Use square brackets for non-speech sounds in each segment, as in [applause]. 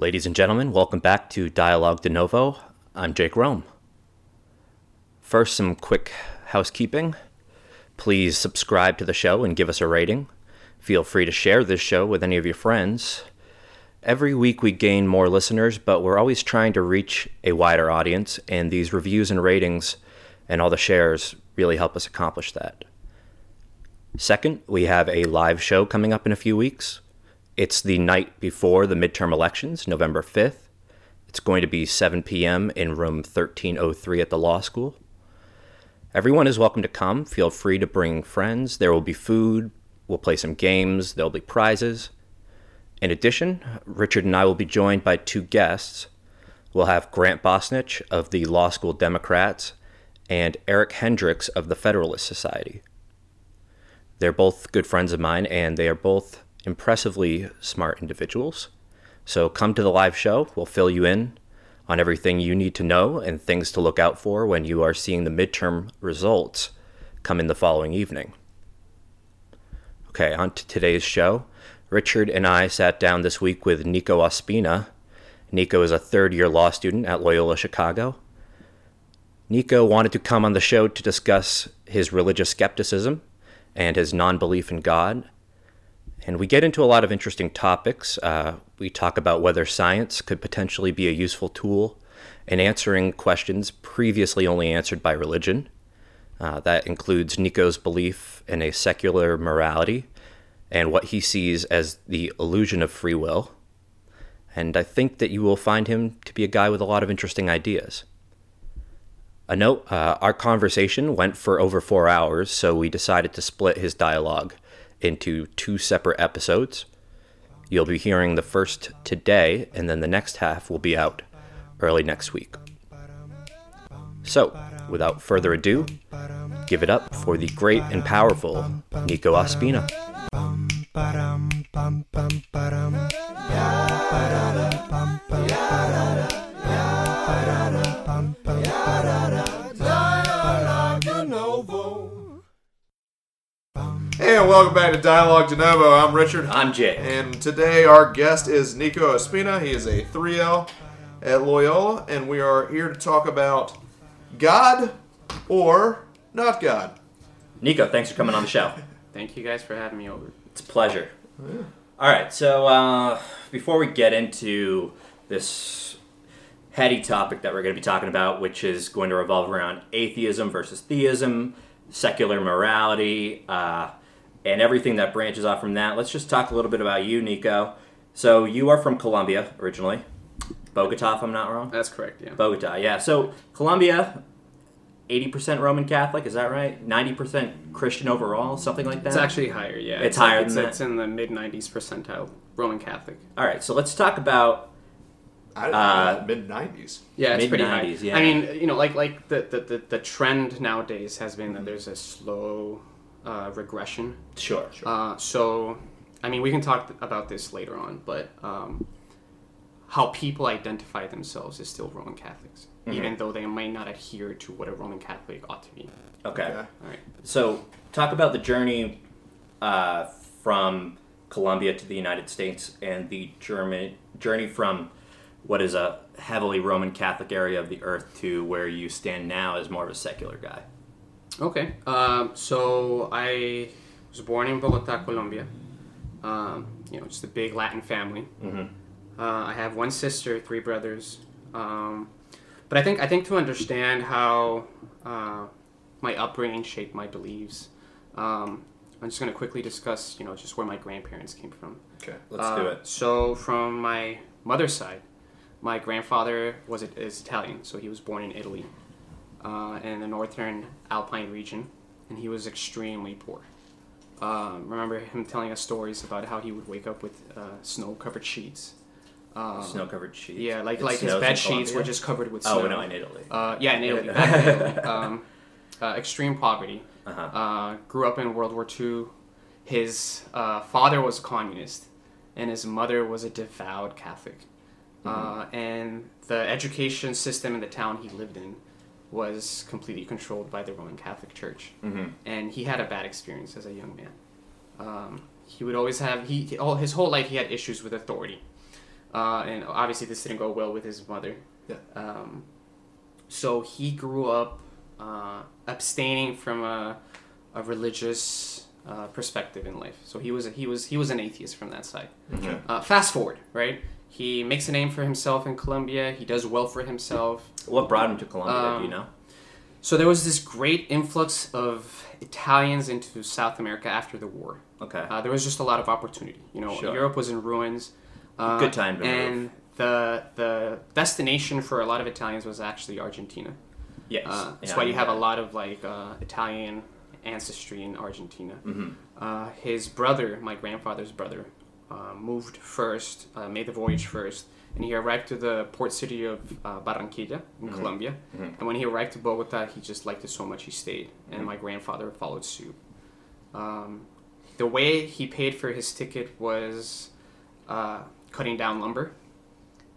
Ladies and gentlemen, welcome back to Dialogue De Novo. I'm Jake Rome. First, some quick housekeeping. Please subscribe to the show and give us a rating. Feel free to share this show with any of your friends. Every week we gain more listeners, but we're always trying to reach a wider audience, and these reviews and ratings and all the shares really help us accomplish that. Second, we have a live show coming up in a few weeks. It's the night before the midterm elections, November 5th. It's going to be 7 p.m. in room 1303 at the law school. Everyone is welcome to come. Feel free to bring friends. There will be food. We'll play some games. There'll be prizes. In addition, Richard and I will be joined by two guests. We'll have Grant Bosnich of the Law School Democrats and Eric Hendricks of the Federalist Society. They're both good friends of mine, and they are both impressively smart individuals. So come to the live show. We'll fill you in on everything you need to know and things to look out for when you are seeing the midterm results come in the following evening. Okay, on to today's show. Richard and I sat down this week with Nico Ospina. Nico is a third year law student at Loyola Chicago. Nico wanted to come on the show to discuss his religious skepticism and his non belief in God. And we get into a lot of interesting topics. Uh, we talk about whether science could potentially be a useful tool in answering questions previously only answered by religion. Uh, that includes Nico's belief in a secular morality and what he sees as the illusion of free will. And I think that you will find him to be a guy with a lot of interesting ideas. A note uh, our conversation went for over four hours, so we decided to split his dialogue into two separate episodes. You'll be hearing the first today, and then the next half will be out early next week. So, without further ado, give it up for the great and powerful Nico Ospina. Hey, and welcome back to Dialogue De Novo. I'm Richard. I'm Jay. And today our guest is Nico Ospina. He is a 3L at Loyola, and we are here to talk about God or not God. Nico, thanks for coming on the show. [laughs] Thank you guys for having me over. It's a pleasure. All right, so uh, before we get into this heady topic that we're going to be talking about, which is going to revolve around atheism versus theism, secular morality, uh, and everything that branches off from that, let's just talk a little bit about you, Nico. So you are from Colombia originally, Bogota, if I'm not wrong. That's correct, yeah. Bogota, yeah. So Colombia, 80% Roman Catholic, is that right? 90% Christian overall, something like that? It's actually higher, yeah. It's higher it's, than It's in the mid 90s percentile Roman Catholic. All right, so let's talk about. I don't Uh, know, mid 90s. Yeah, it's pretty high. Mid-nineties, yeah. I mean, you know, like like the, the, the, the trend nowadays has been that there's a slow uh, regression. Sure. Uh, so, I mean, we can talk about this later on, but um, how people identify themselves is still Roman Catholics, Mm-hmm. even though they might not adhere to what a Roman Catholic ought to be. Okay. Yeah. All right. So, talk about the journey uh, from Colombia to the United States and the German journey from what is a heavily Roman Catholic area of the earth to where you stand now as more of a secular guy. Okay. Um, so I was born in Bogota, Colombia. Um, you know, just a big Latin family. Mhm. Uh, I have one sister, three brothers. Um, but I think I think to understand how uh, my upbringing shaped my beliefs, um, I'm just going to quickly discuss, you know, just where my grandparents came from. Okay. Let's Uh, do it. So, from my mother's side, my grandfather was is Italian, so he was born in Italy, uh, in the northern Alpine region, and he was extremely poor. Um, remember him telling us stories about how he would wake up with uh, snow-covered sheets. Um, Snow-covered sheets. Yeah, like It like his bed sheets were just covered with snow. Oh no, in Italy. Uh, yeah, in Italy. In Italy. [laughs] Um, uh, extreme poverty. Uh-huh. Uh, grew up in World War II. His uh, father was a communist, and his mother was a devout Catholic. Uh, and the education system in the town he lived in was completely controlled by the Roman Catholic Church. Mhm. And he had a bad experience as a young man. Um, he would always have he, he all his whole life he had issues with authority. uh, and obviously this didn't go well with his mother. Yeah. Um, so he grew up uh, abstaining from a, a religious uh, perspective in life. So he was a, he was he was an atheist from that side. Okay. Uh, fast forward, right? He makes a name for himself in Colombia. He does well for himself. What brought him to Colombia? do you Um, know? So there was this great influx of Italians into South America after the war. Okay. Uh, there was just a lot of opportunity. You know, Sure. Europe was in ruins. Uh, Good time to and move. the the destination for a lot of Italians was actually Argentina. yes. Uh, that's Yeah, why you have a lot of like uh, Italian ancestry in Argentina. Mhm. Uh, his brother, my grandfather's brother, uh, moved first, uh, made the voyage first, and he arrived to the port city of uh, Barranquilla in Mm-hmm. Colombia. And when he arrived to Bogota, he just liked it so much he stayed, Mm-hmm. and my grandfather followed suit. Um, the way he paid for his ticket was uh, cutting down lumber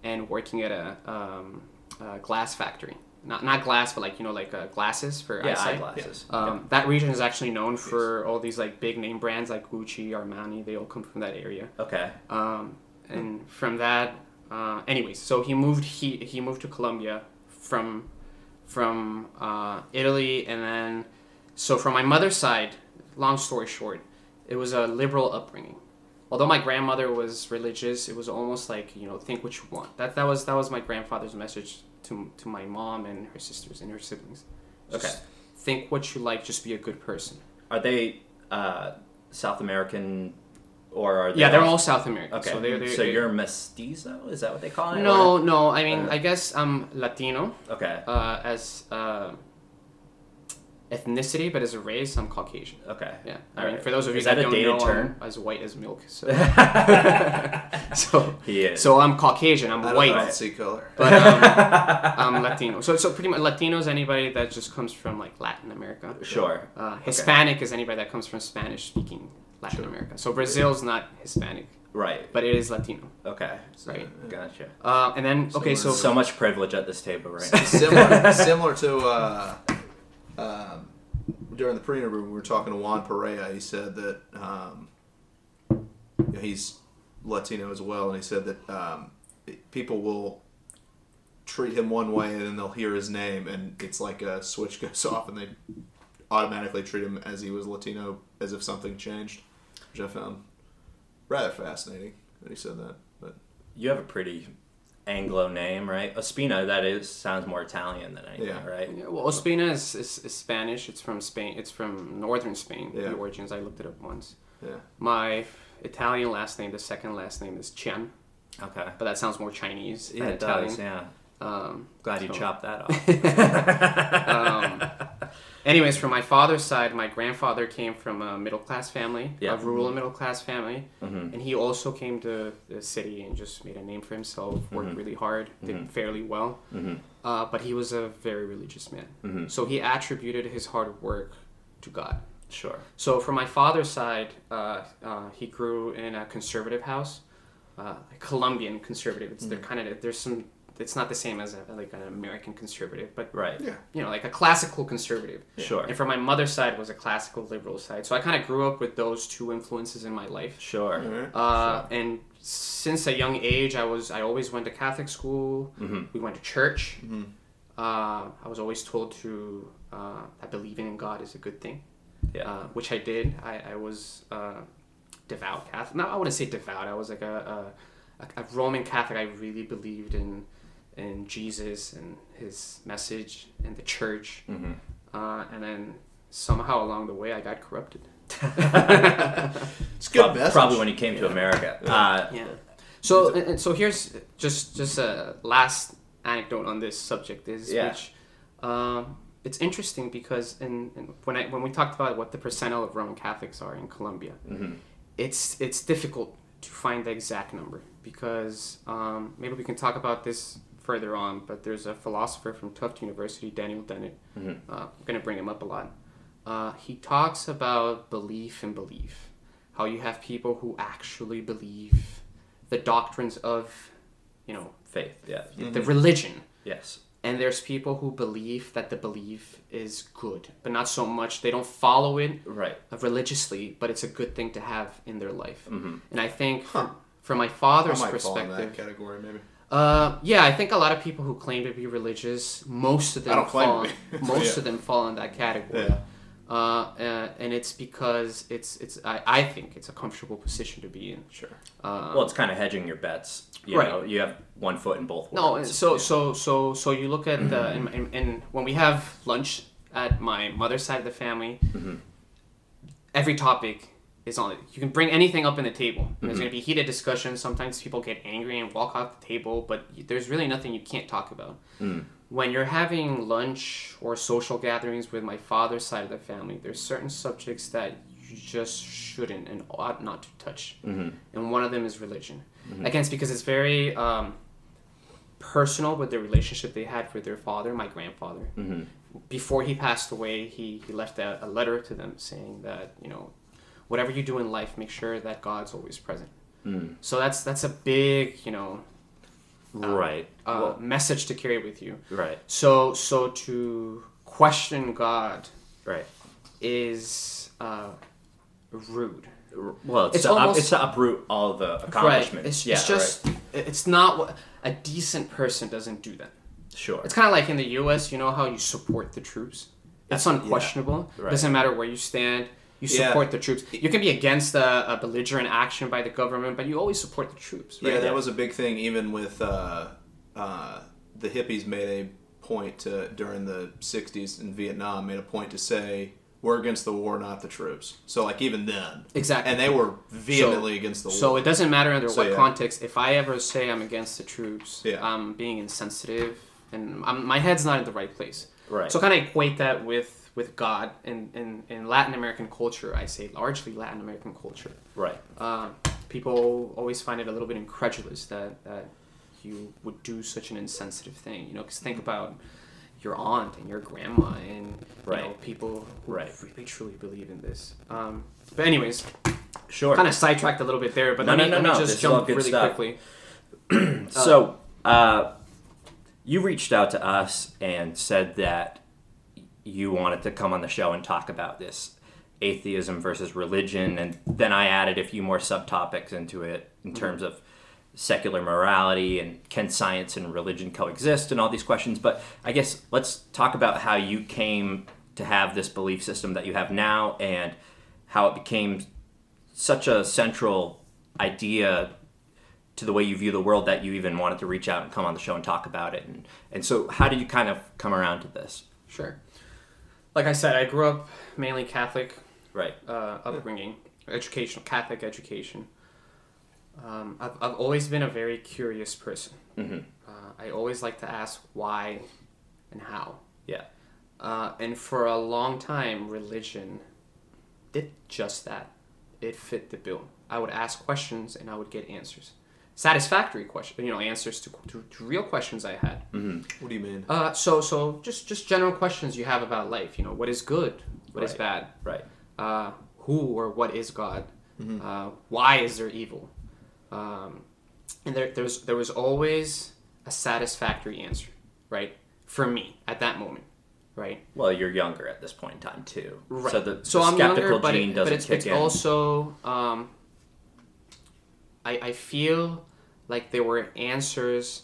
and working at a, um, a glass factory. Not not glass, but like you know, like uh, glasses for Yeah, eyesight. eyeglasses. Um, That region is actually known for all these like big name brands like Gucci, Armani. They all come from that area. Okay. Um, and from that, uh, anyways, so he moved. He he moved to Colombia from from uh, Italy, and then so from my mother's side. Long story short, it was a liberal upbringing. Although my grandmother was religious, it was almost like you know think what you want. That that was that was my grandfather's message to to my mom and her sisters and her siblings. Just Okay. Think what you like. Just be a good person. Are they uh, South American, or are they? Yeah, they're all South American. Okay. So, they're, they're, so they're- you're mestizo? Is that what they call it? No, Or- no. I mean, Uh, I guess I'm Latino Okay. uh, as uh, ethnicity, but as a race, I'm Caucasian. Okay. Yeah. I All mean, right. for those of you Is that, that a don't dated know, term? I'm as white as milk. So, [laughs] [laughs] so, He is. so I'm Caucasian. I'm I don't, white, I don't see color. but um, [laughs] I'm Latino. So, so pretty much Latino is anybody that just comes from like Latin America. Sure. Uh, Hispanic is anybody that comes from Spanish-speaking Latin America. So Brazil's not Hispanic, Right. but it is Latino, Okay. right? Gotcha. Uh, and then okay, so So much privilege at this table right [laughs] now. similar, [laughs] similar to uh, um, during the pre-interview we were talking to Juan Perea. He said that um, you know, he's Latino as well, and he said that um, people will treat him one way, and then they'll hear his name, and it's like a switch goes [laughs] off, and they automatically treat him as he was Latino, as if something changed, which I found rather fascinating that he said that. But You have a pretty Anglo name, right? Ospina, that is, sounds more Italian than anything, Yeah. right? Yeah, well, Ospina is, is, is Spanish. It's from Spain. It's from northern Spain. Yeah. The origins. I looked it up once. yeah, My Italian last name, the second last name is Chen. Okay. but that sounds more Chinese than Yeah, it Italian. does, yeah. Um, Glad you chopped that [laughs] off. um, [laughs] anyways, from my father's side, my grandfather came from a middle class family, Yeah. a rural middle class family, Mhm. and he also came to the city and just made a name for himself. Worked Mhm. really hard, did Mhm. fairly well. Mhm. Uh, but he was a very religious man, Mhm. so he attributed his hard work to God. Sure. So from my father's side, uh, uh, he grew in a conservative house, uh, Colombian conservative. It's they're kind of there's some. It's not the same as a, like an American conservative, but Right. yeah. you know, like a classical conservative. Sure. And from my mother's side was a classical liberal side. So I kind of grew up with those two influences in my life. Sure. Alright. Uh, and since a young age, I was I always went to Catholic school. Mhm. We went to church. Mhm. Uh, I was always told to uh, that believing in God is a good thing Yeah. uh, which I did. I, I was uh, devout Catholic. No, I wouldn't say devout. I was like a, a, a Roman Catholic. I really believed in in Jesus and his message and the church. Mhm. Uh, and then somehow along the way, I got corrupted. [laughs] It's good Prob- message. Probably when he came to America. Uh, Yeah. So and, and so here's just just a last anecdote on this subject is Yeah. which um, it's interesting because in, in when I when we talked about what the percentile of Roman Catholics are in Colombia, mhm. it's it's difficult to find the exact number because um, maybe we can talk about this further on. But there's a philosopher from Tufts University, Daniel Dennett. Mhm. Uh, I'm gonna bring him up a lot. Uh, he talks about belief and belief, how you have people who actually believe the doctrines of, you know, Faith, yeah. the religion. Yes. And there's people who believe that the belief is good, but not so much. They don't follow it Right. religiously, but it's a good thing to have in their life. Mhm. And I think for, from my I father's might fall in that perspective, category, maybe. Uh, yeah, I think a lot of people who claim to be religious, most of them I don't claim fall, to [laughs] most Yeah. of them fall in that category. Yeah. Uh, uh, and it's because it's it's I, I think it's a comfortable position to be in. Sure. Uh, Well, it's kind of hedging your bets. You Right. know, you have one foot in both. Worlds. No, worlds. so so so so you look at the and, and, and when we have lunch at my mother's side of the family, every topic is on. You can bring anything up in the table. And There's mm-hmm. going to be heated discussions. Sometimes people get angry and walk off the table, but there's really nothing you can't talk about. Mm. When you're having lunch or social gatherings with my father's side of the family, there's certain subjects that you just shouldn't and ought not to touch. Mm-hmm. And one of them is religion. Mm-hmm. Again, it's because it's very um, personal with the relationship they had with their father, my grandfather. Before he passed away, he, he left a, a letter to them saying that, you know, whatever you do in life, make sure that God's always present. So that's that's a big, you know, right. uh, Well, message to carry with you. right. So so to question God Right. is uh, rude. Well, it's, It's to up, almost- it's to uproot all the accomplishments. It's, yeah, it's just it's not what a decent person doesn't do that. sure. It's kind of like in the U.S. You know how you support the troops. That's unquestionable. Right. Doesn't matter where you stand. You Yeah. support the troops. You can be against a, a belligerent action by the government, but you always support the troops. Right? Yeah, that was a big thing. Even with uh, uh, the hippies, made a point to during the '60s in Vietnam, made a point to say we're against the war, not the troops. So like even then, Exactly. and they were vehemently against the war. So it doesn't matter under So, what yeah. context. If I ever say I'm against the troops, Yeah. I'm being insensitive, and I'm, my head's not in the right place. Right. So kind of equate that with with God in, in in Latin American culture. I say largely Latin American culture. right. Uh, people always find it a little bit incredulous that that you would do such an insensitive thing. You know, because think about your aunt and your grandma and you know, people who Right. really truly believe in this. Um, but anyways, Sure. kind of sidetracked a little bit there, but No, let me, no, let me no, just this jump really stuff. quickly. [clears throat] So, uh, you reached out to us and said that you wanted to come on the show and talk about this atheism versus religion, and then I added a few more subtopics into it in mm-hmm. terms of secular morality and can science and religion coexist and all these questions. But I guess let's talk about how you came to have this belief system that you have now and how it became such a central idea to the way you view the world that you even wanted to reach out and come on the show and talk about it. And, and so, how did you kind of come around to this? Sure. Like I said, I grew up mainly Catholic Right. uh, upbringing, educational Catholic education. Um, I've, I've always been a very curious person. Mm-hmm. Uh, I always like to ask why and how. Yeah. Uh, and for a long time, religion did just that. It fit the bill. I would ask questions and I would get answers. Satisfactory question, you know, answers to, to, to real questions I had. what do you mean? Uh, so, so just just general questions you have about life. You know, what is good? What is Right. bad? Right. Uh, who or what is God? Uh, why is there evil? Um, and there, there was there was always a satisfactory answer, right? For me at that moment, right? Well, you're younger at this point in time too. Right. So the, so the I'm skeptical younger, but, gene it, doesn't but it's, kick it's in. also um, I, I feel like there were answers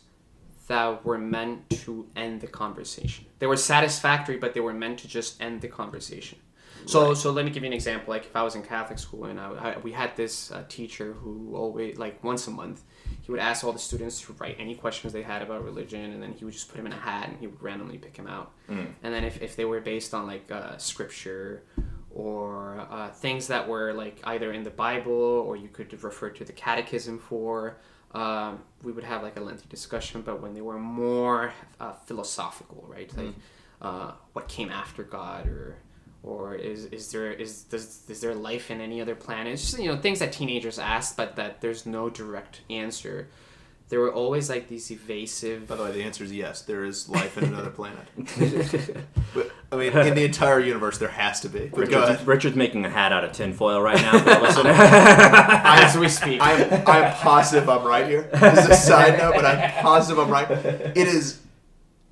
that were meant to end the conversation. They were satisfactory, but they were meant to just end the conversation. So, so let me give you an example. Like if I was in Catholic school and I, I- we had this uh, teacher who always, like once a month, he would ask all the students to write any questions they had about religion, and then he would just put them in a hat and he would randomly pick him out. And then if, if they were based on like uh, scripture or uh, things that were like either in the Bible or you could refer to the catechism for, um, we would have like a lengthy discussion. But when they were more uh, philosophical, right, like uh, what came after God or or is is there is does is there life in any other planet? It's just you know things that teenagers ask, but that there's no direct answer. There were always like these evasive. By the way, the answer is yes. There is life in another planet. [laughs] but, I mean, in the entire universe, there has to be. Richard's. Richard's making a hat out of tinfoil right now for [laughs] as we speak. I'm, I'm positive I'm right here. This is a side note, but I'm positive I'm right. It is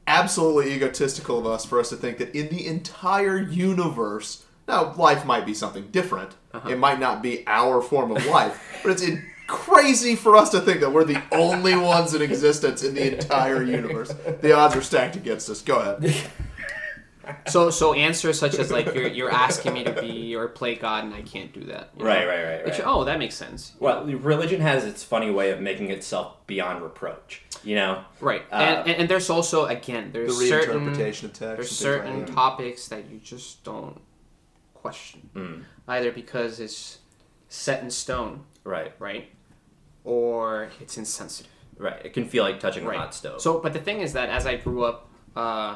absolutely egotistical of us for us to think that in the entire universe, now life might be something different. Uh-huh. It might not be our form of life, but it's in crazy for us to think that we're the only ones in existence in the entire universe. The odds are stacked against us. Go ahead. [laughs] So so answers such as like you're you're asking me to be or play God and I can't do that. you know? Right, right, right, Which, right. oh, that makes sense. Well, religion has its funny way of making itself beyond reproach. You know, Right, Uh, and, and and there's also again The there's certain reinterpretation of text. there's certain like that. topics that you just don't question, Mm. either because it's set in stone, right, right, or it's insensitive. right. It can feel like touching a hot stove. So, but the thing is that as I grew up, uh,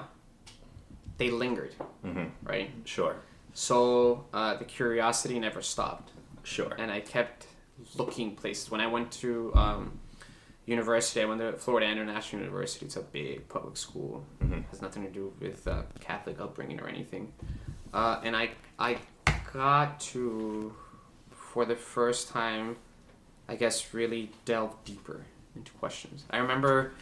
they lingered, Mhm. right? sure, So uh, the curiosity never stopped. sure. and I kept looking places. When I went to um, university, I went to Florida International University. It's a big public school. Mhm. Has nothing to do with uh, Catholic upbringing or anything. Uh, and I I got to for the first time, I guess, really delve deeper into questions. I remember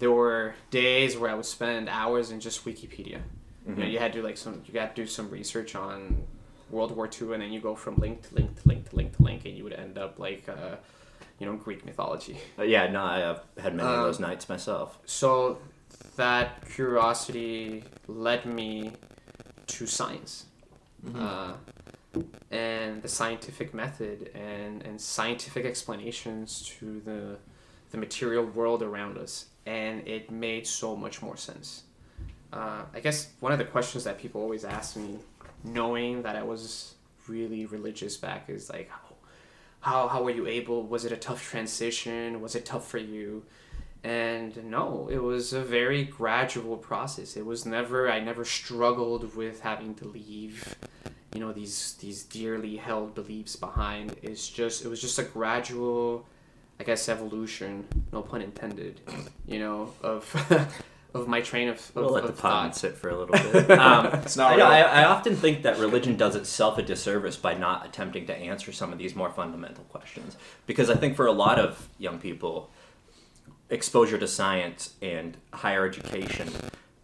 there were days where I would spend hours in just Wikipedia. You know, you had to do like some, you got to do some research on World War II, and then you go from link to link to link to link to link, and you would end up like, uh, you know, Greek mythology. Uh, yeah, no, I have had many of Um, those nights myself. So that curiosity led me to science. Uh, and the scientific method and, and scientific explanations to the, the material world around us. And it made so much more sense. Uh, I guess one of the questions that people always ask me, knowing that I was really religious back, is like, how, how, how were you able? Was it a tough transition? Was it tough for you? And no, it was a very gradual process. It was never, I never struggled with having to leave, you know, these, these dearly held beliefs behind. It's just, it was just a gradual, I guess, evolution, no pun intended, you know, of, [laughs] of my train of, of, We'll let the of pun thought. sit for a little bit. [laughs] Um, It's not I, know. I, I often think that religion does itself a disservice by not attempting to answer some of these more fundamental questions. Because I think for a lot of young people, exposure to science and higher education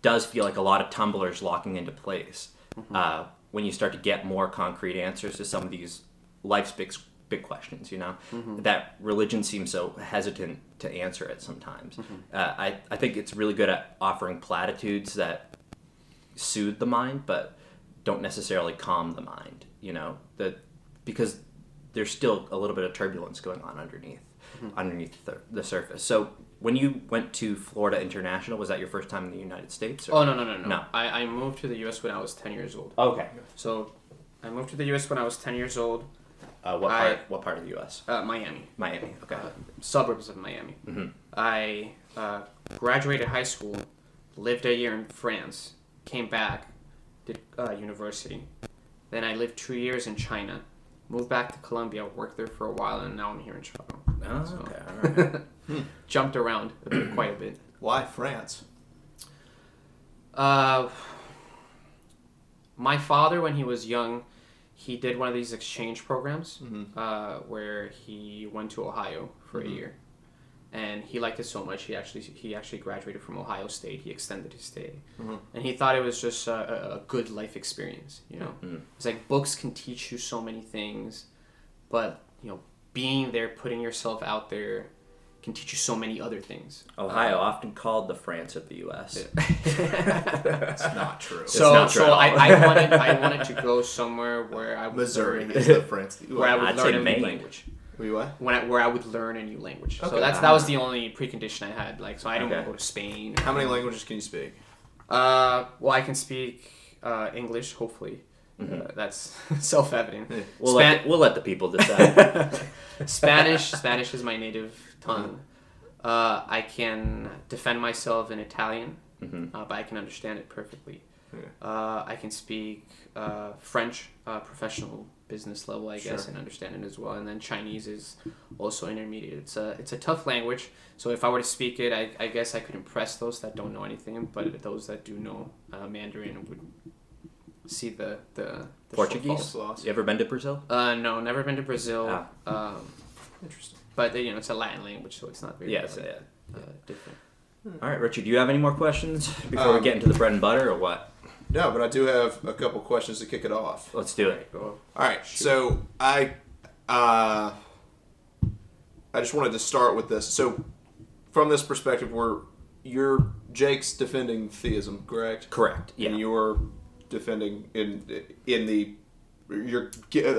does feel like a lot of tumblers locking into place uh, when you start to get more concrete answers to some of these life's big, big questions, you know? Mm-hmm. That religion seems so hesitant to answer it sometimes. Mm-hmm. Uh, I, I think it's really good at offering platitudes that soothe the mind, but don't necessarily calm the mind. You know, that because there's still a little bit of turbulence going on underneath, mm-hmm. underneath the, the surface. So when you went to Florida International, was that your first time in the United States? or- Oh, no, no, no, no. No. I, I moved to the U.S. when I was 10 years old. Okay. So I moved to the U.S. when I was 10 years old, Uh, what I- part? What part of the U.S.? uh, Miami. Miami. Okay. uh, suburbs of Miami. Mhm. I uh, graduated high school, lived a year in France, came back, did uh, university. Then I lived two years in China, moved back to Colombia, worked there for a while, and now I'm here in Chicago. Oh, okay. All right. [laughs] Jumped around a bit, quite a bit. [clears throat] Why France? Uh, my father, when he was young, he did one of these exchange programs Mhm. uh, where he went to Ohio for Mhm. a year, and he liked it so much he actually he actually graduated from Ohio State. He extended his stay, Mhm. and he thought it was just a, a- good life experience. You know, Mhm. it's like books can teach you so many things, but you know, being there, putting yourself out there, can teach you so many other things. Ohio, often called the France of the U.S. [laughs] It's not true. So, not true so at I. I wanted I wanted to go somewhere where I would Missouri learn, is the France. where I would I'd learn a new language. Were you what? When I, where I would learn a new language. So Okay. that's that was the only precondition I had. Like, so I didn't want to go to Spain. How many languages can you speak? Uh, well, I can speak uh, English. Hopefully, Mhm. uh, that's [laughs] self-evident. Yeah. We'll, Span- let the, we'll let the people decide. [laughs] Spanish. Spanish is my native tongue. Uh, I can defend myself in Italian, hmm uh, but I can understand it perfectly. Yeah. Uh, I can speak uh, French, uh, professional business level, I guess, and understand it as well. And then Chinese is also intermediate. It's a it's a tough language. So if I were to speak it, I, I guess I could impress those that don't know anything, but those that do know uh, Mandarin would see the the, the Portuguese? shortfalls. You ever been to Brazil? Uh, no, never been to Brazil. Ah. Um, Interesting. But you know, it's a Latin language, so it's not very Yes. uh, yeah. uh, different. All right, Richard. Do you have any more questions before we Um, get into the bread and butter, or what? No, but I do have a couple questions to kick it off. Let's do it. Go. All right, so I, uh, I just wanted to start with this. So, from this perspective, where you're Jake's defending theism, correct? Correct. Yeah. And you're defending in in the you're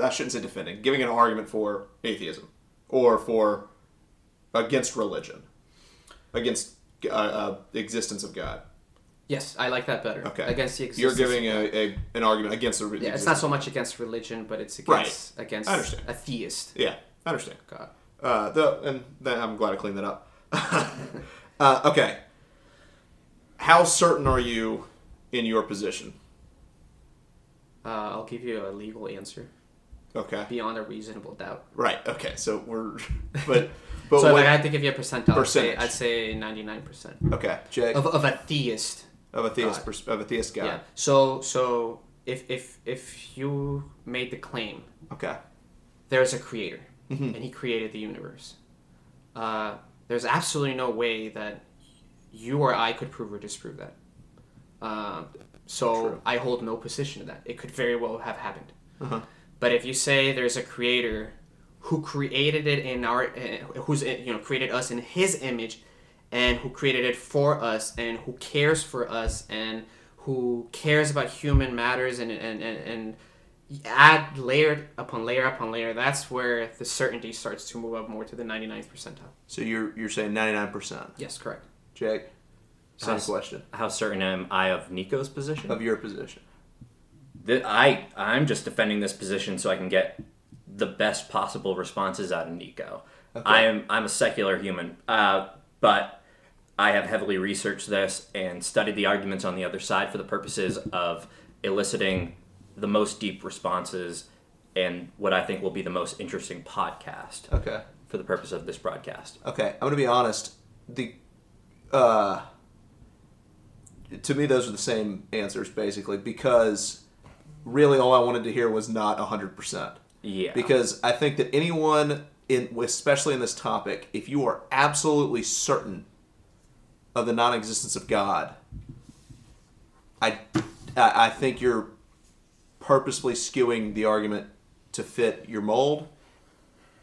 I shouldn't say defending, giving an argument for atheism or for against religion, against uh, uh, existence of God. Yes, I like that better. Okay. Against the existence. You're giving a, a an argument against the Yeah, it's not so much against religion, but it's Right. against against I understand. a theist. Yeah, I understand. God. Uh, the, and then I'm glad I cleaned that up. [laughs] uh, okay. How certain are you in your position? Uh, I'll give you a legal answer Okay. beyond a reasonable doubt. Right. Okay. So we're, [laughs] but, [laughs] but so if I had to give you a percentile, I'd say, Percentage. I'd say 99% okay, Jake of, of a theist. of a theist pers- of a theist guy. Yeah. So so if if if you made the claim Okay. there's a creator Mm-hmm. and he created the universe, uh, there's absolutely no way that you or I could prove or disprove that. Um, so True. I hold no position to that. It could very well have happened. Uh-huh. But if you say there's a creator who created it in our, uh, who's uh, you know created us in His image, and who created it for us, and who cares for us, and who cares about human matters, and and and, and add layer upon layer upon layer, that's where the certainty starts to move up more to the 99th percentile. So you're you're saying 99 percent, Yes, correct. Jake. Same question How certain am I of Nico's position? of your position. Th- I I'm just defending this position so I can get the best possible responses out of Nico. Okay. I am I'm a secular human, uh, but I have heavily researched this and studied the arguments on the other side for the purposes of eliciting the most deep responses and what I think will be the most interesting podcast Okay. for the purpose of this broadcast. Okay, I'm gonna be honest. The uh, to me, those are the same answers basically because really all I wanted to hear was not hundred percent. Yeah. Because I think that anyone in, especially in this topic, if you are absolutely certain of the non-existence of God, I, I I think you're purposefully skewing the argument to fit your mold.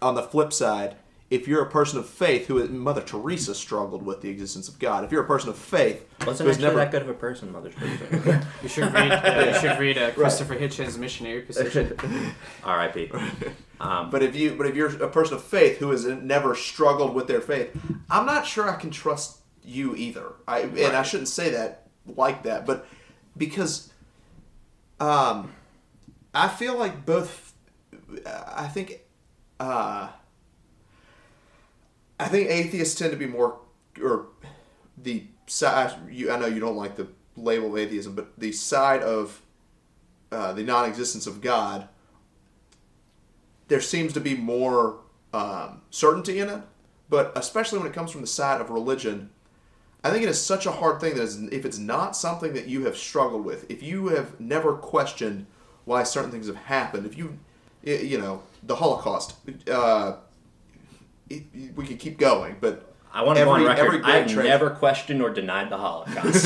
On the flip side, if you're a person of faith who Mother Teresa struggled with the existence of God, if you're a person of faith wasn't who actually never that good of a person, Mother Teresa. [laughs] You should read. Uh, you should read uh, [laughs] Christopher Hitchens' missionary position. [laughs] R.I.P. Um, But if you, but if you're a person of faith who has never struggled with their faith, I'm not sure I can trust you either. I and I shouldn't say that like that, but because, um, I feel like both. I think, uh, I think atheists tend to be more, or the side. You, I know you don't like the label of atheism, but the side of uh, the non-existence of God there seems to be more um, certainty in it, but especially when it comes from the side of religion, I think it is such a hard thing that if it's not something that you have struggled with, if you have never questioned why certain things have happened, if you, you know, the Holocaust, uh, it, we could keep going, but I want to go on Every- every record. I've tra- never questioned or denied the Holocaust.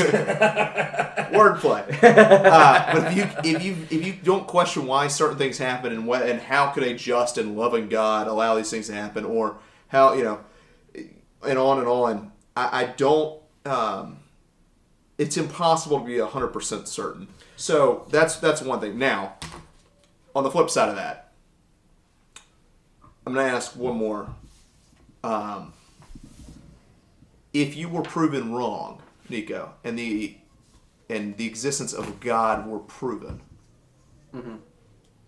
[laughs] [laughs] wordplay. uh, but if you if you if you don't question why certain things happen and what and how could a just and loving God allow these things to happen, or how you know, and on and on, I, I don't. Um, it's impossible to be hundred percent certain. So that's that's one thing. Now, on the flip side of that, I'm gonna ask one more. Um, if you were proven wrong, Nico, and the and the existence of God were proven,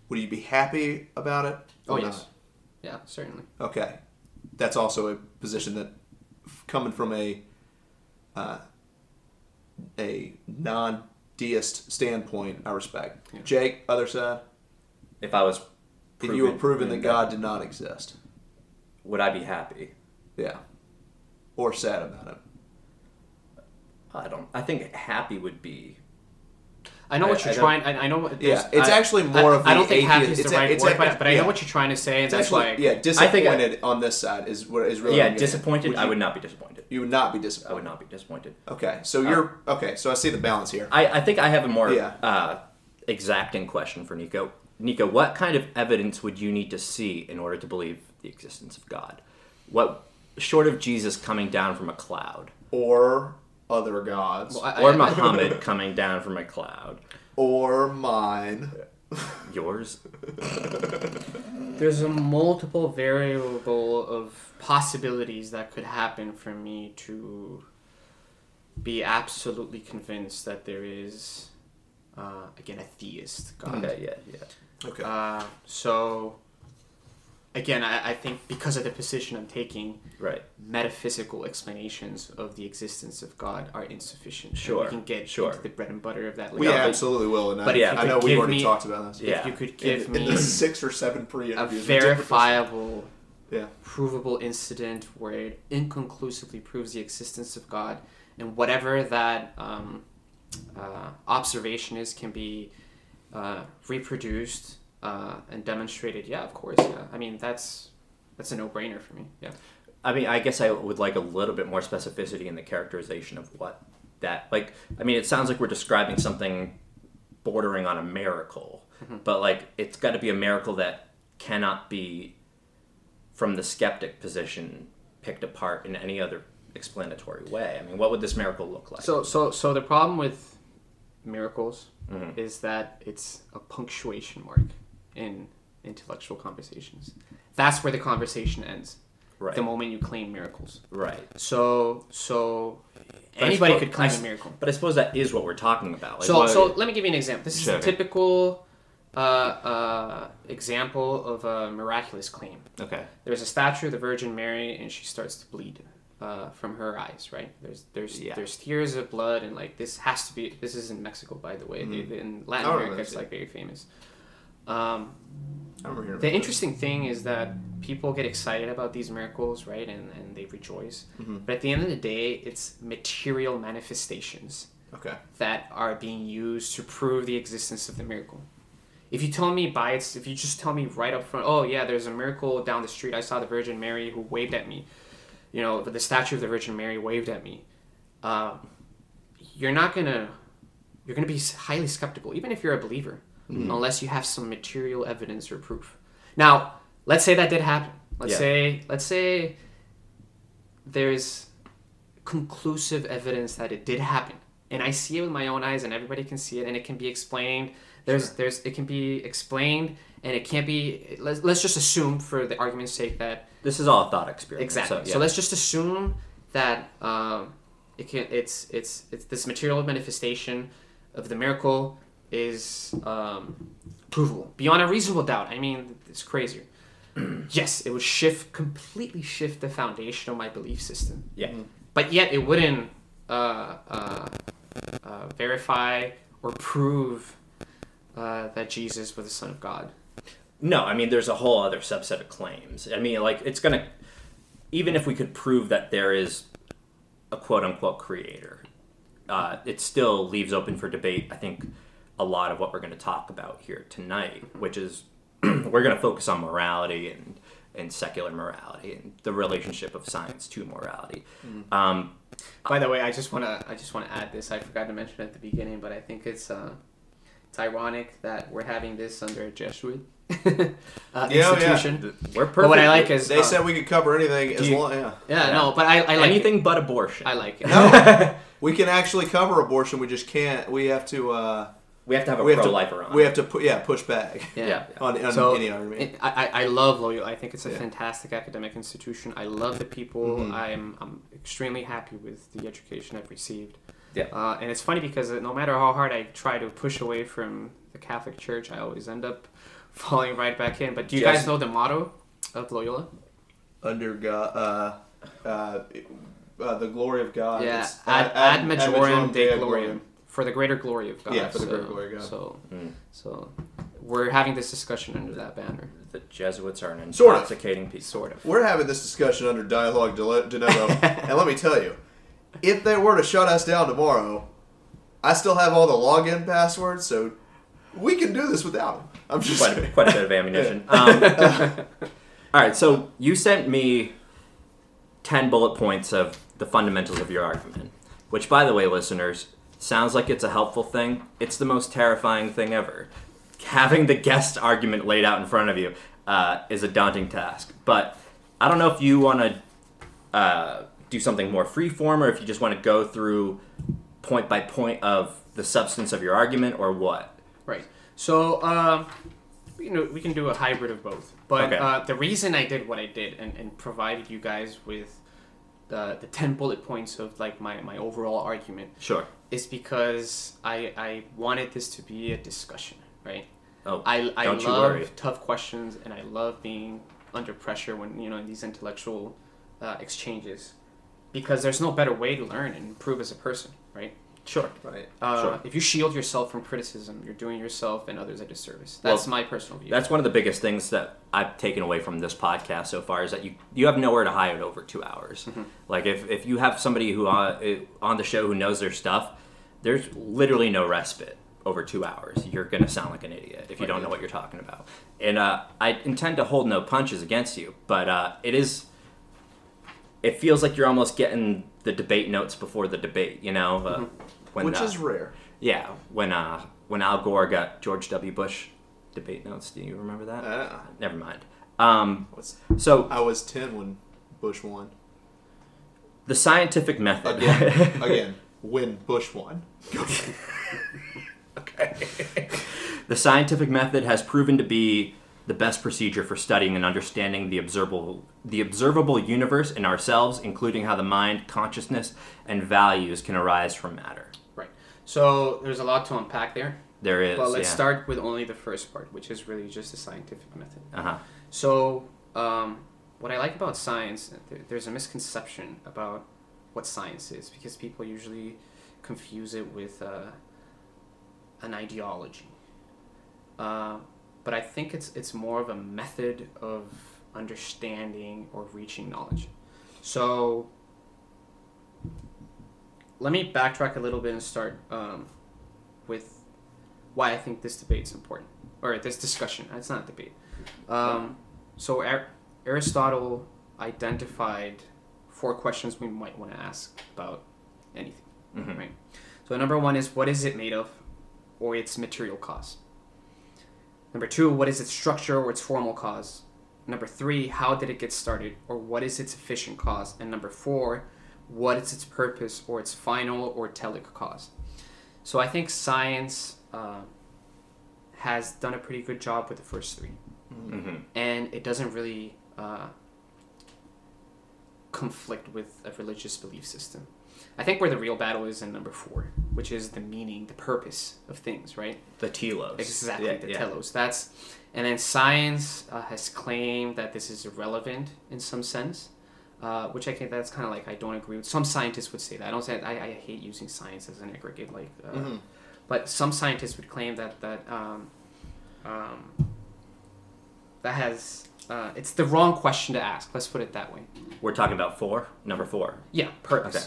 would you be happy about it? Oh or yes, yeah, certainly. Okay, that's also a position that, coming from a uh, a non-deist standpoint, I respect. Yeah. Jake, other side, if I was, if you were proven proven that in God did not exist, would I be happy? yeah, or sad about it. I don't. I think happy would be. I know I- what you're I trying. I, I know what. Yeah, it's I- actually more I, of I don't think happy is the a- right it's word, a- but, but I know what you're trying to say, and that's actually why. yeah, I think disappointed on this side is what is really yeah, I'm getting at. disappointed. Would I would not be disappointed. You would not be disappointed. I would not be disappointed. Okay, so you're okay. So I see the balance here. I, I think I have a more Yeah. uh, exacting question for Nico. Nico, what kind of evidence would you need to see in order to believe the existence of God? what short of Jesus coming down from a cloud or other gods, Well, I- or Muhammad [laughs] coming down from a cloud. or mine. [laughs] Yours? [laughs] There's a multiple variable of possibilities that could happen for me to be absolutely convinced that there is, uh, again, a theist God. Okay, yeah, yeah. Okay. Uh, so, again, I, I think because of the position I'm taking, Right. metaphysical explanations of the existence of God are insufficient. And Sure, we can get sure. into the bread and butter of that we later. absolutely will, and but I, you I know we've already me- talked about this. Yeah. If you could In, give in me the six or seven pre a verifiable, Yeah. provable incident where it inconclusively proves the existence of God, and whatever that um, uh, observation is can be uh, reproduced uh, and demonstrated. Yeah, of course. Yeah, I mean that's that's a no-brainer for me. Yeah. I mean, I guess I would like a little bit more specificity in the characterization of what that like. I mean, it sounds like we're describing something bordering on a miracle, but like it's got to be a miracle that cannot be from the skeptic position picked apart in any other explanatory way. I mean, what would this miracle look like? So so so the problem with miracles Mhm. is that it's a punctuation mark in intellectual conversations. That's where the conversation ends. right, The moment you claim miracles. right. So so But anybody suppose- could claim I a miracle. But I suppose that is what we're talking about. Like, so what- so let me give you an example. This is a typical uh, uh, example of a miraculous claim. okay, There's a statue of the Virgin Mary, and she starts to bleed uh, from her eyes. Right? There's there's Yeah. there's tears of blood, and like this has to be. This is in Mexico, by the way. They- they- in Latin America, this, it's like very famous. Um, I remember hearing the interesting thing is that people get excited about these miracles, right? And, and they rejoice. Mhm. But at the end of the day, it's material manifestations. Okay. that are being used to prove the existence of the miracle. If you tell me by its, if you just tell me right up front, oh yeah, there's a miracle down the street. I saw the Virgin Mary who waved at me. You know, but the statue of the Virgin Mary waved at me. Um, you're not gonna, you're gonna be highly skeptical, even if you're a believer, unless you have some material evidence or proof. Now, let's say that did happen. Let's Yeah. say, let's say there's conclusive evidence that it did happen and i see it with my own eyes and everybody can see it and it can be explained there's there's it can be explained and it can't be let's, let's just assume for the argument's sake that this is all a thought experiment. exactly so, yeah. let's just assume that um, it can it's it's it's this material manifestation of the miracle is um, provable beyond a reasonable doubt i mean it's crazy [clears throat] yes it would shift completely shift the foundation of my belief system yeah. but yet it wouldn't uh, uh, uh, verify or prove uh, that Jesus was the Son of God. No, I mean, there's a whole other subset of claims. I mean, like, it's gonna, even if we could prove that there is a quote unquote creator, uh, it still leaves open for debate, I think, a lot of what we're gonna talk about here tonight, which is [clears throat] we're gonna focus on morality and, and secular morality and the relationship of science to morality. Um, By the way, I just wanna I just wanna add this. I forgot to mention at the beginning, but I think it's uh, it's ironic that we're having this under a Jesuit [laughs] uh, Yeah, institution. we're perfect. But what I like is They uh, said we could cover anything as you- long. Yeah. yeah, no, but I, I like anything It. but abortion. I like it. No, [laughs] we can actually cover abortion. We just can't. We have to. Uh, we have to have a we pro-lifer on. We have to. Pu- yeah, push back Yeah. yeah. [laughs] on, on So, any argument. I, I I love Loyola. I think it's a Yeah. fantastic academic institution. I love the people. Mhm. I'm, I'm extremely happy with the education I've received. Yeah. Uh, and it's funny because no matter how hard I try to push away from the Catholic Church, I always end up falling right back in. But do you Yes. guys know the motto of Loyola? Under God, uh, uh, uh, the glory of God. yeah, It's ad, ad, majorem Dei Dei gloriam. For the greater glory of God. Yeah, for the so, greater glory of God. So, Mm. so we're having this discussion under that banner, The Jesuits are an Sort of. intoxicating piece. sort of. We're having this discussion under dialogue de, de novo, [laughs] and let me tell you, if they were to shut us down tomorrow, I still have all the login passwords, so we can do this without. I'm just quite a, quite a bit of ammunition. [laughs] Um, all right, so you sent me 10 bullet points of the fundamentals of your argument, which, by the way, listeners, sounds like it's a helpful thing. It's the most terrifying thing ever. Having the guest argument laid out in front of you uh, is a daunting task. But I don't know if you want to uh, do something more freeform or if you just want to go through point by point of the substance of your argument or what. Right. So, um, you know, we can do a hybrid of both. But Okay. uh, the reason I did what I did and, and provided you guys with the, the 10 bullet points of like my, my overall argument Sure. is because I, I wanted this to be a discussion, right? Oh, I, I don't you love worry. tough questions and I love being under pressure when, you know, in these intellectual uh, exchanges because there's no better way to learn and improve as a person, right? Sure. Right. Uh, Sure. If you shield yourself from criticism, you're doing yourself and others a disservice. Well, That's my personal view. That's one of the biggest things that I've taken away from this podcast so far is that you you have nowhere to hide over two hours. Mm-hmm. Like if, if you have somebody who on, on the show who knows their stuff, there's literally no respite over two hours. You're gonna sound like an idiot if you don't know what you're talking about. And uh, I intend to hold no punches against you, but uh, it is. It feels like you're almost getting the debate notes before the debate. You know, uh, when Which uh, is rare. yeah, when uh when Al Gore got George W. Bush debate notes, do you remember that? Uh, Never mind. Um, so I was 10 when Bush won. the scientific method. Again. [laughs] again. When Bush won. [laughs] Okay. the scientific method has proven to be the best procedure for studying and understanding the observable the observable universe in ourselves, including how the mind, consciousness, and values can arise from matter. So there's a lot to unpack there. There is. But let's yeah. start with only the first part, which is really just the scientific method. Uh-huh. So, um, what I like about science, there's a misconception about what science is because people usually confuse it with uh, an ideology. Uh, but I think it's it's more of a method of understanding or reaching knowledge. So, let me backtrack a little bit and start um, with why I think this debate is important or this discussion. It's not a debate. Um, so Ar- Aristotle identified four questions we might want to ask about anything, Mhm. right? So number one is what is it made of, or its material cause. Number two, what is its structure or its formal cause. Number three, how did it get started, or what is its efficient cause. And number four, what is its purpose or its final or telic cause. So I think science uh, has done a pretty good job with the first three hmm and it doesn't really uh, conflict with a religious belief system. I think where the real battle is in number four, which is the meaning, the purpose of things, right? The telos. Exactly, Yeah, the yeah. telos. That's, and then science uh, has claimed that this is irrelevant in some sense, uh, which I think that's kind of like I don't agree with. Some scientists would say that. I don't say I, I hate using science as an aggregate, like, uh, Mhm. but some scientists would claim that that um, um, that has uh, it's the wrong question to ask. Let's put it that way. We're talking about four. Number four. Yeah, purpose. Okay.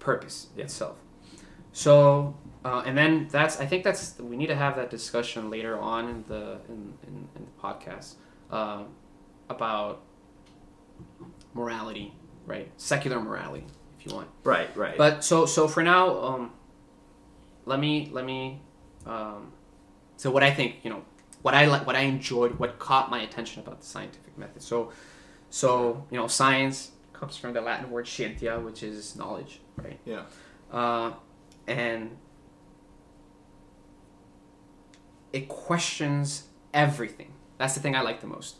Purpose Yeah. itself. So, uh, and then that's I think that's we need to have that discussion later on in the in, in, in the podcast um, about morality, right? Secular morality, if you want. Right. Right. But so so for now, um, let me let me. Um, so what I think, you know, what I like, what I enjoyed, what caught my attention about the scientific method. So, so you know, science comes from the Latin word scientia, which is knowledge, right? Yeah. Uh, and it questions everything. That's the thing I like the most.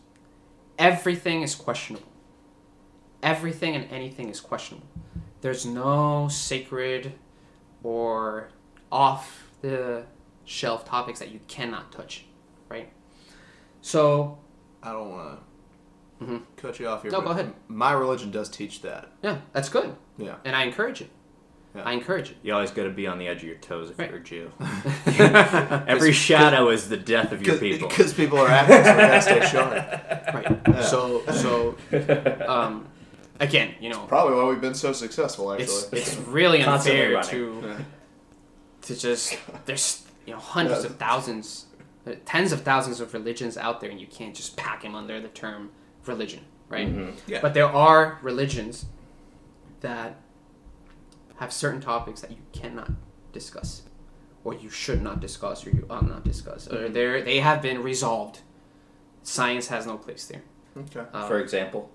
Everything is questionable. Everything and anything is questionable. There's no sacred or off the shelf topics that you cannot touch, right? So, I don't want to Mhm. cut you off here. No, but go ahead. My religion does teach that. yeah, that's good. Yeah. And I encourage it. Yeah. I encourage it. you always got to be on the edge of your toes if Right. you're a Jew. [laughs] [laughs] Every shadow is the death of your people. Because people are acting, so we gotta stay sharp. right. Yeah. So, so, [laughs] um, again, you know, Probably why we've been so successful, actually. it's [laughs] it's really Constantly unfair running. to Yeah. to just there's you know hundreds Yeah. of thousands, uh, tens of thousands of religions out there, and you can't just pack them under the term religion, right? Mhm. Yeah. But there are religions that have certain topics that you cannot discuss, or you should not discuss, or you ought not discuss, or they they have been resolved. Science has no place there. Okay. Um, For example,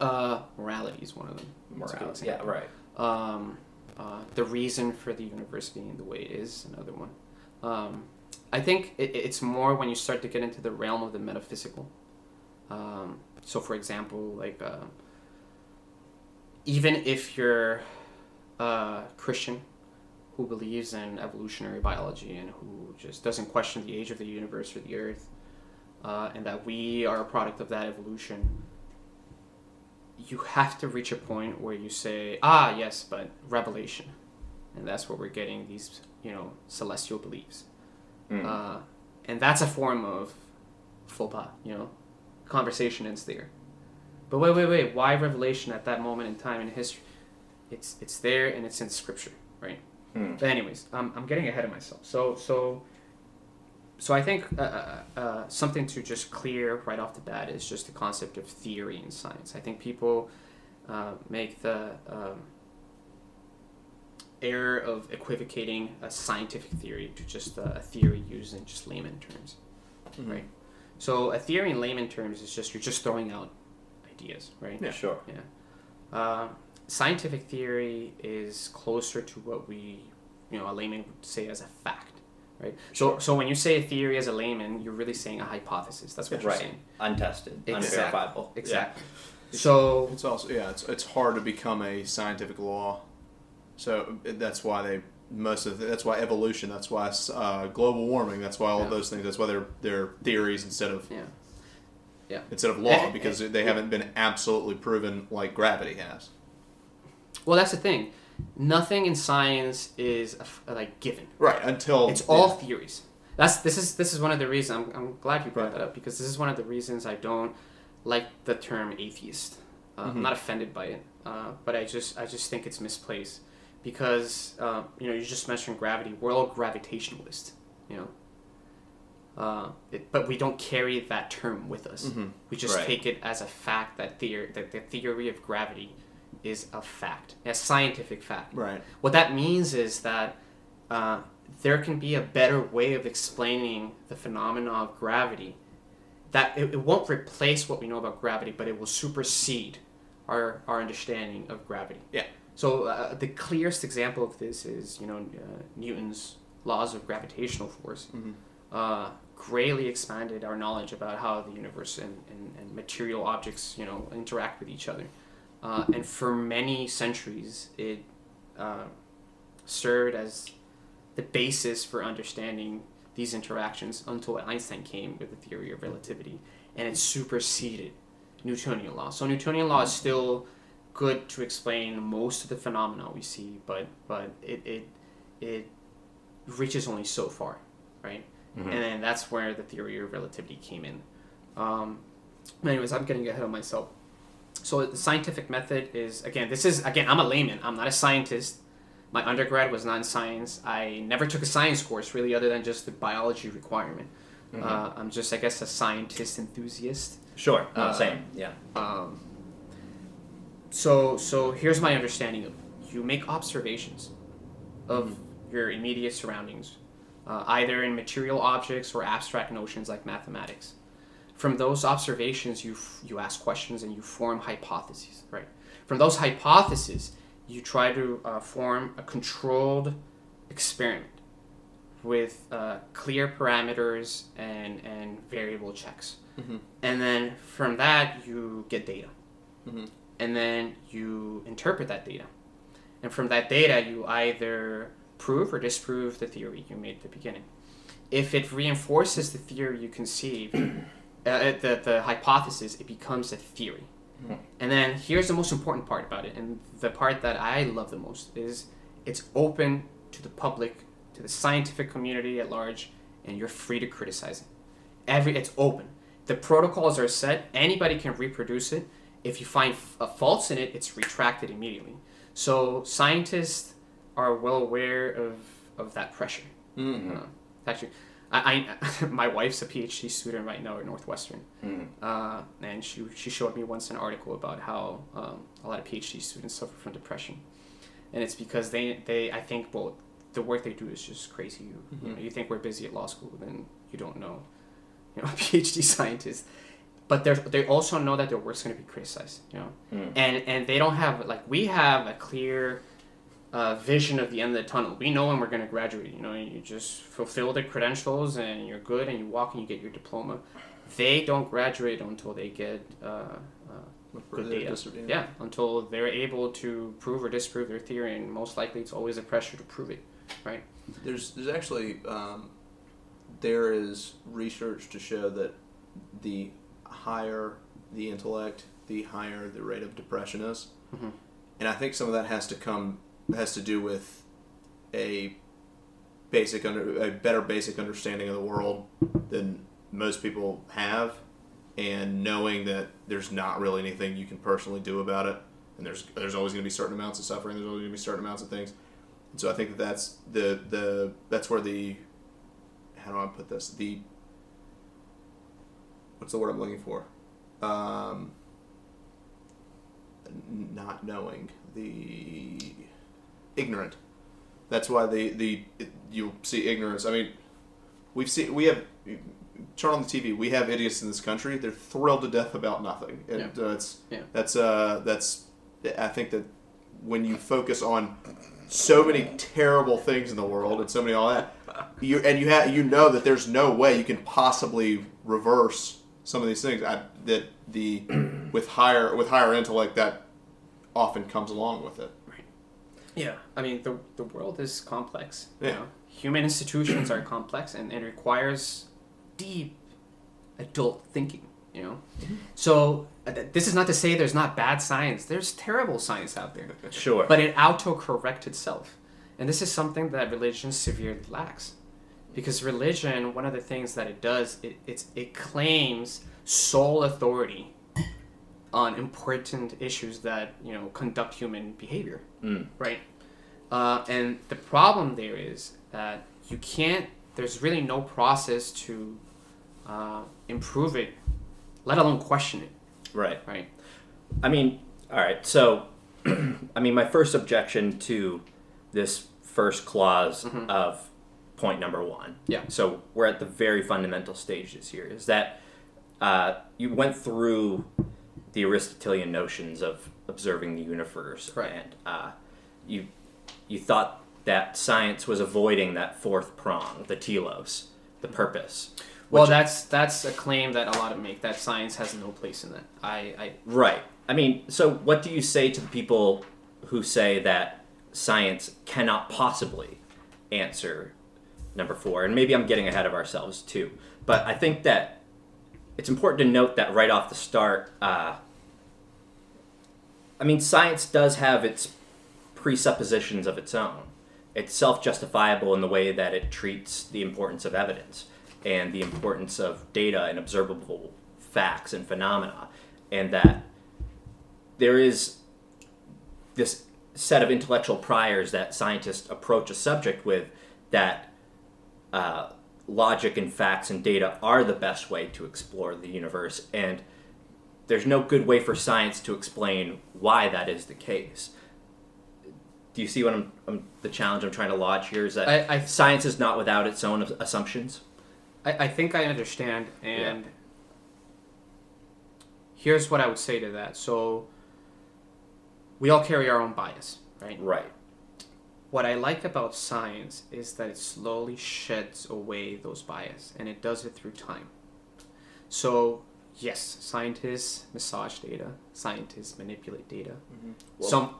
Uh, morality is one of them. That's a good Morality. Yeah, right. Um, uh, the reason for the universe being the way it is, another one. Um, I think it, it's more when you start to get into the realm of the metaphysical. Um, so, for example, like uh, even if you're a Christian who believes in evolutionary biology and who just doesn't question the age of the universe or the earth, uh, and that we are a product of that evolution, you have to reach a point where you say, ah, yes, but revelation. And that's where we're getting these, you know, celestial beliefs. Mm. Uh, and that's a form of faux pas, you know, conversation ends there. But wait, wait, wait, why revelation at that moment in time in history? It's it's there and it's in scripture, right? Mm. But anyways, um, I'm getting ahead of myself. So so so I think uh, uh, uh, something to just clear right off the bat is just the concept of theory in science. I think people uh, make the um, error of equivocating a scientific theory to just a theory used in just layman terms, Mhm. right? So a theory in layman terms is just you're just throwing out ideas, right? Yeah. Sure. Uh, scientific theory is closer to what we, you know, a layman would say as a fact, right? So, so when you say a theory as a layman, you're really saying a hypothesis. That's what you're Right. saying. Untested, Exactly. unverifiable. Exactly. So, It's also yeah, it's it's hard to become a scientific law. So that's why they most of the, that's why evolution. That's why uh, global warming. That's why all Yeah. of those things. That's why they're they're theories instead of yeah. Yeah. instead of law because they haven't been absolutely proven like gravity has. Well, that's the thing. Nothing in science is like given. Right until It's all theories. That's this is this is one of the reasons I'm, I'm glad you brought Yeah. that up because this is one of the reasons I don't like the term atheist. Uh, I'm Mhm. not offended by it, uh, but I just I just think it's misplaced because uh, you know you just mentioned gravity. We're all gravitationalist, you know. Uh, it, but we don't carry that term with us. Mhm. We just Right. take it as a fact that theory that the theory of gravity is a fact, a scientific fact. right. What that means is that uh, there can be a better way of explaining the phenomena of gravity. That it, it won't replace what we know about gravity, but it will supersede our, our understanding of gravity. Yeah. So uh, the clearest example of this is you know uh, Newton's laws of gravitational force. Mhm. Uh, greatly expanded our knowledge about how the universe and, and, and material objects you know interact with each other. Uh, and for many centuries, it uh, served as the basis for understanding these interactions until Einstein came with the theory of relativity, and it superseded Newtonian law. So Newtonian law is still good to explain most of the phenomena we see, but but it it, it reaches only so far, right? Mhm. And then that's where the theory of relativity came in. Um, anyways, I'm getting ahead of myself. So the scientific method is again. This is again. I'm a layman. I'm not a scientist. My undergrad was not in science. I never took a science course really, other than just the biology requirement. Mhm. Uh, I'm just, I guess, a scientist enthusiast. Sure. No, Uh, same. Yeah. Um, so, so here's my understanding of you make observations of your immediate surroundings, uh, either in material objects or abstract notions like mathematics. From those observations, you f- you ask questions and you form hypotheses. Right. From those hypotheses, you try to uh, form a controlled experiment with uh, clear parameters and and variable checks Mhm. and then from that you get data Mhm. and then you interpret that data and from that data you either prove or disprove the theory you made at the beginning if it reinforces the theory you conceived uh, the, the hypothesis it becomes a theory. Mhm. and then here's the most important part about it and the part that i love the most is it's open to the public to the scientific community at large and you're free to criticize it. Every it's open. The protocols are set. Anybody can reproduce it. If you find f- a faults in it it's retracted immediately. So scientists are well aware of, of that pressure. Mhm. uh, actually I, I [laughs] my wife's a phd student right now at northwestern Mhm. uh, and she, she showed me once an article about how um, a lot of phd students suffer from depression and it's because they, they i think well the work they do is just crazy you, you know you think we're busy at law school then you don't know you know [laughs] a phd scientist but they they also know that their work's going to be criticized. You know, and and they don't have like we have a clear. Uh, vision of the end of the tunnel. We know when we're going to graduate. You know, you just fulfill the credentials and you're good, and you walk and you get your diploma. They don't graduate until they get uh, uh, good data. Yeah, until they're able to prove or disprove their theory, and most likely it's always a pressure to prove it, right? There's there's actually um, there is research to show that the higher the intellect, the higher the rate of depression is, Mhm. and I think some of that has to come has to do with a basic under a better basic understanding of the world than most people have, and knowing that there's not really anything you can personally do about it, and there's there's always going to be certain amounts of suffering. There's always going to be certain amounts of things. And so I think that that's the the that's where the how do I put this the what's the word I'm looking for um, not knowing the ignorant. That's why the the you see ignorance. I mean we've seen we have turn on the TV we have idiots in this country. They're thrilled to death about nothing. And uh, it's Yeah. that's uh that's I think that when you focus on so many terrible things in the world and so many all that you and you have you know that there's no way you can possibly reverse some of these things. I, that the with higher with higher intellect that often comes along with it Yeah, I mean the the world is complex. You Yeah. know? Human institutions are complex, and, it requires deep adult thinking. You know, so uh, th- this is not to say there's not bad science. There's terrible science out there, [laughs] Sure. but it auto-corrects itself, and this is something that religion severely lacks, because religion, one of the things that it does, it it's, it claims sole authority on important issues that you know conduct human behavior Mm. right? Uh, and the problem there is that you can't. There's really no process to uh, improve it, let alone question it, Right. right? I mean, all right. So, [clears throat] I mean, my first objection to this first clause of point number one. Yeah. So we're at the very fundamental stages here. Is that uh, you went through the Aristotelian notions of observing the universe, Right. and uh, you you thought that science was avoiding that fourth prong, the telos, the purpose. Well, that's that's a claim that a lot of make that science has no place in that. I, I Right. I mean, so what do you say to the people who say that science cannot possibly answer number four? And maybe I'm getting ahead of ourselves too. But I think that it's important to note that right off the start, uh, I mean, science does have its presuppositions of its own. It's self justifiable in the way that it treats the importance of evidence and the importance of data and observable facts and phenomena, and that there is this set of intellectual priors that scientists approach a subject with that uh, logic and facts and data are the best way to explore the universe and there's no good way for science to explain why that is the case do you see what I'm, I'm the challenge i'm trying to lodge here is that I- I- science is not without its own assumptions I, I think I understand, and here's what I would say to that. So, we all carry our own bias, right? right What I like about science is that it slowly sheds away those bias, and it does it through time. So, yes, scientists massage data, scientists manipulate data. Well, Some,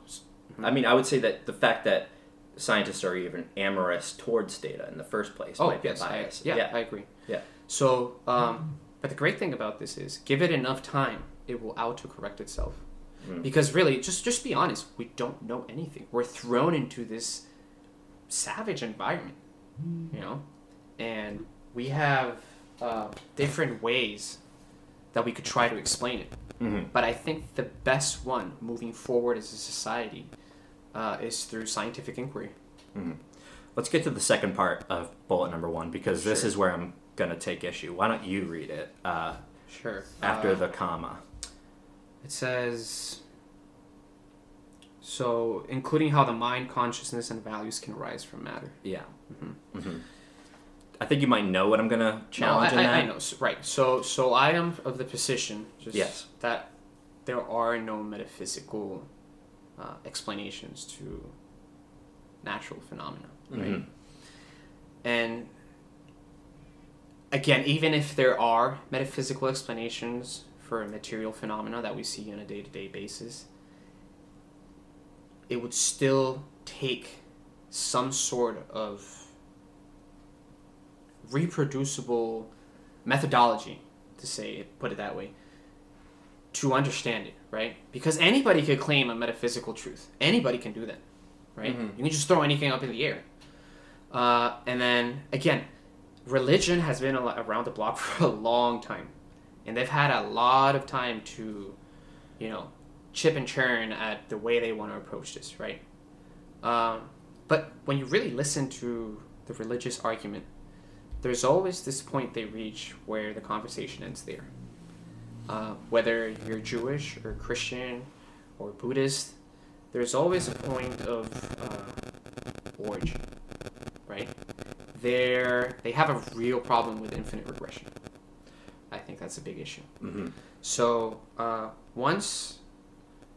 i mean i would say that the fact that scientists are even amorous towards data in the first place oh might be a yes, I, bias yeah, yeah I agree. Yeah. So, um, but the great thing about this is, give it enough time, it will auto-correct itself. Mm. Because really, just just be honest, we don't know anything. We're thrown into this savage environment, you know, and we have uh, different ways that we could try to explain it. Mhm. But I think the best one moving forward as a society uh, is through scientific inquiry. Let's get to the second part of bullet number one because this is where I'm going to take issue. Why don't you read it uh, Sure. after Uh, the comma? It says so, including how the mind, consciousness, and values can arise from matter. Yeah. hmm I I think you might know what I'm gonna No, challenge I, in that. I know. So, right. So, so I am of the position just Yes. that there are no metaphysical uh, explanations to natural phenomena, right? Mhm. And again, even if there are metaphysical explanations for material phenomena that we see on a day-to-day basis, it would still take some sort of reproducible methodology to say it put it that way to understand it right? Because anybody could claim a metaphysical truth. Anybody can do that right? Mhm. you can just throw anything up in the air. Uh, and then again religion has been a- around the block [laughs] for a long time. And they've had a lot of time to you know chip and churn at the way they want to approach this right? Um, but when you really listen to the religious argument there's always this point they reach where the conversation ends there. Uh, whether you're Jewish or Christian or Buddhist, there's always a point of uh, origin, right? They're, they have a real problem with infinite regression. I think that's a big issue. Mhm. So uh, once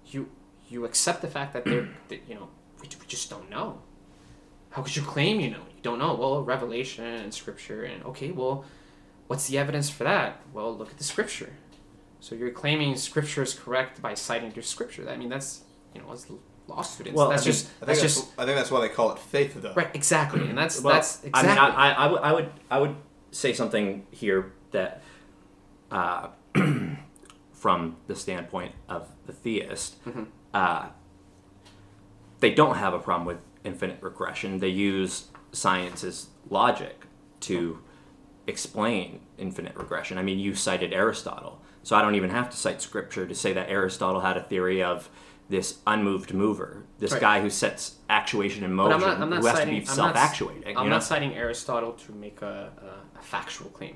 you you accept the fact that they're that, you know we, we just don't know. How could you claim you know? You don't know. Well, revelation and scripture and okay, well, what's the evidence for that? Well, look at the scripture. So you're claiming scripture is correct by citing your scripture. I mean, that's you know, as law students, Well, that's I mean, just I think that's that's, just I think that's why they call it faith, though. right exactly, and that's [clears throat] Well, that's exactly I mean, I, I, I, would, I would, I would say something here that, uh, [clears throat] from the standpoint of the theist, Mhm. uh, they don't have a problem with infinite regression. They use science's logic to explain infinite regression. I mean, you cited Aristotle, so I don't even have to cite scripture to say that Aristotle had a theory of this unmoved mover, this Right. guy who sets actuation in But motion, I'm not, I'm not who has citing, to be I'm not- self-actuating. I'm you know? not citing Aristotle to make a, a, a factual claim.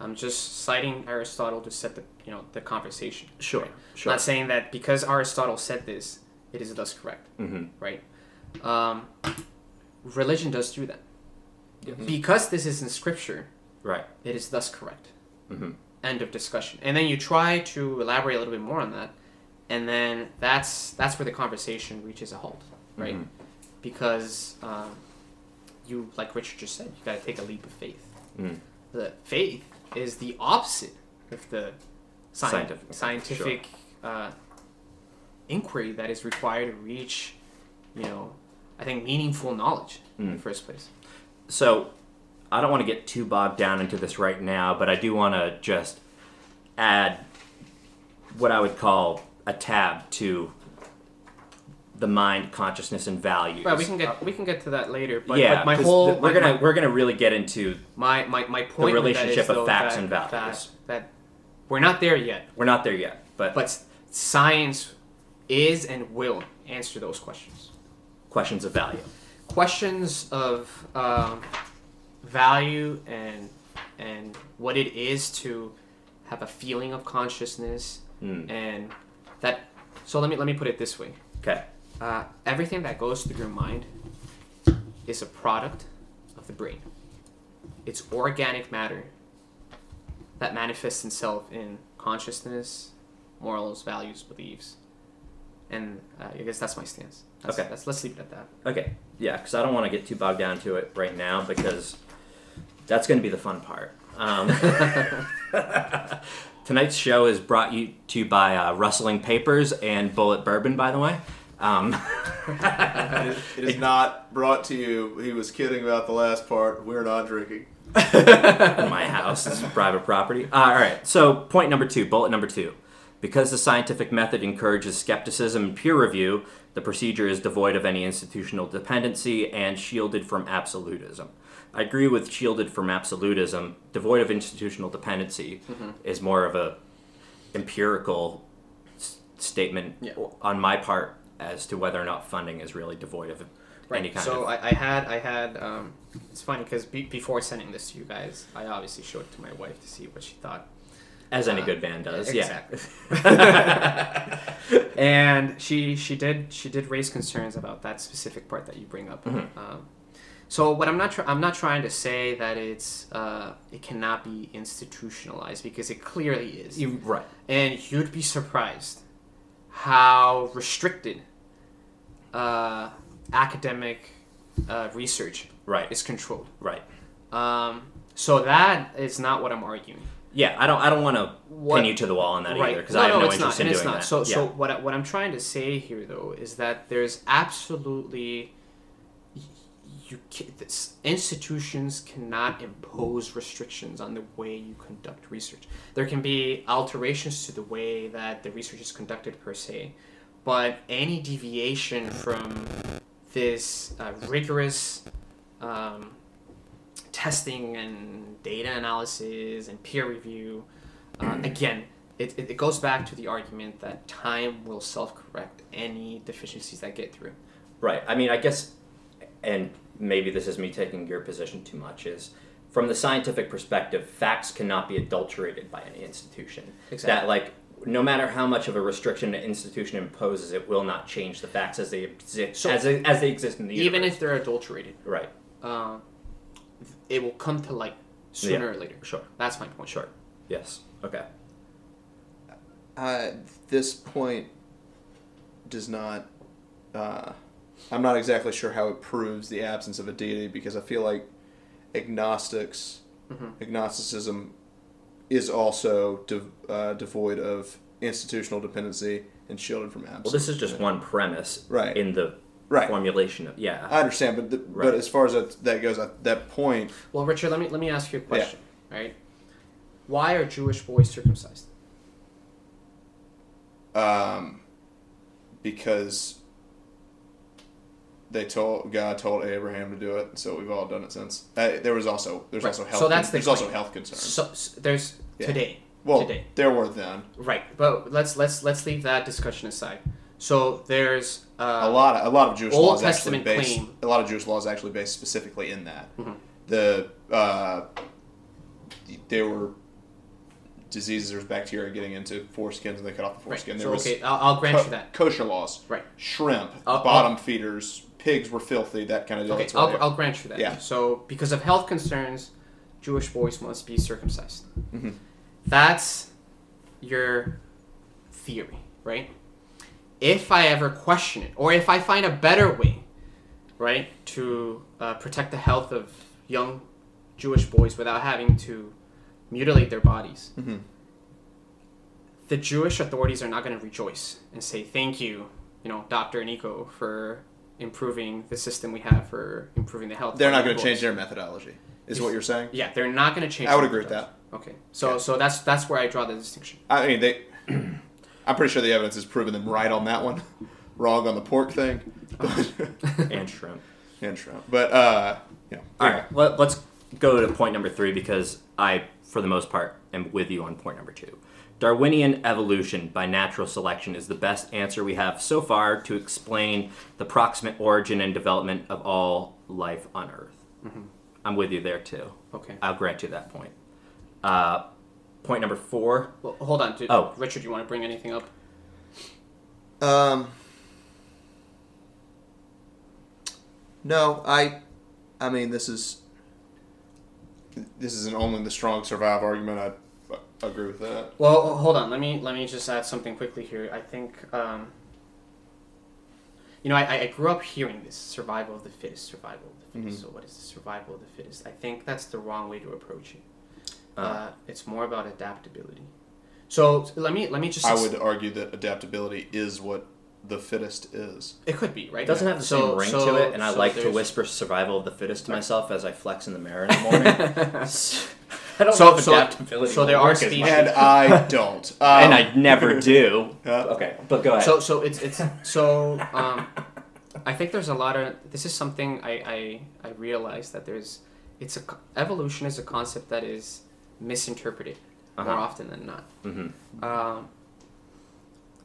I'm just citing Aristotle to set the you know the conversation. Sure, right? sure. I'm not saying that because Aristotle said this, it is thus correct, hmm right? Um, religion does do that. Yes. Because this is in scripture, Right. it is thus correct. hmm End of discussion. And then you try to elaborate a little bit more on that, and then that's that's where the conversation reaches a halt, right? Mhm. Because um, you, like Richard just said, you got to take a leap of faith. Mm. The faith is the opposite of the sci- Scientific, scientific uh, inquiry that is required to reach, you know, I think meaningful knowledge in the Mm. first place. So, I don't want to get too bogged down into this right now, but I do want to just add what I would call a tab to the mind, consciousness, and values. Right, we can get we can get to that later. But, yeah, but my whole th- we're my- gonna my- we're gonna really get into. my my, my point the relationship is, of though, facts that, and values. That, that we're not there yet, We're not there yet, but, but science is and will answer those questions. Questions of value. Questions of um, value and and what it is to have a feeling of consciousness Mm. and that. So let me let me put it this way: Okay. uh, everything that goes through your mind is a product of the brain. It's organic matter that manifests itself in consciousness, morals, values, beliefs, and uh, I guess that's my stance. That's, Okay. That's, let's leave it at that. Okay. Yeah, because I don't want to get too bogged down to it right now because that's going to be the fun part. Um, [laughs] tonight's show is brought you to you by uh, Rustling Papers and Bulleit Bourbon, by the way. Um, It is, it is not brought to you. He was kidding about the last part. We're not drinking. [laughs] my house this is private property. Uh, all right. So point number two, bullet number two. Because the scientific method encourages skepticism and peer review, the procedure is devoid of any institutional dependency and shielded from absolutism. I agree with shielded from absolutism. Devoid of institutional dependency is more of a empirical s- statement Yeah. on my part as to whether or not funding is really devoid of any kind so of. I, I had I had um, it's funny because be, before sending this to you guys, I obviously showed it to my wife to see what she thought. As any uh, good band does, exactly. yeah. [laughs] [laughs] and she she did she did raise concerns about that specific part that you bring up. Mhm. Um, So what I'm not try- I'm not trying to say that it's uh, it cannot be institutionalized because it clearly is. You, right. and you'd be surprised how restricted uh, academic uh, research Right. is controlled. Right. Um, so that is not what I'm arguing. Yeah, I don't. I don't want to pin you to the wall on that right? either because no, I have no, no interest not, in and it's doing not. that. So, yeah. so what I, what I'm trying to say here though is that there's absolutely you this, institutions cannot impose restrictions on the way you conduct research. There can be alterations to the way that the research is conducted per se, but any deviation from this uh, rigorous um, testing and data analysis and peer review, uh, again, it, it, it goes back to the argument that time will self correct any deficiencies that get through. Right. I mean, I guess, and maybe this is me taking your position too much, is from the scientific perspective, facts cannot be adulterated by any institution. Exactly. That, like, no matter how much of a restriction an institution imposes, it will not change the facts as they exist, So- as, they, as they exist in the universe. Even if they're adulterated, Right. uh, it will come to light sooner Yeah. or later. Sure. That's my point. Sure. Yes. Okay. Uh, this point does not. Uh, I'm not exactly sure how it proves the absence of a deity because I feel like agnostics, Mhm. agnosticism, is also de- uh, devoid of institutional dependency and shielded from absence. Well, this is just one premise Right. in the Right. formulation of yeah. I understand, but the, Right. but as far as that, that goes, at that point, Well, Richard, let me let me ask you a question. Right? Why are Jewish boys circumcised? um, because they told God told Abraham to do it, so we've all done it since. Uh, there was also there's Right. also health. So that's the there's also health concerns. So, s there's Yeah. today. well, today. there were then Right, but let's let's let's leave that discussion aside. So there's uh, a lot of a lot of Jewish Old laws Testament actually based claim- a lot of Jewish laws actually based specifically in that Mhm. the uh, there were diseases there was bacteria getting into foreskins and they cut off the right. foreskin. There So was okay, I'll, I'll grant co- you that. kosher laws. Right. Shrimp, I'll- bottom feeders, pigs were filthy. That kind of deal. Okay, I'll, I'll grant you that. Yeah. So because of health concerns, Jewish boys must be circumcised. Mhm. That's your theory, right? If I ever question it, or if I find a better way, right, to uh, protect the health of young Jewish boys without having to mutilate their bodies, Mhm. the Jewish authorities are not going to rejoice and say, "Thank you, you know, Doctor Nico, for improving the system we have for improving the health." They're not going to change their methodology. Is what you're saying? Yeah, they're not going to change. I would agree with that. Okay, so Yeah. so that's that's where I draw the distinction. I mean, they. I'm pretty sure the evidence has proven them right on that one, [laughs] wrong on the pork thing, [laughs] and shrimp. and shrimp. But uh, you know, All right, let, let's go to point number three because I, for the most part, am with you on point number two. Darwinian evolution by natural selection is the best answer we have so far to explain the proximate origin and development of all life on Earth. I'm with you there too. Okay. I'll grant you that point. Uh, point number four. Well, hold on. Did, Oh. Richard, you want to bring anything up? Um. No, I. I mean, this is. This is an only the strong survive argument. I, I agree with that. Well, hold on. Let me let me just add something quickly here. I think, um, you know, I, I grew up hearing this survival of the fittest, survival of the fittest. So, what is the survival of the fittest? I think that's the wrong way to approach it. Uh, it's more about adaptability. So let me let me just. I would argue that adaptability is what the fittest is. It could be right. It doesn't have the So- same ring so- to it, and I so like to whisper "survival of the fittest" to myself as I flex in the mirror in the morning. [laughs] [laughs] I don't So- know if so- adaptability. so there are work species- much. And I [laughs] don't. Um, and I never do. Yeah. Okay, but go ahead. So so it's it's so um, I think there's a lot of this is something I I, I realize that there's it's a evolution is a concept that is misinterpreted more Uh-huh. often than not. hmm Um,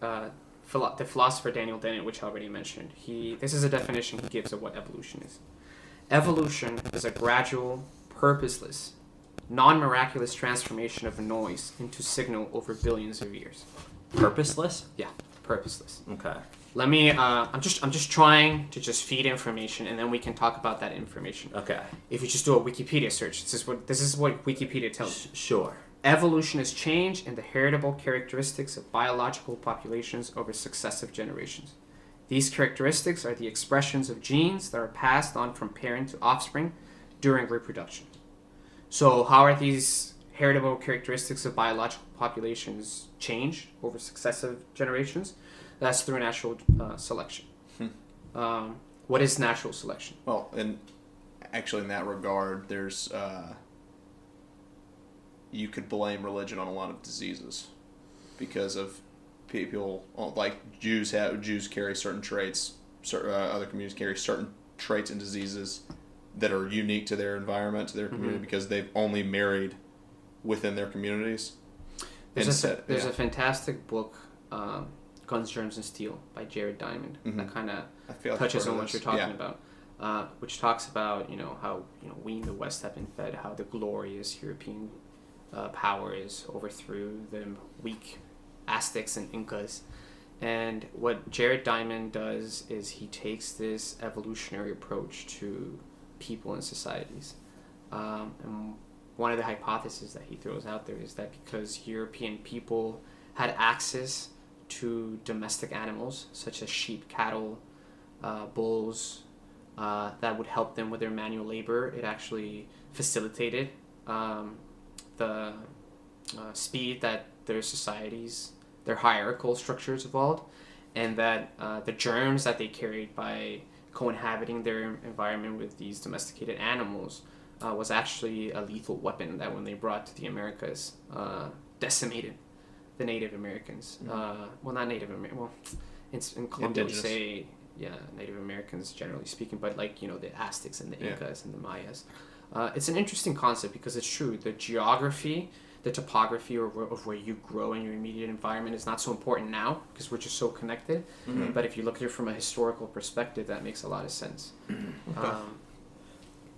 uh, philo- the philosopher Daniel Dennett, which I already mentioned, he this is a definition he gives of what evolution is. Evolution is a gradual, purposeless, non-miraculous transformation of noise into signal over billions of years. Purposeless. Yeah, purposeless. Okay. Let me. Uh, I'm just I'm just trying to just feed information, and then we can talk about that information. Okay. If you just do a Wikipedia search, this is what this is what Wikipedia tells. Sh- sure. Evolution is change in the heritable characteristics of biological populations over successive generations. These characteristics are the expressions of genes that are passed on from parent to offspring during reproduction. So, how are these heritable characteristics of biological populations changed over successive generations? That's through natural uh, selection. Um, what is natural selection? Well, and actually, in that regard, there's uh, you could blame religion on a lot of diseases because of people like Jews have Jews carry certain traits, cer- uh, other communities carry certain traits and diseases that are unique to their environment, to their community, because they've only married within their communities. There's, a, there's yeah. a fantastic book, um, Guns, Germs, and Steel by Jared Diamond, that Mhm. kind of I feel like I've touches on what you're talking Yeah. about, uh, which talks about you know how you know we in the West have been fed how the glorious European uh, powers overthrew the weak Aztecs and Incas, and what Jared Diamond does is he takes this evolutionary approach to people and societies, um, and one of the hypotheses that he throws out there is that because European people had access to domestic animals such as sheep, cattle, uh, bulls uh, that would help them with their manual labor. It actually facilitated um, the uh, speed that their societies, their hierarchical structures evolved, and that uh, the germs that they carried by cohabiting their environment with these domesticated animals uh, was actually a lethal weapon that when they brought to the Americas uh, decimated the Native Americans. Uh, well, not Native American. Well, in, in Colombia we say yeah, Native Americans generally speaking, but like you know the Aztecs and the Yeah. Incas and the Mayas. Uh, it's an interesting concept because it's true. The geography, the topography, or of where you grow in your immediate environment is not so important now because we're just so connected. Mm-hmm. But if you look at it from a historical perspective, that makes a lot of sense. Okay. Um,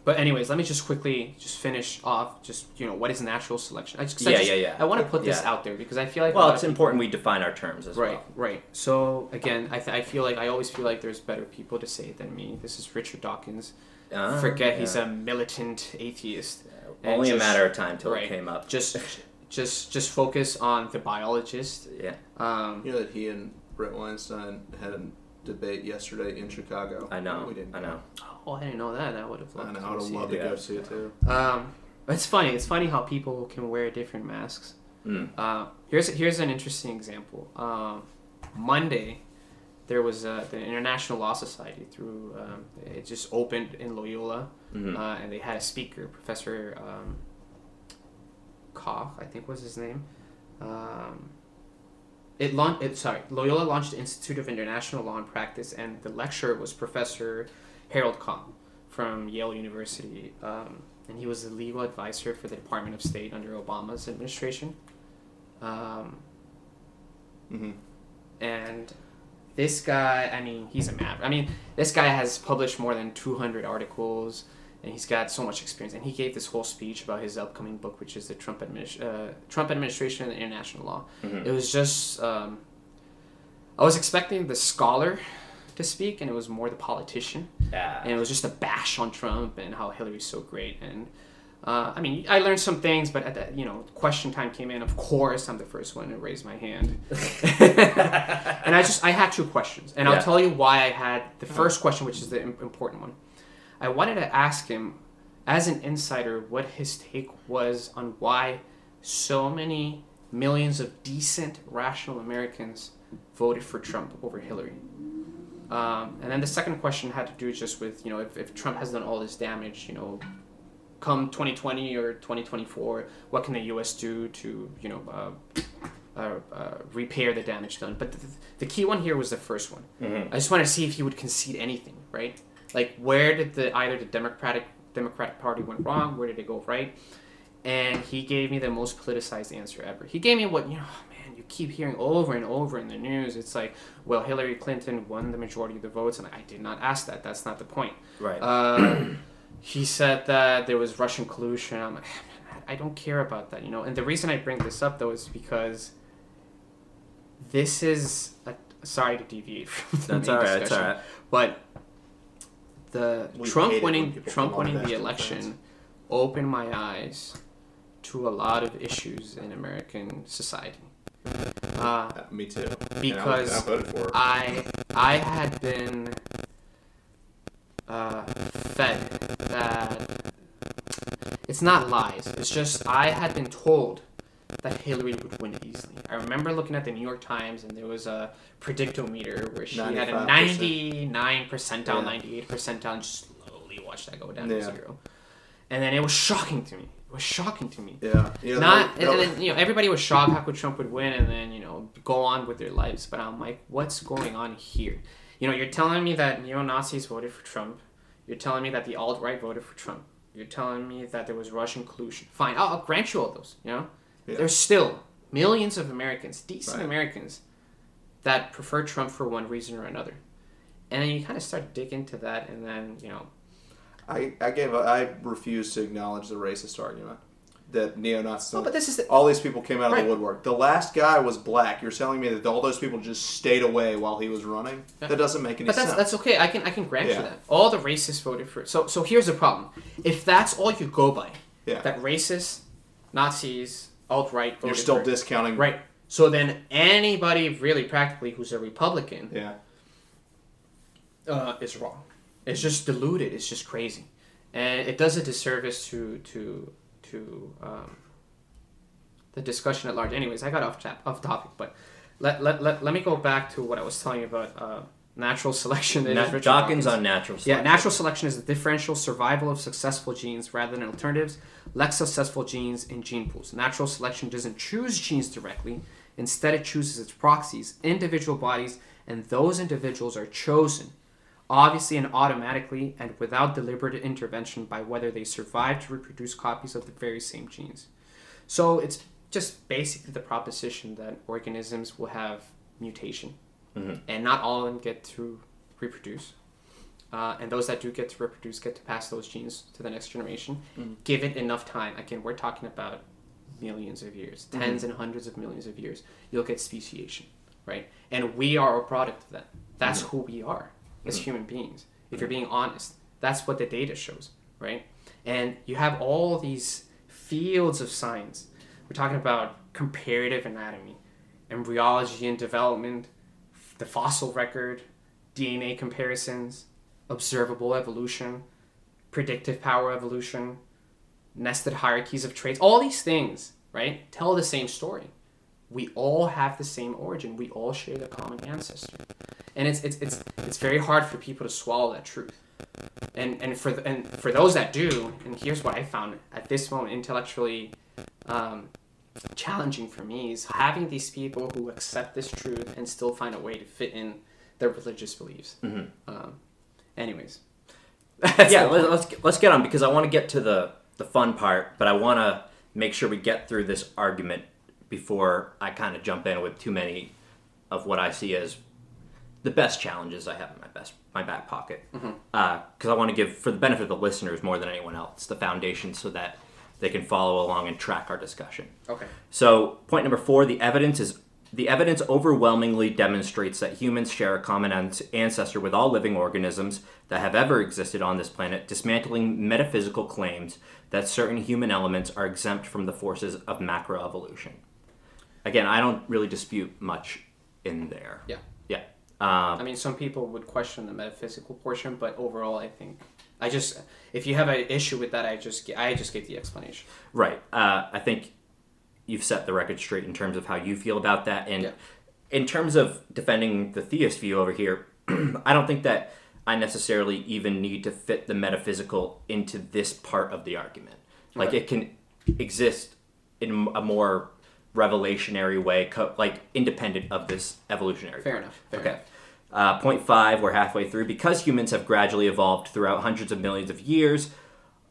but anyways, let me just quickly just finish off. Just you know, what is natural selection? I just, 'cause I Yeah, just- yeah, yeah. I want to put this Yeah. out there because I feel like Well, it's of important we define our terms as Right, well. right. right. So again, I, th- I feel like I always feel like there's better people to say it than me. This is Richard Dawkins. Ah, Forget he's a militant atheist. and Only a matter of time till right. it came up. Just, [laughs] just, just focus on the biologist. yeah, Um, You know that he and Bret Weinstein had a debate yesterday in Chicago. I know. We didn't. I know. oh, I didn't know that. I would have I loved know. to I would have loved to go see it too. Um, it's funny. It's funny how people can wear different masks. Mm. Uh, here's here's an interesting example. Um, Monday, there was uh, the International Law Society through um, it just opened in Loyola, Mhm. uh, and they had a speaker, Professor um, Koh, I think was his name. Um, it launched. It, sorry, Loyola launched the Institute of International Law and Practice, and the lecturer was Professor Harold Koh from Yale University, um, and he was the legal advisor for the Department of State under Obama's administration. Um, Mm-hmm. and this guy, I mean, he's a map. I mean, this guy has published more than 200 articles, and he's got so much experience. And he gave this whole speech about his upcoming book, which is the Trump, administ- uh, Trump administration and international law. Mhm. It was just, um, I was expecting the scholar to speak, and it was more the politician Yeah. and it was just a bash on Trump and how Hillary's so great. And uh, I mean, I learned some things, but at that, you know, question time came in. Of course, I'm the first one to raise my hand, [laughs] and I just I had two questions, and Yeah. I'll tell you why I had the first question, which is the important one. I wanted to ask him, as an insider, what his take was on why so many millions of decent, rational Americans voted for Trump over Hillary. Um, and then the second question had to do just with, you know, if, if Trump has done all this damage, you know, come 2020 or 2024, what can the U.S. do to, you know, uh, uh, uh, repair the damage done? But the, the key one here was the first one. Mhm. I just wanted to see if he would concede anything, right? Like, where did the either the Democratic Democratic Party went wrong? Where did it go right? And he gave me the most politicized answer ever. He gave me what you know, man. You keep hearing over and over in the news. It's like, well, Hillary Clinton won the majority of the votes, and I did not ask that. That's not the point. Right. Uh, he said that there was Russian collusion. I'm like, man, I don't care about that, you know. And the reason I bring this up though is because this is a, sorry to deviate from the That's main all right. That's all discussion, right. But the We Trump winning Trump winning the election opened my eyes to a lot of issues in American society. Uh, Uh, me too. Because I for. I I had been uh, fed that it's not lies. It's just I had been told that Hillary would win easily. I remember looking at the New York Times and there was a predictometer where she had a 95%. 99 percentile, Yeah. 98 percentile, and just slowly watch that go down Yeah. to zero. And then it was shocking to me. It was shocking to me yeah. Know, not they'll- and, and then you know everybody was shocked how could Trump would win and then you know go on with their lives but I'm like what's going on here you know you're telling me that neo Nazis voted for Trump you're telling me that the alt right voted for Trump you're telling me that there was Russian collusion fine I'll, I'll grant you all those you know Yeah. there's still millions of Americans decent Right. Americans that prefer Trump for one reason or another and then you kind of start digging to dig into that and then you know I, I gave a, I refuse to acknowledge the racist argument that neo Nazis. oh but this is the, all these people came out of the woodwork. The last guy was black. You're telling me that all those people just stayed away while he was running? That doesn't make any But that's sense. that's okay. I can I can grant Yeah. you that. All the racists voted for. So so here's the problem. If that's all you go by, yeah. that racists, Nazis, alt right You're still discounting. right. So then anybody really practically who's a Republican Yeah. uh, is wrong. It's just diluted. It's just crazy, and it does a disservice to to to um, the discussion at large. Anyways, I got off tap, off topic, but let, let, let, let me go back to what I was telling you about uh, natural selection. Na- Dawkins Dawkins. on natural. Yeah, natural selection is the differential survival of successful genes rather than alternatives, less successful genes in gene pools. Natural selection doesn't choose genes directly, instead, it chooses its proxies, individual bodies, and those individuals are chosen, obviously and automatically, and without deliberate intervention by whether they survive to reproduce copies of the very same genes. So it's just basically the proposition that organisms will have mutation, Mhm. and not all of them get to reproduce. Uh, and those that do get to reproduce get to pass those genes to the next generation. Mm-hmm. Give it enough time. Again, we're talking about millions of years, mm-hmm. 10s and hundreds of millions of years. You'll get speciation, right? And we are a product of that. That's mm-hmm. who we are as human beings. If you're being honest, that's what the data shows, right? And you have all these fields of science. We're talking about comparative anatomy, embryology and development, the fossil record, DNA comparisons, observable evolution, predictive power evolution, nested hierarchies of traits, all these things, right, tell the same story. We all have the same origin. We all share the common ancestor. And it's, it's, it's, it's very hard for people to swallow that truth. And, and, for, and for those that do, and here's what I found at this moment intellectually um, challenging for me is having these people who accept this truth and still find a way to fit in their religious beliefs. Mhm. Um, anyways. yeah, let, let's get- let's get on because I want to get to the the fun part, but I want to make sure we get through this argument before I kind of jump in with too many of what I see as the best challenges I have in my best my back pocket. Because I want to give, for the benefit of the listeners more than anyone else, the foundation so that they can follow along and track our discussion. Okay. So, point number four: the evidence is the evidence overwhelmingly demonstrates that humans share a common ancestor with all living organisms that have ever existed on this planet, dismantling metaphysical claims that certain human elements are exempt from the forces of macroevolution. Again, I don't really dispute much in there. Yeah. Yeah. Um, I mean, some people would question the metaphysical portion, but overall, I think I just if you have an issue with that, I just I just gave the explanation. Right. Uh, I think you've set the record straight in terms of how you feel about that. And Yeah. in terms of defending the theist view over here, [clears throat] I don't think that I necessarily even need to fit the metaphysical into this part of the argument. Like Okay. it can exist in a more revelationary way, co- like independent of this evolutionary. Fair part. enough. Fair Okay. enough. Uh, point five, we're halfway through. Because humans have gradually evolved throughout hundreds of millions of years,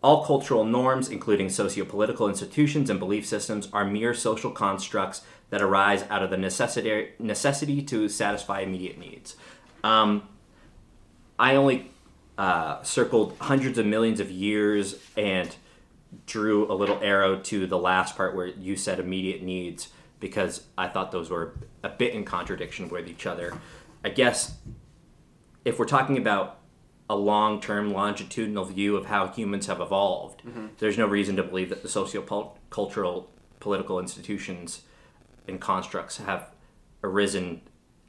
all cultural norms, including socio-political institutions and belief systems, are mere social constructs that arise out of the necessity, necessity to satisfy immediate needs. Um, I only uh, circled hundreds of millions of years and drew a little arrow to the last part where you said immediate needs because I thought those were a bit in contradiction with each other. I guess if we're talking about a long-term longitudinal view of how humans have evolved, mm-hmm. there's no reason to believe that the socio-cultural political institutions and constructs have arisen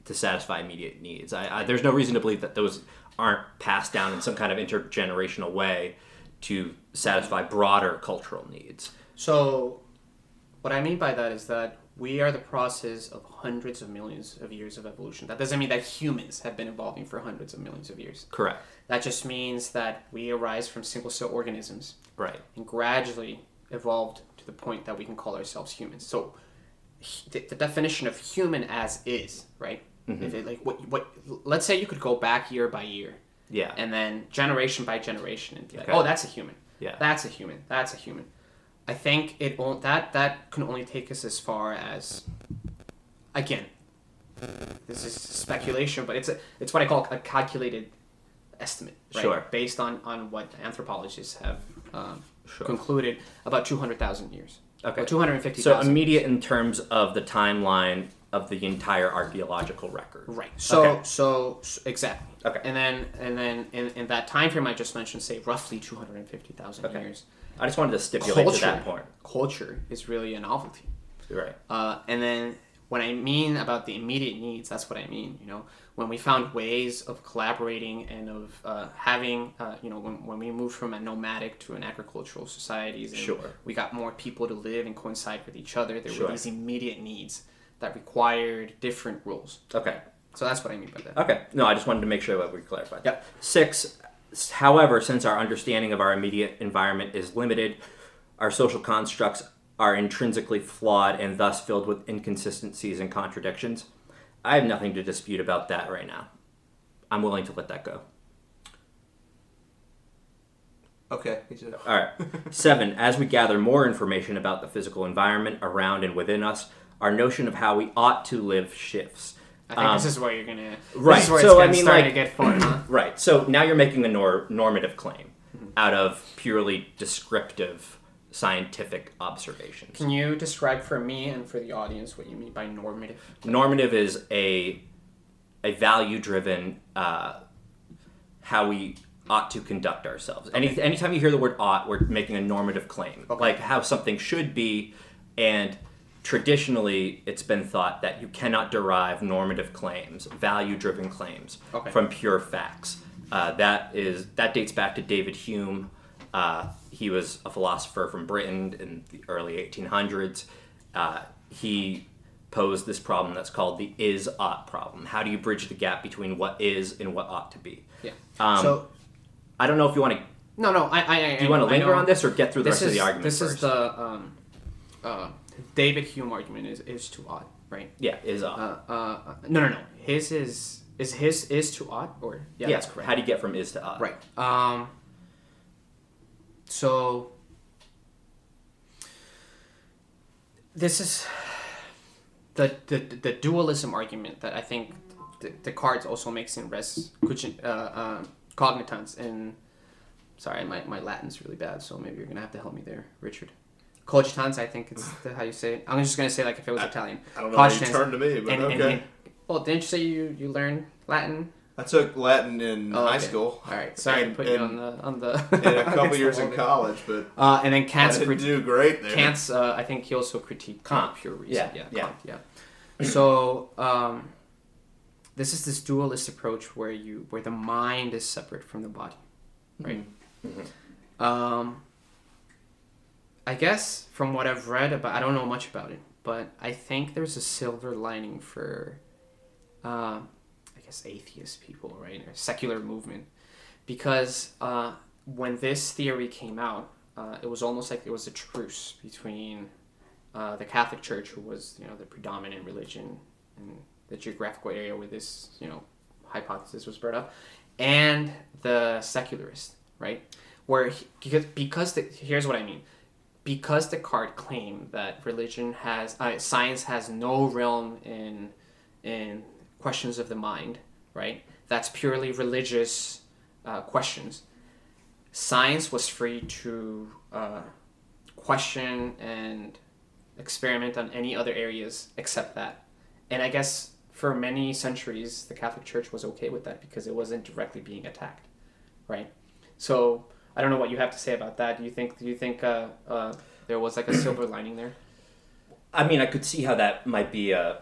to satisfy immediate needs. I, I, there's no reason to believe that those aren't passed down in some kind of intergenerational way to satisfy broader cultural needs. So, what I mean by that is that we are the process of hundreds of millions of years of evolution. That doesn't mean that humans have been evolving for hundreds of millions of years. Correct. That just means that we arise from single cell organisms Right. and gradually evolved to the point that we can call ourselves humans. So, the, the definition of human as is, right? Mm-hmm. If it, like what what let's say you could go back year by year Yeah. and then generation by generation and be like, Okay. oh, that's a human. Yeah. That's a human. That's a human. I think it won't. That that can only take us as far as, again, this is speculation, but it's a it's what I call a calculated estimate, right? Sure. Based on on what anthropologists have um, Sure. concluded about two hundred thousand years. Okay. Two hundred and fifty So immediate in terms of the timeline of the entire archaeological record. Right. So, Okay. so so exactly. Okay. And then and then in, in that time frame I just mentioned, say roughly two hundred and fifty thousand Okay. years. I just wanted to stipulate to that point. culture is really a novelty. Right. Uh, and then when I mean about the immediate needs, that's what I mean. You know, when we found ways of collaborating and of uh, having, uh, you know, when, when we moved from a nomadic to an agricultural society, and Sure. we got more people to live and coincide with each other. There Sure. were these immediate needs that required different rules. Okay. So that's what I mean by that. Okay. No, I just wanted to make sure that we clarified. Yep. Six. However, since our understanding of our immediate environment is limited, our social constructs are intrinsically flawed and thus filled with inconsistencies and contradictions. I have nothing to dispute about that right now. I'm willing to let that go. Okay. All right. Seven, as we gather more information about the physical environment around and within us, our notion of how we ought to live shifts. I think Um, this is where you're gonna. right, This is where so I mean, like- fun, huh? [clears throat] Right. So now you're making a nor- normative claim out of purely descriptive scientific observations. Can you describe for me and for the audience what you mean by normative? Normative is a a value driven uh, how we ought to conduct ourselves. Any anytime you hear the word ought, we're making a normative claim, Okay. like how something should be, and traditionally it's been thought that you cannot derive normative claims, value driven claims, Okay. from pure facts. Uh, that is that dates back to David Hume. Uh, he was a philosopher from Britain in the early 1800s. Uh, he posed this problem that's called the is ought problem. How do you bridge the gap between what is and what ought to be? Yeah. Um, so I don't know if you want to. no, no. I, I, I Do you want to linger on this or get through the this rest is, of the argument This first? is the um, uh, David Hume argument is, is too odd, right? yeah, is ought. Uh, uh, no, no, no. His is is his is too odd, or yeah, yeah, that's correct. How do you get from is to ought? Right. Um. So this is the the, the dualism argument that I think the, Descartes also makes in res uh, uh, cognitans and sorry my, my Latin's really bad so maybe you're gonna have to help me there Richard cogitans I think it's the, how you say it I'm just gonna say like if it was I- Italian I don't know how you turned to me, but and, and- okay. and- well didn't you say you you learned Latin I took Latin in Oh, high okay. school. all right sorry And- to put you on the on the and a [laughs] couple years in college, but Uh, and then I Kant's didn't crit- do great there. Kant's. Uh, I think he also critiqued Kant pure reason. Yeah, Yeah, yeah. Kant, yeah. So um, this is this dualist approach where you where the mind is separate from the body, right? Um, I guess from what I've read about, I don't know much about it, but I think there's a silver lining for, uh, I guess atheist people, right, or secular movement, because uh, when this theory came out, uh, it was almost like it was a truce between uh, the Catholic Church, who was you know the predominant religion in the geographical area where this you know hypothesis was brought up, and the secularist, right? Where he, because because the, here's what I mean, because Descartes claimed that religion has uh, science has no realm in in questions of the mind, right? That's purely religious uh, questions. Science was free to uh, question and experiment on any other areas except that. And I guess for many centuries, the Catholic Church was okay with that because it wasn't directly being attacked, right? So I don't know what you have to say about that. Do you think do you think uh, uh, there was like a silver [clears throat] lining there? I mean, I could see how that might be a,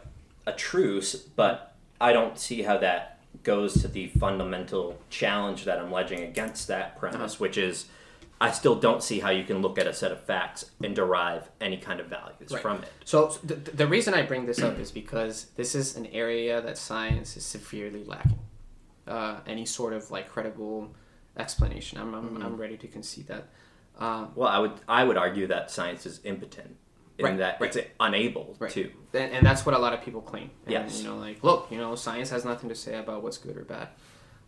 a truce, but I don't see how that goes to the fundamental challenge that I'm ledging against that premise, Uh-huh. which is I still don't see how you can look at a set of facts and derive any kind of values Right. from it. So the, the reason I bring this up is because this is an area that science is severely lacking. Uh, any sort of like credible explanation. I'm, I'm, I'm ready to concede that. Um, Well, I would I would argue that science is impotent in Right, that right. it's unable Right. to. and, and that's what a lot of people claim. And, Yes. You know, like, look, you know, science has nothing to say about what's good or bad.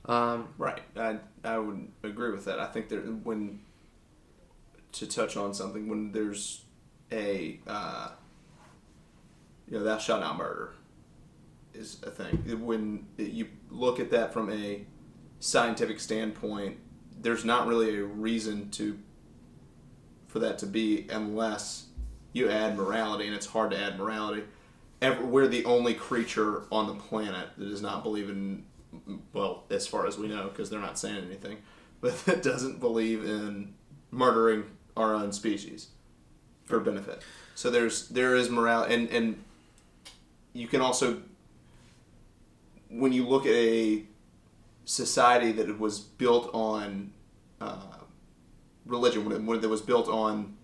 Um, Right. I I would agree with that. I think that when to touch on something when there's a uh, you know thou shalt not murder is a thing. When you look at that from a scientific standpoint, there's not really a reason to for that to be unless you add morality, and it's hard to add morality. We're the only creature on the planet that does not believe in, well, as far as we know, because they're not saying anything, [laughs] but that doesn't believe in murdering our own species for benefit. So there's there is morality, and and you can also when you look at a society that was built on uh, religion, when it, when it was built on,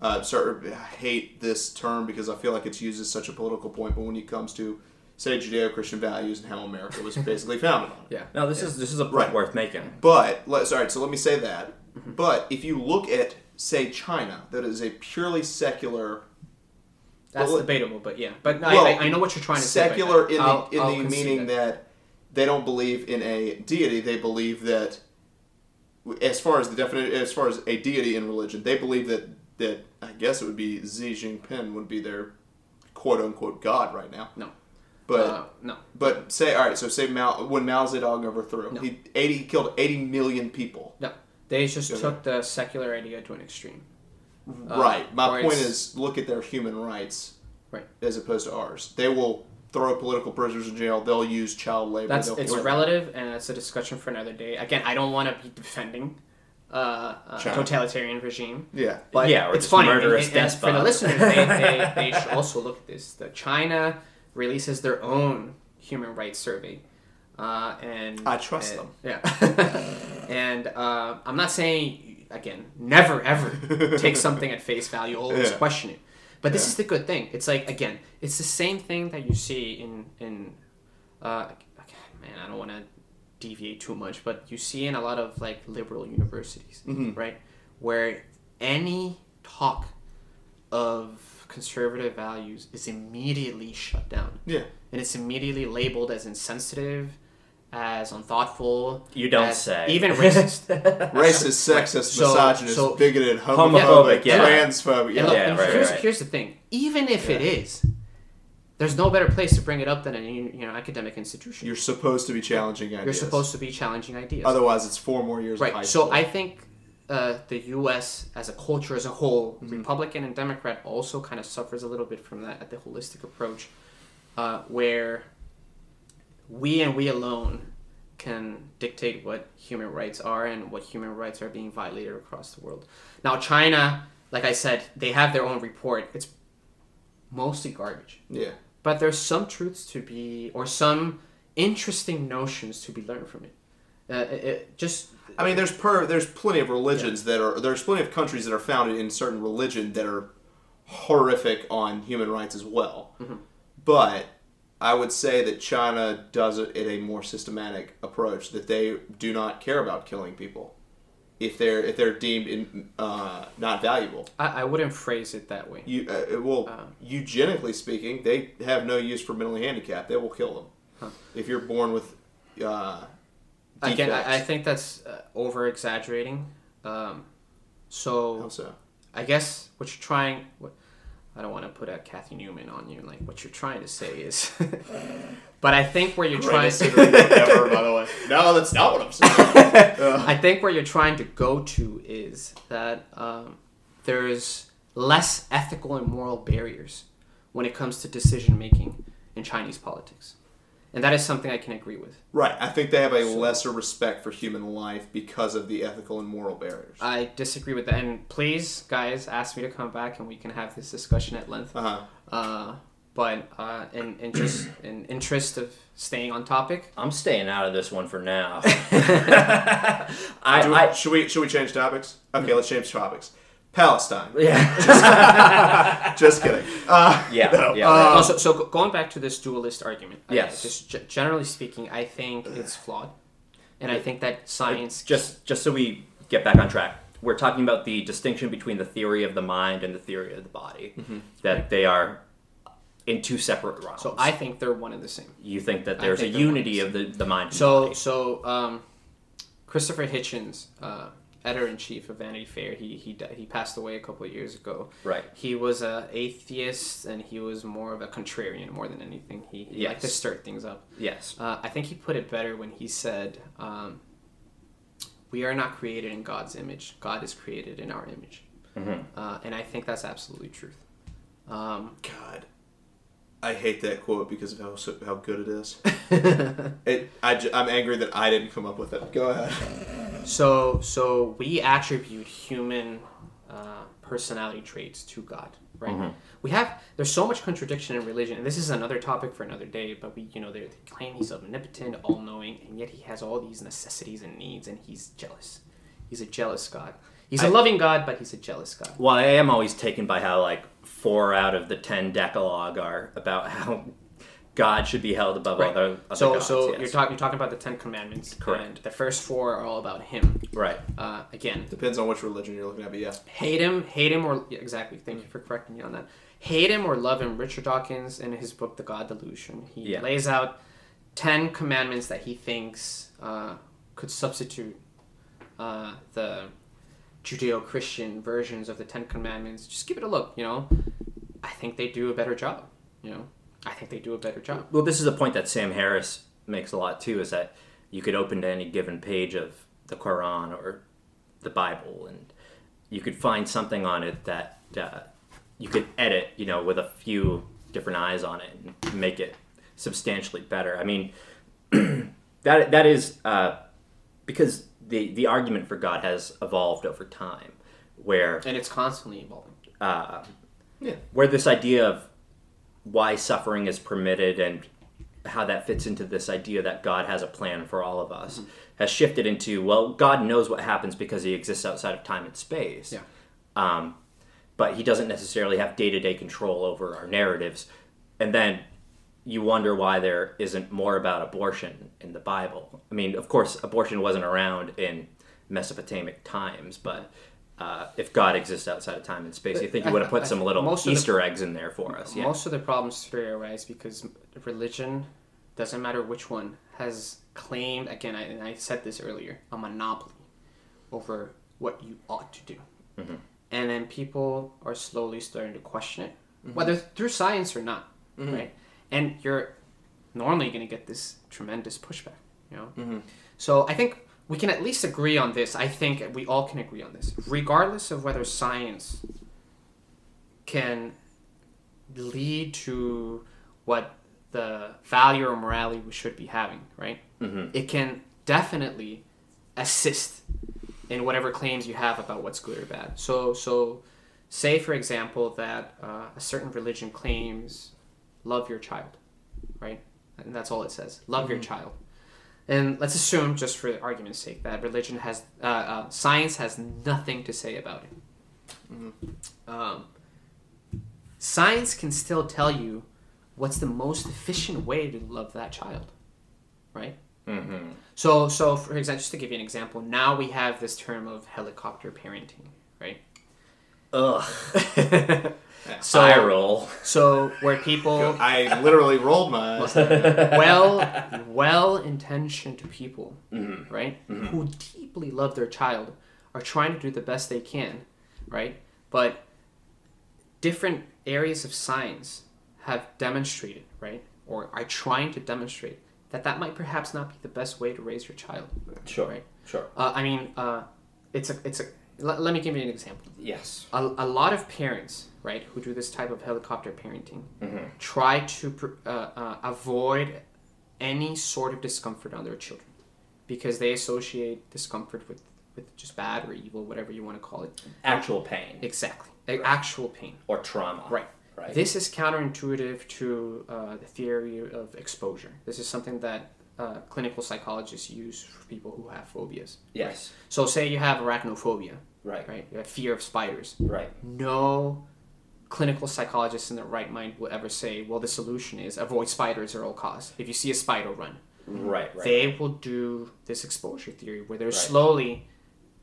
uh, sorry, I hate this term because I feel like it's used as such a political point, but when it comes to, say, Judeo-Christian values and how America was [laughs] basically founded on it. yeah. No, this is this is a point Right. worth making. But let's all right. So let me say that. But if you look at, say, China, that is a purely secular That's Well, debatable, but yeah. But well, I, I, I know what you're trying to secular say. Secular in but I'll- the in I'll the concede meaning that. They don't believe in a deity. They believe that, as far as the definition, as far as a deity in religion, they believe that that I guess it would be Xi Jinping would be their quote unquote god right now. No. But uh, no. but say all right. So say Mao when Mao Zedong overthrew, No. he eighty he killed eighty million people. No. They just Okay. took the secular idea to an extreme. Uh, right. My point is, look at their human rights. Right. As opposed to ours, they will throw political prisoners in jail. They'll use child labor. That's they'll it's whatever. relative, and it's a discussion for another day. Again, I don't want to be defending uh, a totalitarian regime. Yeah. But Yeah, or it's funny. murderous and- and for the listeners, they, [laughs] they, they should also look at this. The China releases their own human rights survey, uh, and I trust and- Yeah, [laughs] and uh, I'm not saying again, never ever take something at face value. Always Yeah. question it. But this Yeah. is the good thing. It's like again, it's the same thing that you see in in. Uh, okay, man, I don't want to deviate too much, but you see in a lot of like liberal universities, Mhm. right, where any talk of conservative values is immediately shut down, Yeah. and it's immediately labeled as insensitive, as unthoughtful. You don't as say. Even [laughs] racist. Racist, sexist, So- misogynist, so- bigoted, Homophobic, homophobic, yeah. transphobic. And Yeah. look, Yeah, right, here's, right. here's the thing. Even if it is, there's no better place to bring it up than a you know academic institution. You're supposed to be challenging ideas. You're supposed to be challenging ideas. Otherwise, it's four more years of high right. So school. I think uh, the U.S. as a culture as a whole, Mm-hmm. Republican and Democrat, also kind of suffers a little bit from that at the holistic approach, uh, where we and we alone can dictate what human rights are and what human rights are being violated across the world. Now, China, like I said, they have their own report. It's mostly garbage. yeah. But there's some truths to be, or some interesting notions to be learned from it. Uh, it, it just I mean, there's per there's plenty of religions that are there's plenty of countries that are founded in certain religion that are horrific on human rights as well. Mm-hmm. But I would say that China does it in a more systematic approach. That they do not care about killing people if they're if they're deemed in, uh, not valuable. I, I wouldn't phrase it that way. You uh, well, Uh. eugenically speaking, they have no use for mentally handicapped. They will kill them Huh. if you're born with. Uh, Again, I, I think that's uh, over exaggerating. Um, so so? I guess what you're trying. What, I don't want to put a Cathy Newman on you. Like what you're trying to say is, [laughs] but I think where you're trying. To ever, by the way. No, that's not what I'm saying. [laughs] I think where you're trying to go to is that um, there's less ethical and moral barriers when it comes to decision making in Chinese politics. And that is something I can agree with. Right. I think they have a lesser respect for human life because of the ethical and moral barriers. I disagree with that. And please, guys, ask me to come back and we can have this discussion at length. Uh-huh. Uh, but uh, in, in just [coughs] in interest of staying on topic, I'm staying out of this one for now. [laughs] [laughs] I, we- I should we should we change topics? Okay, let's change topics. Palestine. yeah [laughs] Just kidding. Uh, yeah No. yeah. Uh, so, so going back to this dualist argument, I- Yes. just g- generally speaking, I think it's flawed, and I think that science. just just so we get back on track we're talking about the distinction between the theory of the mind and the theory of the body that they are in two separate realms so I think they're one and the same. you think that there's a think they're unity of the, the mind and the So body. so um, Christopher Hitchens, uh, editor in chief of Vanity Fair, he he he passed away a couple of years ago. right He was a atheist and he was more of a contrarian more than anything. He, he liked to stir things up. yes Uh, I think he put it better when he said, um, "We are not created in God's image. God is created in our image," uh, and I think that's absolutely truth. Um, God, I hate that quote because of how so- how good it is. [laughs] it, I, I'm angry that I didn't come up with it. Go ahead. so, so we attribute human uh, personality traits to God, right? We have there's so much contradiction in religion, and this is another topic for another day. But we, you know, they, they claim he's omnipotent, all-knowing, and yet he has all these necessities and needs, and he's jealous. He's a jealous God. He's a I- loving God, but he's a jealous God. well i am always taken by how like four out of the ten decalogue are about how god should be held above Right. other, other so, gods, so yes. you're talking you're talking about the Ten Commandments, Correct. and the first four are all about him. right Uh, again, Depends on which religion you're looking at, but yeah. hate him, hate him, or yeah, exactly. Thank you for correcting me on that. Hate him or love him. Richard Dawkins, in his book *The God Delusion*, he Yeah. lays out ten commandments that he thinks uh, could substitute uh, the Judeo-Christian versions of the Ten Commandments. Just give it a look. You know, I think they do a better job. You know, I think they do a better job. Well, this is a point that Sam Harris makes a lot too. Is that you could open to any given page of the Quran or the Bible, and you could find something on it that uh, you could edit, you know, with a few different eyes on it and make it substantially better. I mean, [clears throat] that that is uh, because the the argument for God has evolved over time, where And it's constantly evolving. uh, Yeah. where this idea of why suffering is permitted and how that fits into this idea that God has a plan for all of us has shifted into well, God knows what happens because He exists outside of time and space. Yeah. Um, but He doesn't necessarily have day to day control over our narratives, and then you wonder why there isn't more about abortion in the Bible. I mean, of course, abortion wasn't around in Mesopotamic times, but uh, if God exists outside of time and space, you think He would have put some little of the- Easter eggs in there for us. Yeah. Most of the problems today arise because religion, doesn't matter which one, has claimed, again, I, and I said this earlier, a monopoly over what you ought to do. Mm-hmm. And then people are slowly starting to question it, Mm-hmm. whether through science or not, right? And you're normally going to get this tremendous pushback, you know? Mm-hmm. So I think we can at least agree on this. I think we all can agree on this, regardless of whether science can lead to what the value or morality we should be having, right? Mhm. It can definitely assist in whatever claims you have about what's good or bad. So, so say for example that uh, a certain religion claims love your child, right? And that's all it says. Love your child. And let's assume, just for argument's sake, that religion has, uh, uh, science has nothing to say about it. Um, science can still tell you what's the most efficient way to love that child, right? Mm-hmm. So, so for example, just to give you an example, now we have this term of helicopter parenting, right? Ugh. [laughs] So, Eye roll. so where people, I literally rolled my [laughs] eyes. well, well-intentioned people, Mm-hmm. right, who deeply love their child, are trying to do the best they can, right? But different areas of science have demonstrated, right, or are trying to demonstrate that that might perhaps not be the best way to raise your child. Sure. Right. Sure. Uh, I mean, uh, it's a, it's a. Let, let me give you an example. Yes. A, a lot of parents, right, who do this type of helicopter parenting, Mm-hmm. try to pr- uh, uh, avoid any sort of discomfort on their children because they associate discomfort with, with just bad or evil, whatever you want to call it. Actual pain Exactly. Like Actual pain. or trauma. Right. Right. This is counterintuitive to uh, the theory of exposure. This is something that uh, clinical psychologists use for people who have phobias. Yes. So, say you have arachnophobia, Right. right? You have fear of spiders. Right. No clinical psychologist in their right mind will ever say, well, the solution is avoid spiders at all costs. If you see a spider, run. Right. Right. They will do this exposure theory where they're Right. slowly,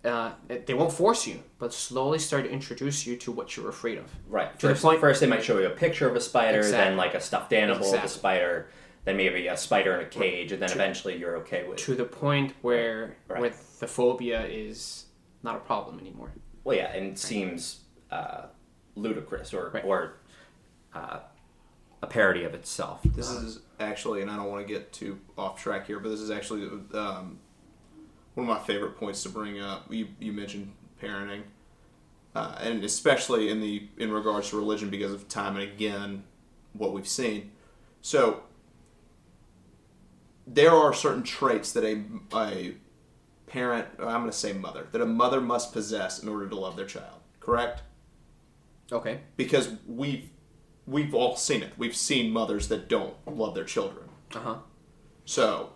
uh, they won't force you, but slowly start to introduce you to what you're afraid of. Right. To the First, point- they might show you a picture of a spider, Exactly. then like a stuffed animal of a spider, then maybe a spider in a cage, and then eventually you're okay with. To the point where, Right. where the phobia is not a problem anymore. Well, yeah, and it seems uh, ludicrous or Right. or uh, a parody of itself. This is actually, and I don't want to get too off track here, but this is actually um, one of my favorite points to bring up. You, you mentioned parenting, uh, and especially in the in regards to religion because of time and again what we've seen. So there are certain traits that a a parent, I'm going to say mother, that a mother must possess in order to love their child. Correct? Okay. because we've we've all seen it. We've seen mothers that don't love their children. Uh huh. So,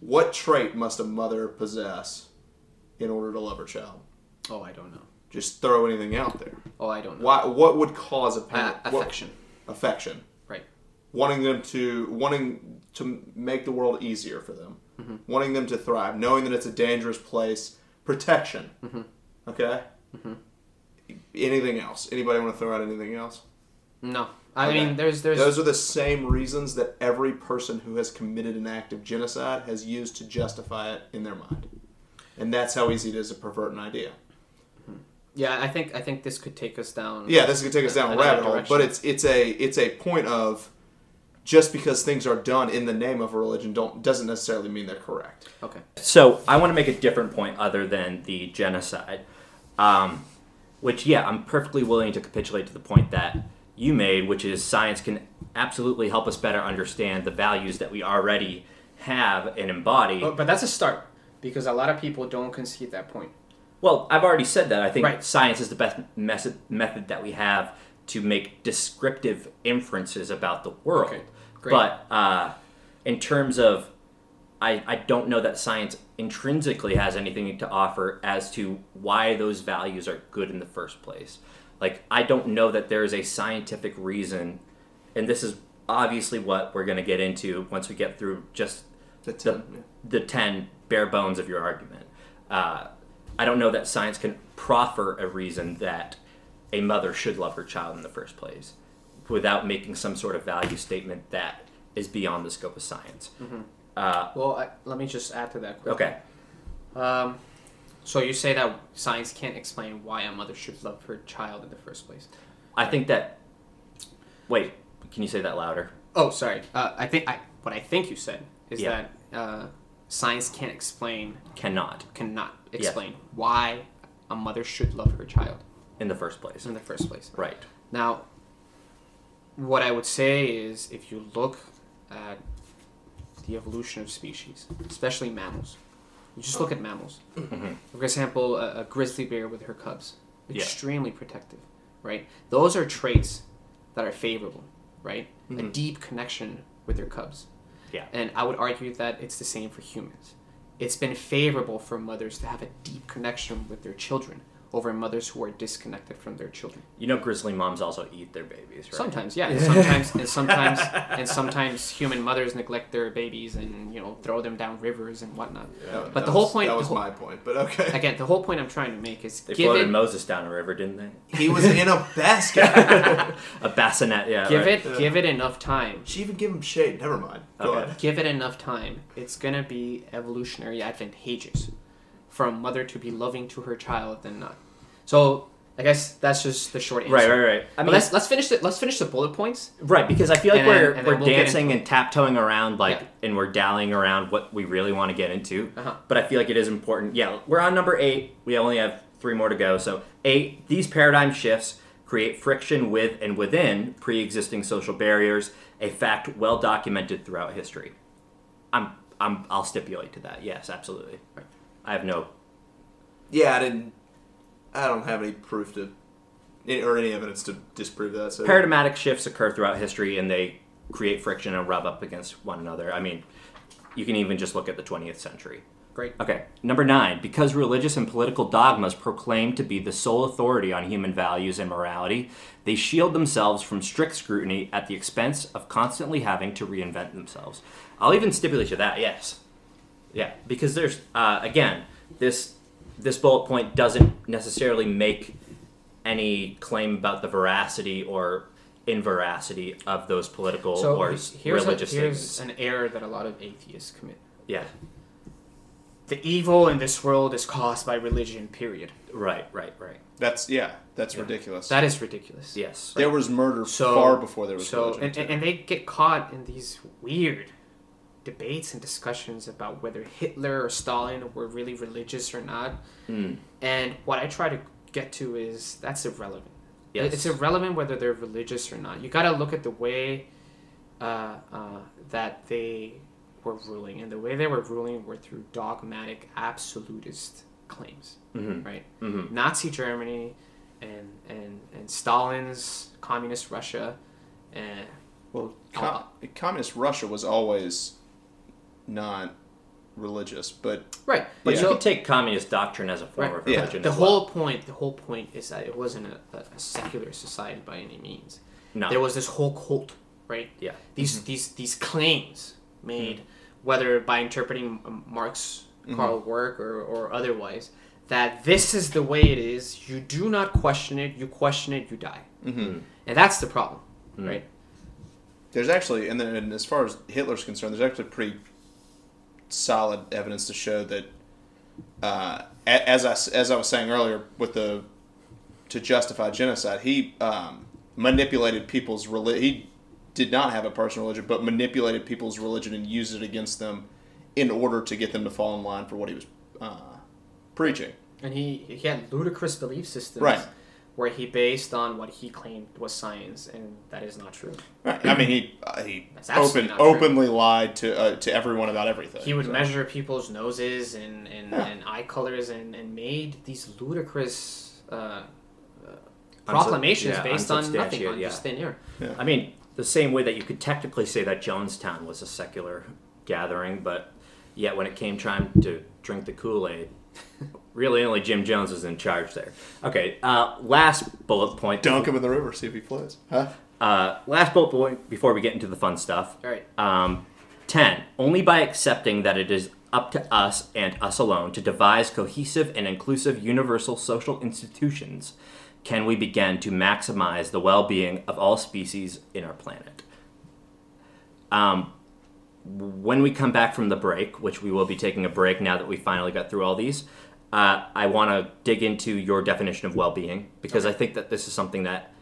what trait must a mother possess in order to love her child? Oh, I don't know. Just throw anything out there. Oh, I don't know. Why? What would cause a Uh, parent what- affection. affection, Right. wanting them to wanting to make the world easier for them, Mm-hmm. wanting them to thrive, knowing that it's a dangerous place, protection. Mm-hmm. Okay. Anything else? Anybody want to throw out anything else? No. I Okay. mean, there's there's Those are the same reasons that every person who has committed an act of genocide has used to justify it in their mind. And that's how easy it is to pervert an idea. yeah. I think I think this could take us down. Yeah, this could take us down a rabbit hole, but it's it's a it's a point of just because things are done in the name of a religion don't doesn't necessarily mean they're correct. Okay. So I want to make a different point other than the genocide, um, which yeah, I'm perfectly willing to capitulate to the point that you made, which is science can absolutely help us better understand the values that we already have and embody. But, but that's a start because a lot of people don't concede that point. Well, I've already said that. I think Right. science is the best method method that we have to make descriptive inferences about the world. Okay, great. But uh, in terms of, I, I don't know that science intrinsically has anything to offer as to why those values are good in the first place. Like, I don't know that there is a scientific reason, and this is obviously what we're going to get into once we get through just The the, ten, yeah. the 10 bare bones of your argument. Uh, I don't know that science can proffer a reason that a mother should love her child in the first place without making some sort of value statement that is beyond the scope of science. Uh, Well, I, let me just add to that quickly. okay. Um, so you say that science can't explain why a mother should love her child in the first place. I think that. Wait, can you say that louder? Oh, sorry. Uh, I think I what I think you said is Yeah. that uh, science can't explain, Cannot cannot explain why a mother should love her child in the first place. in the first place. Right. Now, what I would say is if you look at the evolution of species, especially mammals, you just look at mammals. Mm-hmm. For example, a, a grizzly bear with her cubs, Yeah. extremely protective, right? Those are traits that are favorable, right? A mm-hmm. deep connection with their cubs. Yeah. And I would argue that it's the same for humans. It's been favorable for mothers to have a deep connection with their children over mothers who are disconnected from their children. You know, grizzly moms also eat their babies, right? Sometimes, yeah. [laughs] And sometimes, and sometimes, and sometimes human mothers neglect their babies and you know throw them down rivers and whatnot. That- But the whole was- point- That was whole- my point, but okay. Again, the whole point I'm trying to make is They give floated Moses down a river, didn't they? He was in a [laughs] basket. A bassinet, yeah. give right. it, give it enough time. she even gave him shade. Never mind. Go Okay. ahead. Give it enough time. It's gonna be evolutionary advantageous for a mother to be loving to her child than not. So I guess that's just the short answer. Right, right, right. I But mean, let's let's finish the let's finish the bullet points. Right, because I feel like And we're and we're we'll dancing and taptoeing around like Yeah. and we're dallying around what we really want to get into. Uh-huh. But I feel like it is important. Yeah, we're on number eight. We only have three more to go. So eight, these paradigm shifts create friction with and within pre-existing social barriers, a fact well documented throughout history. I'm I'm I'll stipulate to that. Yes, absolutely. Right. I have no. Yeah, I didn't. I don't have any proof to, or any evidence to disprove that. So Paradigmatic shifts occur throughout history, and they create friction and rub up against one another. I mean, you can even just look at the 20th century. Great. Okay, number nine. Because religious and political dogmas proclaim to be the sole authority on human values and morality, they shield themselves from strict scrutiny at the expense of constantly having to reinvent themselves. I'll even stipulate to that. Yes, yeah, because there's uh, again this this bullet point doesn't necessarily make any claim about the veracity or inveracity of those political So or here's, a, religious here's statements. an error that a lot of atheists commit. Yeah, The evil in this world is caused by religion. Period. right, right, right. That's yeah, that's Yeah. ridiculous. That is ridiculous. Yes. there was murder So far before there was so religion. and, too. and, and they get caught in these weird debates and discussions about whether Hitler or Stalin were really religious or not. Mm. And what I try to get to is that's irrelevant. Yes. It's irrelevant whether they're religious or not. You got to look at the way uh, uh, that they were ruling, and the way they were ruling were through dogmatic, absolutist claims, Mhm. right? Mhm. Nazi Germany and and and Stalin's communist Russia, and well, uh, communist Russia was always not religious, but right. But Yeah. you could take communist doctrine as a form Right. of Yeah. religion. The as whole well. point, the whole point is that it wasn't a, a, a secular society by any means. no, There was this whole cult, right? yeah, These mm-hmm. these these claims made, mm-hmm. whether by interpreting Marx, mm-hmm. Karl work or, or otherwise, that this is the way it is. You do not question it. You question it, you die. Mhm. And that's the problem, right? there's actually, and then and as far as Hitler's concerned, there's actually pretty solid evidence to show that, uh, as I as I was saying earlier, with the to justify genocide, he um, manipulated people's religion. He did not have a personal religion, but manipulated people's religion and used it against them in order to get them to fall in line for what he was uh, preaching. And he he had ludicrous belief systems, Right. Where he based on what he claimed was science, and that is not true. Right. I mean, he uh, he open, openly lied to uh, to everyone about everything. He would So- measure people's noses and, and, Yeah. and eye colors and, and made these ludicrous uh, uh, Unsub- proclamations yeah, based on nothing, on yeah. just thin air. I mean, the same way that you could technically say that Jonestown was a secular gathering, but yet when it came time to drink the Kool Aid, really only Jim Jones was in charge there. Okay, uh, last bullet point. dunk him in the river, see if he floats. Huh? Uh, last bullet point before we get into the fun stuff. All right. Um, 10. Only by accepting that it is up to us and us alone to devise cohesive and inclusive universal social institutions can we begin to maximize the well being of all species in our planet. Um, when we come back from the break, which we will be taking a break now that we finally got through all these, uh, I want to dig into your definition of well being because I think that this is something that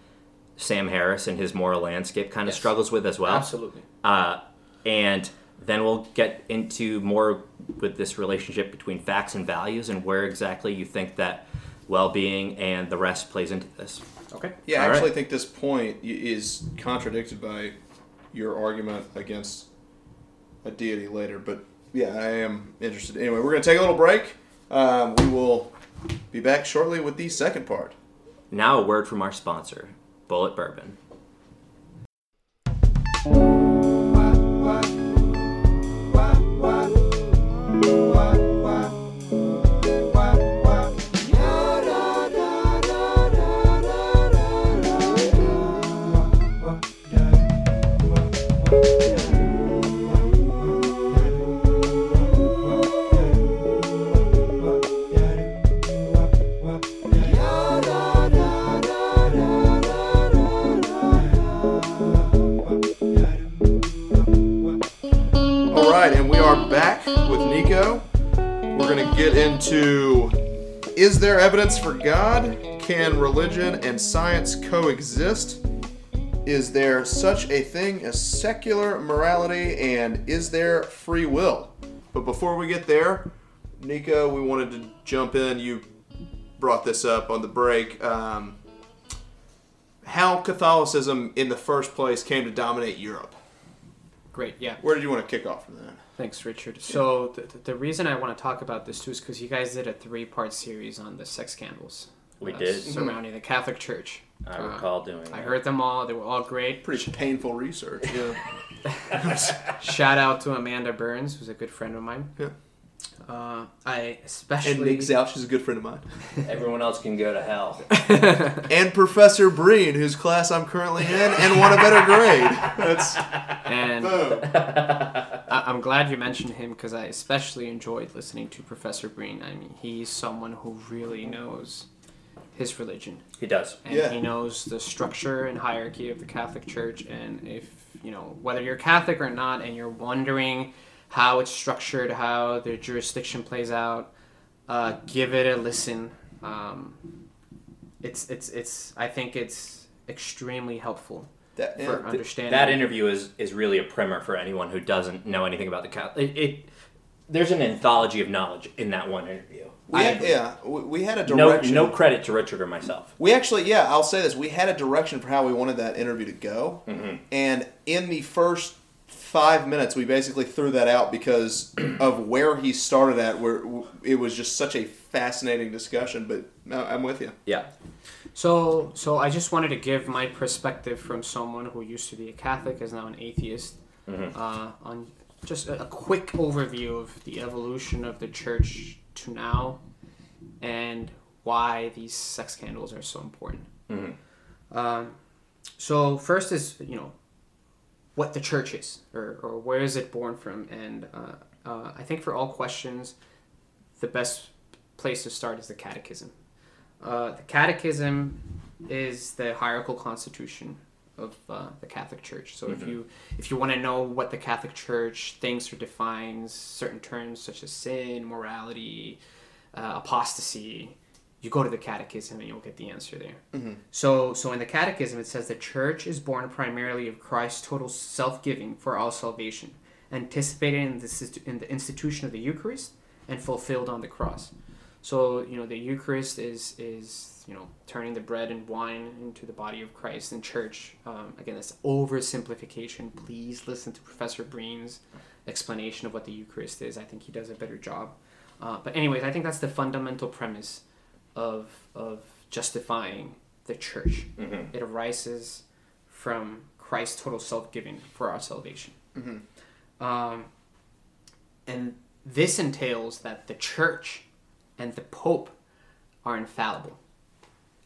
Sam Harris and his moral landscape kind of Yes. struggles with as well. Absolutely. Uh, and then we'll get into more with this relationship between facts and values and where exactly you think that well-being and the rest plays into this. Okay. Yeah, I actually right. think this point is contradicted by your argument against a deity later. But yeah, I am interested. Anyway, we're going to take a little break. Um, we will be back shortly with the second part. Now a word from our sponsor, Bulleit Bourbon. Nico. We're going to get into Is there evidence for God? Can religion and science coexist? Is there such a thing as secular morality? And is there free will? But before we get there, Nico, we wanted to jump in. You brought this up on the break. Um, how Catholicism in the first place came to dominate Europe. great. Yeah. Where did you want to kick off from that? Thanks, Richard. So the, the reason I want to talk about this too is because you guys did a three-part series on the sex scandals. We uh, did. surrounding the Catholic Church. I Uh, recall doing I that. heard them all. They were all great. Pretty painful research. [laughs] Yeah. Shout out to Amanda Burns, who's a good friend of mine. Yeah. Uh, I And especially Nick Zouch is a good friend of mine. [laughs] Everyone else can go to hell. [laughs] And Professor Breen, whose class I'm currently in, and won a better grade. That's and Boom. [laughs] I- I'm glad you mentioned him because I especially enjoyed listening to Professor Breen. I mean, he's someone who really knows his religion. He does. and Yeah. he knows the structure and hierarchy of the Catholic Church. And if you know whether you're Catholic or not, and you're wondering how it's structured, how the jurisdiction plays out, uh, give it a listen. Um, it's it's it's. I think it's extremely helpful that. for yeah, understanding That interview is, is really a primer for anyone who doesn't know anything about the Catholic. It, it there's an anthology of knowledge in that one interview. we had, yeah, we, we had a No, direction. no credit to Richard or myself. We actually, yeah, I'll say this. We had a direction for how we wanted that interview to go, Mm-hmm. and in the first five minutes, we basically threw that out because of where he started at. Where it was just such a fascinating discussion. But no, I'm with you. Yeah. So, so I just wanted to give my perspective from someone who used to be a Catholic, is now an atheist, uh, on just a, a quick overview of the evolution of the church to now, and why these sex scandals are so important. Um, so first is you know what the church is, or, or where is it born from, and uh, uh, I think for all questions, the best place to start is the Catechism. Uh, the Catechism is the hierarchical constitution of uh, the Catholic Church. So if you if you want to know what the Catholic Church thinks or defines certain terms such as sin, morality, uh, apostasy, you go to the Catechism and you'll get the answer there. So so in the Catechism it says the Church is born primarily of Christ's total self-giving for all salvation, anticipated in the, in the institution of the Eucharist and fulfilled on the cross. So you know the Eucharist is is you know turning the bread and wine into the body of Christ in church. Um, again, that's oversimplification. Please listen to Professor Breen's explanation of what the Eucharist is. I think he does a better job. Uh, but anyways, I think that's the fundamental premise of of justifying the church. Mm-hmm. It arises from Christ's total self giving for our salvation. Mm-hmm. Um, and this entails that the church and the pope are infallible.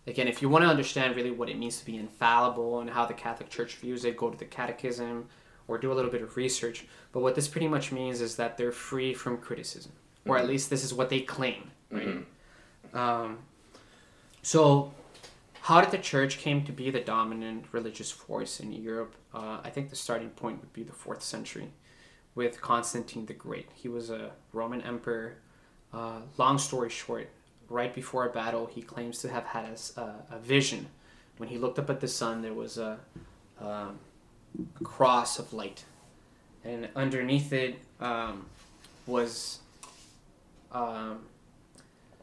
Again, if you want to understand really what it means to be infallible and how the Catholic Church views it, go to the Catechism or do a little bit of research. But what this pretty much means is that they're free from criticism, or at mm-hmm. least this is what they claim. Right? Um, so, how did the Church came to be the dominant religious force in Europe? Uh, I think the starting point would be the fourth century, with Constantine the Great. He was a Roman emperor. Uh, long story short, right before a battle, he claims to have had a vision. When he looked up at the sun, there was a, um, a cross of light, and underneath it um, was um,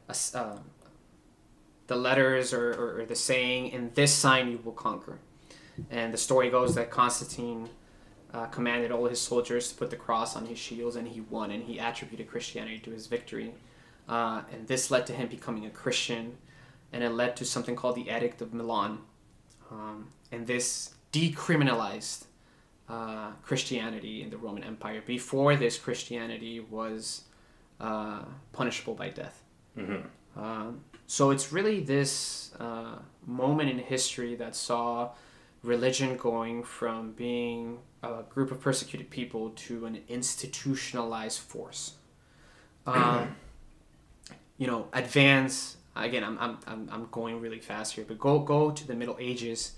a um, the letters or, or, or the saying, "In this sign you will conquer." And the story goes that Constantine uh, commanded all his soldiers to put the cross on his shields, and he won, and he attributed Christianity to his victory. Uh, and this led to him becoming a Christian, and it led to something called the Edict of Milan. Um, and this decriminalized uh, Christianity in the Roman Empire. Before this, Christianity was uh, punishable by death. Um, so it's really this uh, moment in history that saw religion going from being a group of persecuted people to an institutionalized force. Um, [clears throat] you know, advance. Again, I'm, I'm, I'm, I'm going really fast here, but go go to the Middle Ages,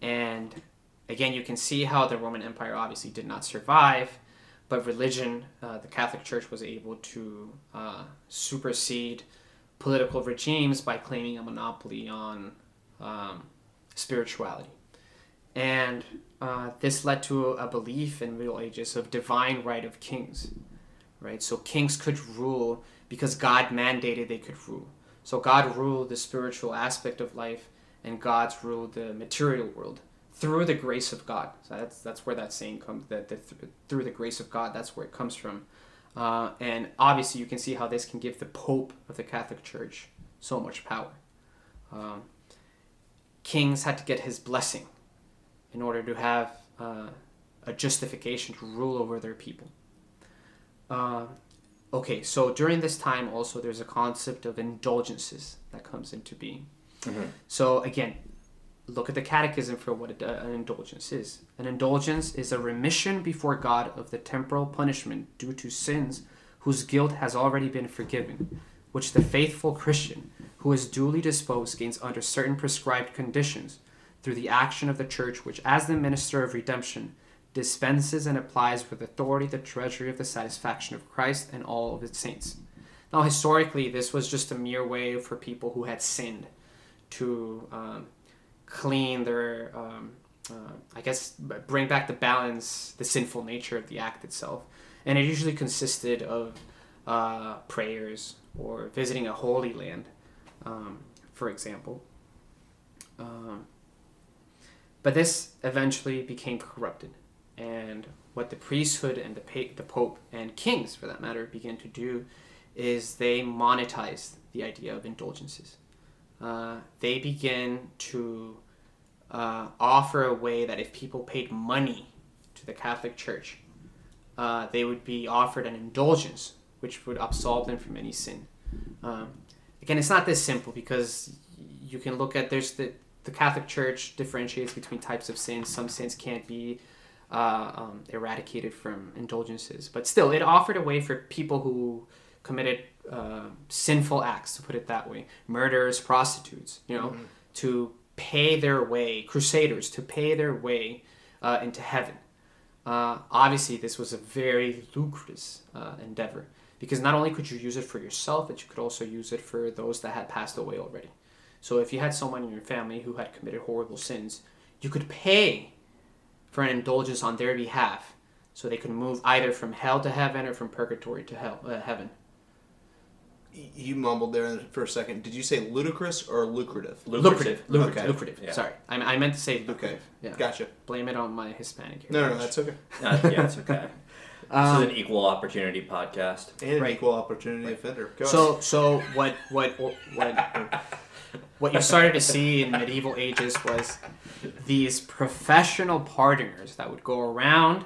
and again, you can see how the Roman Empire obviously did not survive, but religion, uh, the Catholic Church was able to uh, supersede political regimes by claiming a monopoly on um, spirituality. And uh, this led to a belief in Middle Ages of divine right of kings, right? So kings could rule because God mandated they could rule. So God ruled the spiritual aspect of life, and God's ruled the material world. through the grace of God. So that's that's where that saying comes. That the, through the grace of God, that's where it comes from. Uh, and obviously, you can see how this can give the Pope of the Catholic Church so much power. Um, kings had to get his blessing in order to have uh, a justification to rule over their people. Uh, okay, so during this time, also, there's a concept of indulgences that comes into being. So, again, look at the catechism for what uh, an indulgence is. An indulgence is a remission before God of the temporal punishment due to sins whose guilt has already been forgiven, which the faithful Christian who is duly disposed gains under certain prescribed conditions through the action of the church, which, as the minister of redemption, dispenses and applies with authority the treasury of the satisfaction of Christ and all of its saints. Now, historically, this was just a mere way for people who had sinned to um, clean their, um, uh, I guess, bring back the balance, the sinful nature of the act itself. And it usually consisted of uh, prayers or visiting a holy land, um, for example. Um, but this eventually became corrupted. And what the priesthood and the, pa- the Pope and kings, for that matter, began to do is they monetized the idea of indulgences. Uh, they began to uh, offer a way that if people paid money to the Catholic Church, uh, they would be offered an indulgence, which would absolve them from any sin. Um, again, it's not this simple because you can look at there's the the Catholic Church differentiates between types of sins. Some sins can't be uh, um, eradicated from indulgences, but still, it offered a way for people who committed uh, sinful acts, to put it that way, murderers, prostitutes, you know, to pay their way, crusaders, to pay their way uh, into heaven. Uh, obviously, this was a very lucrative uh, endeavor because not only could you use it for yourself, but you could also use it for those that had passed away already. So if you had someone in your family who had committed horrible sins, you could pay for an indulgence on their behalf so they could move either from hell to heaven or from purgatory to hell uh, heaven. Y- You mumbled there for a second. Did you say ludicrous or lucrative? Lucrative. Lucrative. Okay. Lucrative. Yeah. Sorry. I, I meant to say Okay. lucrative. Yeah. Gotcha. Blame it on my Hispanic No, no, no, that's okay. [laughs] Uh, yeah, it's okay. Um, [laughs] this is an equal opportunity podcast. And an Right. equal opportunity offender. Go So, so what, what, what, what you started to see in medieval ages was these professional pardoners that would go around,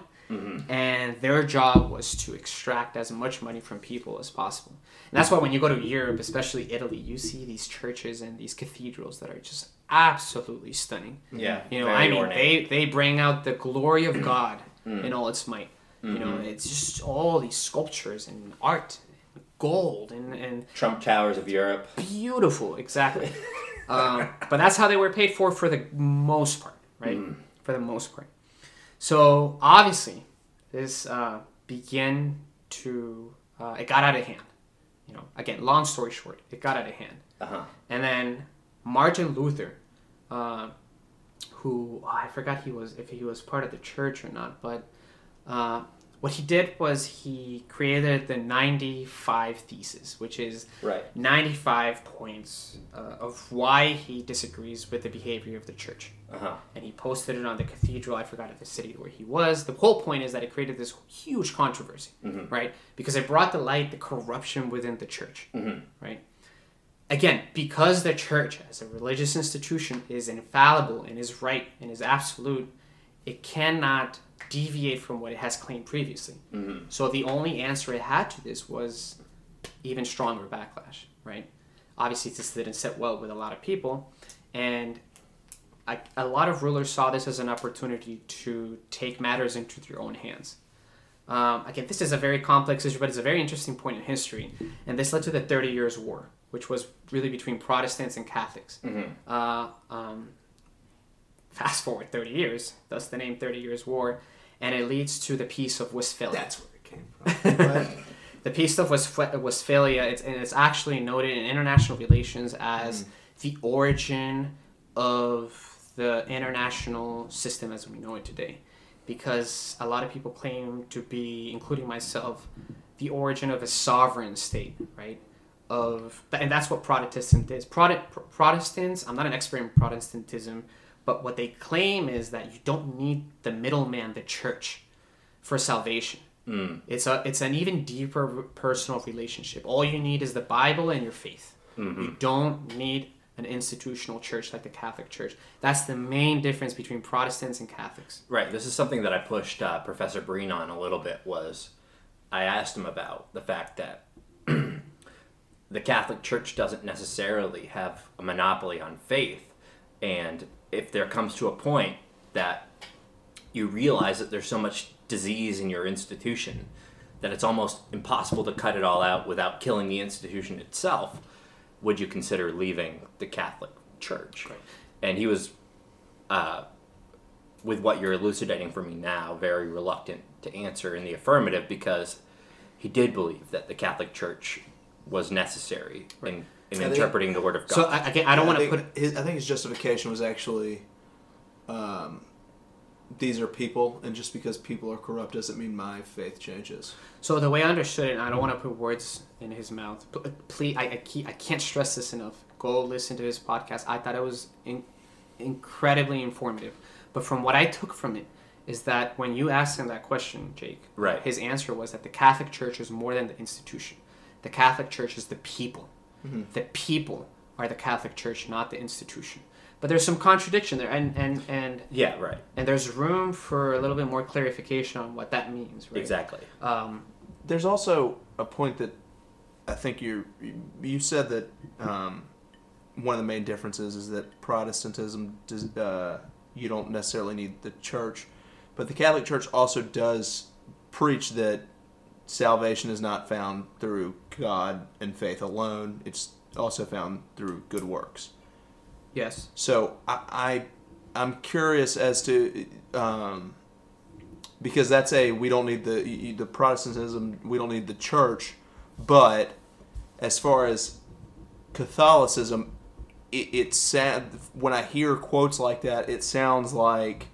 and their job was to extract as much money from people as possible. And that's why when you go to Europe, especially Italy, you see these churches and these cathedrals that are just absolutely stunning. Yeah. You know, I mean, ornate. they, they bring out the glory of God in all its might. You know, it's just all these sculptures and art, gold and, and Trump Towers of Europe. beautiful, exactly. [laughs] um, but that's how they were paid for for the most part, right? For the most part. So obviously, this uh, began to uh, it got out of hand. You know, again, long story short, it got out of hand. Uh huh. And then Martin Luther, uh, who oh, I forgot he was if he was part of the church or not, but uh, what he did was he created the 95 thesis, which is Right. 95 points uh, of why he disagrees with the behavior of the church. Uh huh. And he posted it on the cathedral. I forgot the city where he was. The whole point is that it created this huge controversy, mm-hmm. right? Because it brought to light the corruption within the church, mm-hmm. right? Again, because the church as a religious institution is infallible and is right and is absolute, it cannot deviate from what it has claimed previously. Mm-hmm. So the only answer it had to this was even stronger backlash, right? Obviously, this didn't sit well with a lot of people, and a, a lot of rulers saw this as an opportunity to take matters into their own hands. Um, again, this is a very complex issue, but it's a very interesting point in history, and this led to the Thirty Years' War, which was really between Protestants and Catholics. Uh, um, fast forward 30 years, thus the name Thirty Years' War, and it leads to the Peace of Westphalia. That's where it came from. [laughs] The Peace of Westph- Westphalia, it's, and it's actually noted in international relations as the origin of the international system as we know it today. Because a lot of people claim to be, including myself, the origin of a sovereign state, right? Of and that's what Protestantism is. Protest, Protestants, I'm not an expert in Protestantism, But what they claim is that you don't need the middleman, the church, for salvation. Hmm. It's a it's an even deeper personal relationship. All you need is the Bible and your faith. Mm-hmm. You don't need an institutional church like the Catholic Church. That's the main difference between Protestants and Catholics. Right. This is something that I pushed uh, Professor Breen on a little bit. Was I asked him about the fact that [clears throat] the Catholic Church doesn't necessarily have a monopoly on faith, and if there comes to a point that you realize that there's so much disease in your institution that it's almost impossible to cut it all out without killing the institution itself, would you consider leaving the Catholic Church? Right. And he was uh, with what you're elucidating for me now, very reluctant to answer in the affirmative because he did believe that the Catholic Church was necessary in, in I think- interpreting the Word of God. So I, again, I don't want to put His, I think his justification was actually, um, these are people, and just because people are corrupt doesn't mean my faith changes. So the way I understood it, and I don't want to put words in his mouth. But please, I, I, keep, I can't stress this enough. Go listen to his podcast. I thought it was in, incredibly informative. But from what I took from it, is that when you asked him that question, Jake, Right. his answer was that the Catholic Church is more than the institution. The Catholic Church is the people. Mm-hmm. The people are the Catholic Church, not the institution. But there's some contradiction there, and and and yeah, right. and there's room for a little bit more clarification on what that means. Right? Exactly. Um, There's also a point that I think you you said that um, one of the main differences is that Protestantism does, uh, you don't necessarily need the church, but the Catholic Church also does preach that salvation is not found through God and faith alone. It's also found through good works. Yes. So I, I I'm curious as to um, because that's a we don't need the the Protestantism we don't need the church, but as far as Catholicism, it, it's sad when I hear quotes like that. It sounds like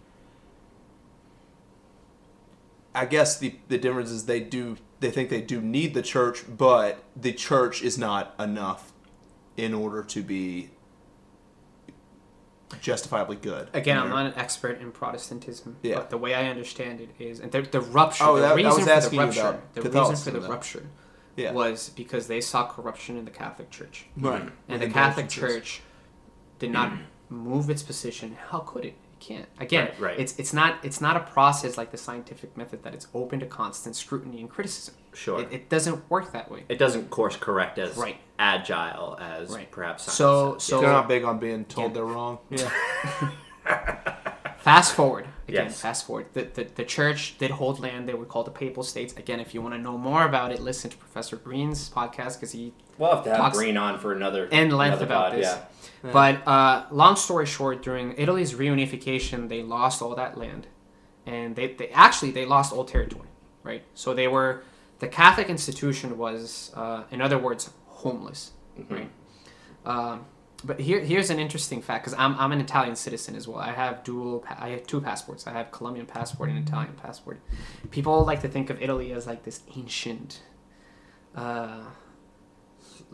I guess the the difference is they do they think they do need the church, but the church is not enough in order to be justifiably good. Again, I'm not an expert in Protestantism, Yeah. but the way I understand it is, and the, the rupture, Oh, the that- I reason was for the asking you rupture, about the reason for the though. rupture Yeah. was because they saw corruption in the Catholic Church, right. and With the Catholic indulgences. Church did not move its position. How could it? It can't. Again, Right, right. it's it's not it's not a process like the scientific method that it's open to constant scrutiny and criticism. Sure. It, it doesn't work that way. It doesn't course correct as Right. Agile as Right. perhaps science So- does. so- They're not big on being told Yeah. they're wrong. Yeah. [laughs] Fast forward again. Yes. Fast forward. The, the the church did hold land. They were called the Papal States. Again, if you want to know more about it, listen to Professor Breen's podcast because he we'll have to have Green on for another in length another about pod, this. Yeah. But uh, long story short, during Italy's reunification, they lost all that land, and they, they actually they lost all territory, right? So they were the Catholic institution was, uh, in other words, homeless, right? Um, but here here's an interesting fact because I'm, I'm an Italian citizen as well. I have dual I have two passports. I have Colombian passport and Italian passport. People like to think of Italy as like this ancient. Uh,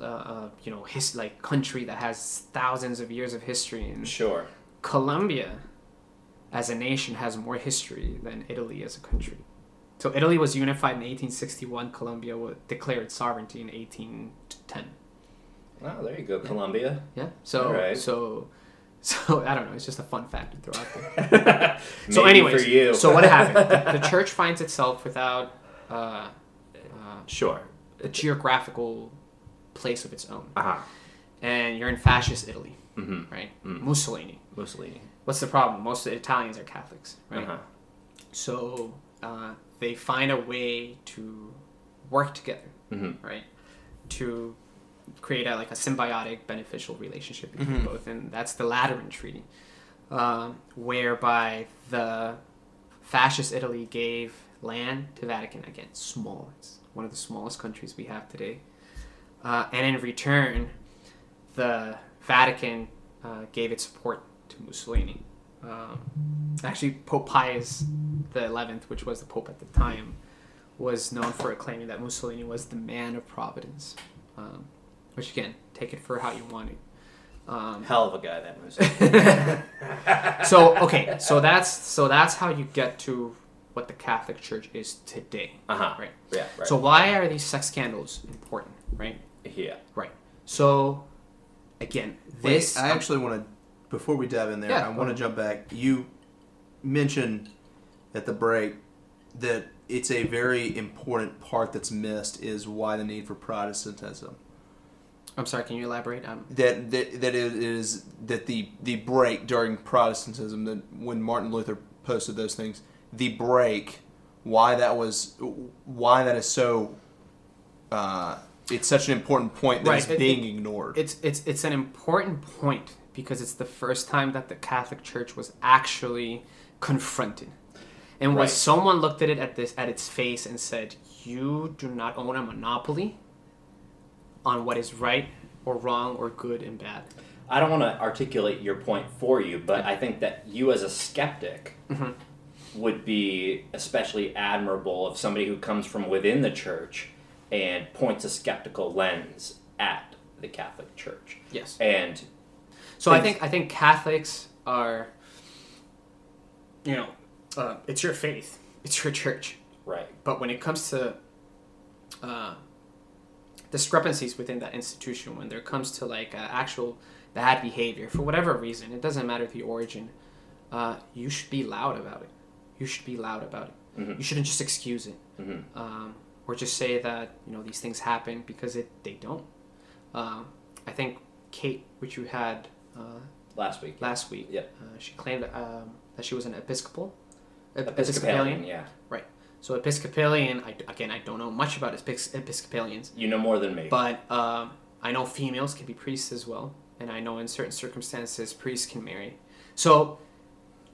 uh, uh, you know, his like country that has thousands of years of history, and Sure. Colombia, as a nation, has more history than Italy as a country. So Italy was unified in 1861. Colombia declared sovereignty in 1810. Oh, there you go, Colombia. Yeah. So Alright. so so [laughs] I don't know. It's just a fun fact to throw out there. [laughs] so, anyways, so what happened? The, the [laughs] church finds itself without uh, uh, Sure. a geographical place of its own, Uh-huh. and you're in fascist Italy, Mm-hmm. right? Mm. Mussolini. Mussolini. What's the problem? Most of the Italians are Catholics, right? Uh-huh. So uh, they find a way to work together, Mm-hmm. right? To create a, like a symbiotic, beneficial relationship between Mhm. both, and that's the Lateran Treaty, um, whereby the fascist Italy gave land to Vatican again, small. It's one of the smallest countries we have today, uh, and in return, the Vatican uh, gave its support to Mussolini. Um, actually, Pope Pius the Eleventh, which was the pope at the time, was known for claiming that Mussolini was the man of Providence. Um, which again, take it for how you want it. Hell of a guy, that was. [laughs] So okay, so that's so that's how you get to what the Catholic Church is today. Uh huh. Right. Yeah. Right. So why are these sex scandals important? Right. yeah. Right. So again, this Wait, I actually want to, before we dive in there, Yeah, I want to jump back. You mentioned at the break that it's a very important part that's missed is why the need for Protestantism. I'm sorry. Can you elaborate? Um, That that, that it is that the the break during Protestantism that when Martin Luther posted those things, the break, why that was, why that is so. Uh, it's such an important point that Right, is it- being it- ignored. it's it's it's an important point because it's the first time that the Catholic Church was actually confronted, and when someone looked at it at this at its face and said, "You do not own a monopoly on what is right or wrong or good and bad." I don't want to articulate your point for you, but I think that you, as a skeptic, mm-hmm. would be especially admirable of somebody who comes from within the church and points a skeptical lens at the Catholic Church. Yes. And So I think I think Catholics are, you know, uh, it's your faith, it's your church. right, But when it comes to uh, discrepancies within that institution, when there comes to like uh, actual bad behavior for whatever reason, it doesn't matter the origin, uh, you should be loud about it. You should be loud about it. Mhm. You shouldn't just excuse it, Mhm. um, or just say that you know these things happen because it they don't. Um, I think Kate, which you had uh, last week. last week, Yep. uh, she claimed um, that she was an Episcopal. Ep- Episcopalian, yeah. Right. So Episcopalian, I, again, I don't know much about Epis- Episcopalians, You know more than me. but um, I know females can be priests as well, and I know in certain circumstances priests can marry. So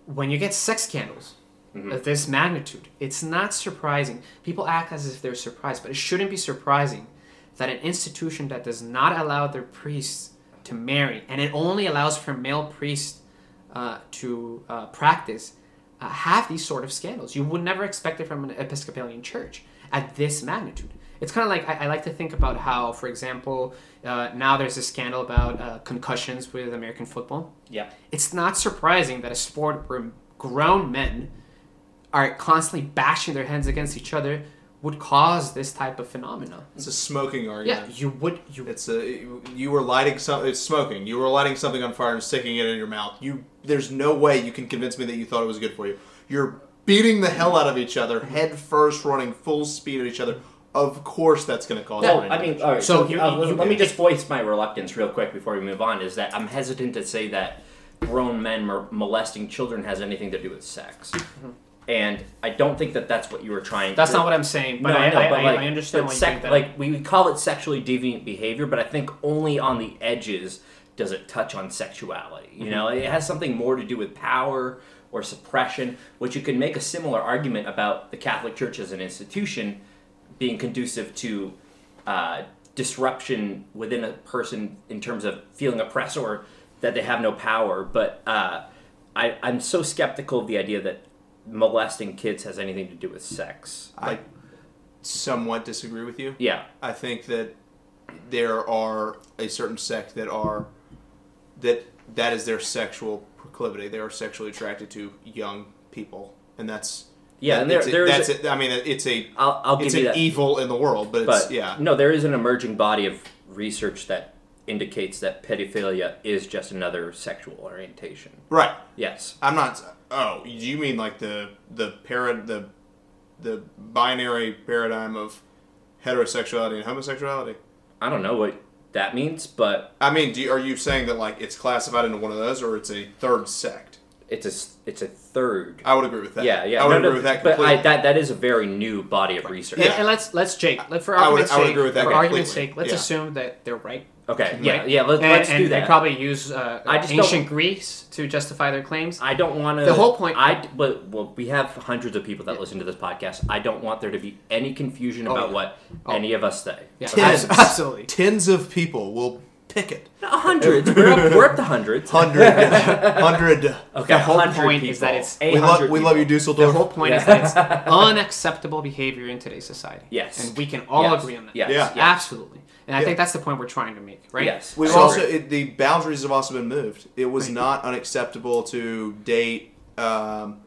when you get sex scandals Mhm. of this magnitude, it's not surprising. People act as if they're surprised, but it shouldn't be surprising that an institution that does not allow their priests to marry, and it only allows for male priests uh, to uh, practice, uh, have these sort of scandals. You would never expect it from an Episcopalian church at this magnitude. It's kind of like I, I like to think about how, for example, uh, now there's a scandal about uh, concussions with American football. yeah. It's not surprising that a sport where grown men are constantly bashing their heads against each other would cause this type of phenomena. it's a smoking argument. Yeah, argument. you would. You It's a you were lighting some. It's smoking. You were lighting something on fire and sticking it in your mouth. You there's no way you can convince me that you thought it was good for you. You're beating the hell out of each other, head first, running full speed at each other. Of course, that's going to cause. Well, brain I mean, all right. So So, you- uh, you- let me just voice my reluctance real quick before we move on. Is that I'm hesitant to say that grown men mo- molesting children has anything to do with sex, and I don't think that that's what you were trying. That's to, not what I'm saying, but no, I, I know, I, but like, I understand but sec-. Like we call it sexually deviant behavior, but I think only on the edges does it touch on sexuality. You know, Mm-hmm. it has something more to do with power or suppression, which you can make a similar argument about the Catholic Church as an institution being conducive to uh, disruption within a person in terms of feeling oppressed or that they have no power. But uh, I, I'm so skeptical of the idea that molesting kids has anything to do with sex. I somewhat disagree with you. Yeah. I think that there are a certain sect that are that that is their sexual proclivity. They are sexually attracted to young people, and that's Yeah, and there, there is. that's a- it. I mean, it's a I'll, I'll it's give you an that. evil in the world, but it's but yeah. no, there is an emerging body of research that indicates that pedophilia is just another sexual orientation. Right. Yes. I'm not. Oh, do you mean like the the parad the the binary paradigm of heterosexuality and homosexuality? I don't know what that means, but I mean, do you, are you saying that like it's classified into one of those, or it's a third sect? It's a s- it's a third. I would agree with that. yeah, yeah. I would no, agree no, with that But completely. I, that that is a very new body of research. And, Yeah. and let's let's Jake. Let, for I would- argument's I would sake, agree with that for argument's sake, let's Yeah. assume that they're right. Okay. Yeah. right? Yeah. Let, and, let's and do they that. probably use uh, I just ancient don't- Greece to justify their claims. I don't want to. The whole point- I but well, we have hundreds of people that listen to this podcast. I don't want there to be any confusion Oh, about yeah. what Oh. any of us say. Yeah, Tens. absolutely. Tens of people will pick it. Not hundreds. we're, up, we're up to hundreds. [laughs] Hundred, [laughs] hundred. Okay. The whole 100 point is that it's- A We, love, we love you, people. The whole point is that it's [laughs] unacceptable behavior in today's society. Yes. and we can all Yes. agree on that. Yes. Yeah. yes. absolutely. And I Yeah. think that's the point we're trying to make, right? Yes. We've So- also it, the boundaries have also been moved. It was Right. not unacceptable to date, um,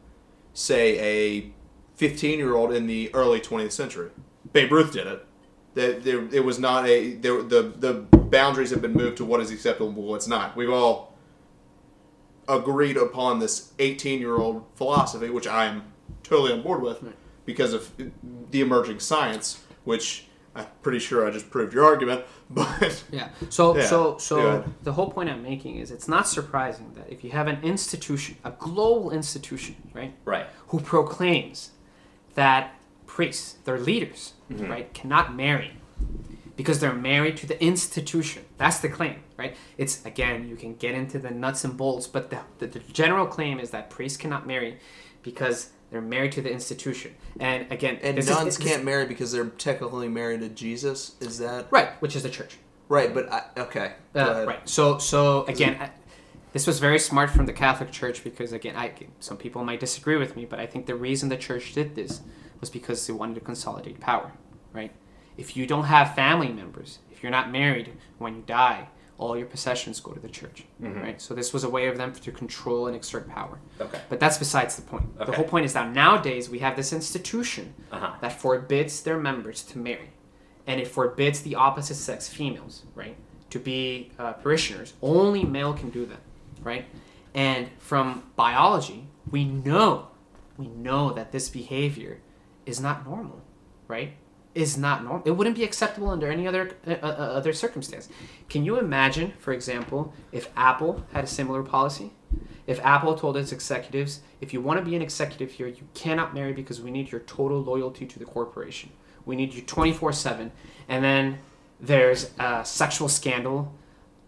say, a 15 year old in the early 20th century. Babe Ruth did it. That there, it was not a there, the the boundaries have been moved to what is acceptable, and what's not. We've all agreed upon this 18 year old philosophy, which I am totally on board with because of the emerging science, which I'm pretty sure I just proved your argument, [laughs] but. Yeah. So Yeah. so so ahead. the whole point I'm making is it's not surprising that if you have an institution, a global institution, right, Right. who proclaims that priests, their leaders, Mm-hmm. right, cannot marry because they're married to the institution. That's the claim, right? It's again, you can get into the nuts and bolts, but the, the, the general claim is that priests cannot marry because they're married to the institution. And again, And is- nuns this- can't marry because they're technically married to Jesus. Is that right, which is the church. right? But I, okay, Uh, right. So, so again, I, this was very smart from the Catholic Church because, again, I some people might disagree with me, but I think the reason the church did this was because they wanted to consolidate power. Right. If you don't have family members, if you're not married, when you die, all your possessions go to the church. Right. So this was a way of them to control and exert power. Okay. But that's besides the point. Okay. The whole point is that nowadays we have this institution Uh-huh. that forbids their members to marry, and it forbids the opposite sex females, right, to be uh, parishioners. Only male can do that, right? And from biology, we know, we know that this behavior is not normal, right? Is not normal. It wouldn't be acceptable under any other uh, uh, other circumstance. Can you imagine, for example, if Apple had a similar policy? If Apple told its executives, if you want to be an executive here, you cannot marry because we need your total loyalty to the corporation. We need you 24 7. And then there's a sexual scandal.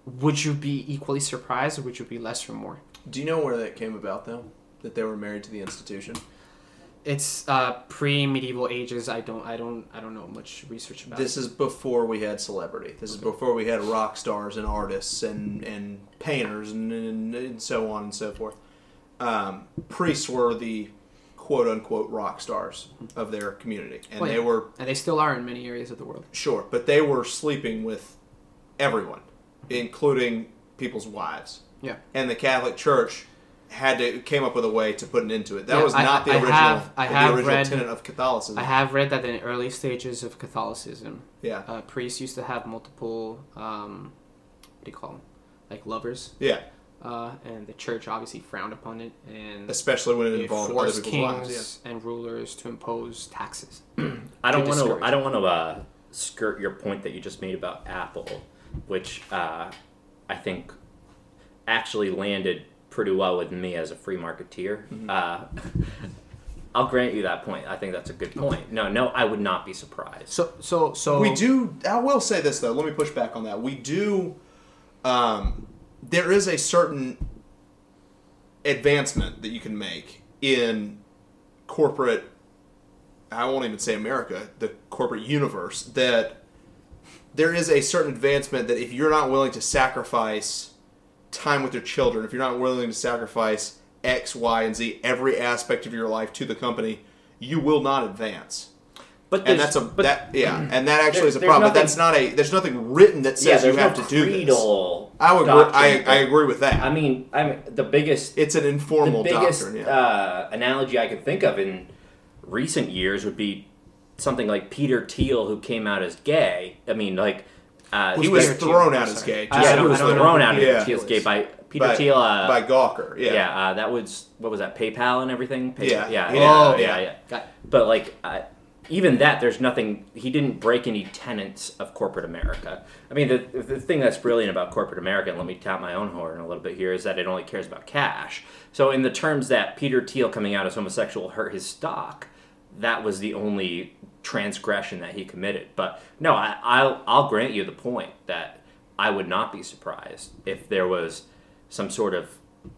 Would you be equally surprised or would you be less or more? Do you know where that came about though? That they were married to the institution. It's uh, pre-medieval ages. I don't, I don't, I don't know much research about This it. is before we had celebrity. This is before we had rock stars and artists and and painters and, and, and so on and so forth. Um, priests were the quote unquote rock stars of their community, and Well, they yeah. were and they still are in many areas of the world. Sure, but they were sleeping with everyone, including people's wives. Yeah. And the Catholic Church had to came up with a way to put an end to it. That Yeah, was I- not the I original have- I the have original read- tenet of Catholicism. I have read that in the early stages of Catholicism, yeah. uh, priests used to have multiple, um, what do you call them, like lovers, yeah. uh, and the church obviously frowned upon it and Especially when it it involved other forced people's kings lives. and rulers to impose taxes. I don't want to. I don't want to uh, skirt your point that you just made about Apple, which uh, I think actually landed pretty well with me as a free marketeer. Uh, [laughs] I'll grant you that point. I think that's a good point. No, no, I would not be surprised. So, so, so We do. I will say this though. Let me push back on that. We do. Um, there is a certain advancement that you can make in corporate. I won't even say America, the corporate universe. That there is a certain advancement that if you're not willing to sacrifice time with your children, if you're not willing to sacrifice X, Y, and Z, every aspect of your life to the company, you will not advance But and that's a but that yeah, [clears throat] and that actually There- is a problem. but that's not a there's nothing written that yeah, says you have no to do this. I would I, I agree with that. I mean, I mean, the biggest it's an informal the biggest doctrine. Yeah. uh, analogy I could think of in recent years would be something like Peter Thiel, who came out as gay. I mean, like uh, he was thrown out as gay. Just yeah, he was I don't know thrown out as Thiel gay by Peter by, Thiel. Uh, by Gawker. Yeah. yeah, uh, that was what was that PayPal and everything. Pay- Yeah. yeah, Yeah. yeah, Oh, yeah, yeah. It. But like, uh, even that, there's nothing. He didn't break any tenets of corporate America. I mean, the the thing that's brilliant about corporate America, and let me tap my own horn a little bit here, is that it only cares about cash. So, in the terms that Peter Thiel coming out as homosexual hurt his stock, that was the only transgression that he committed. But no, I, I'll I'll grant you the point that I would not be surprised if there was some sort of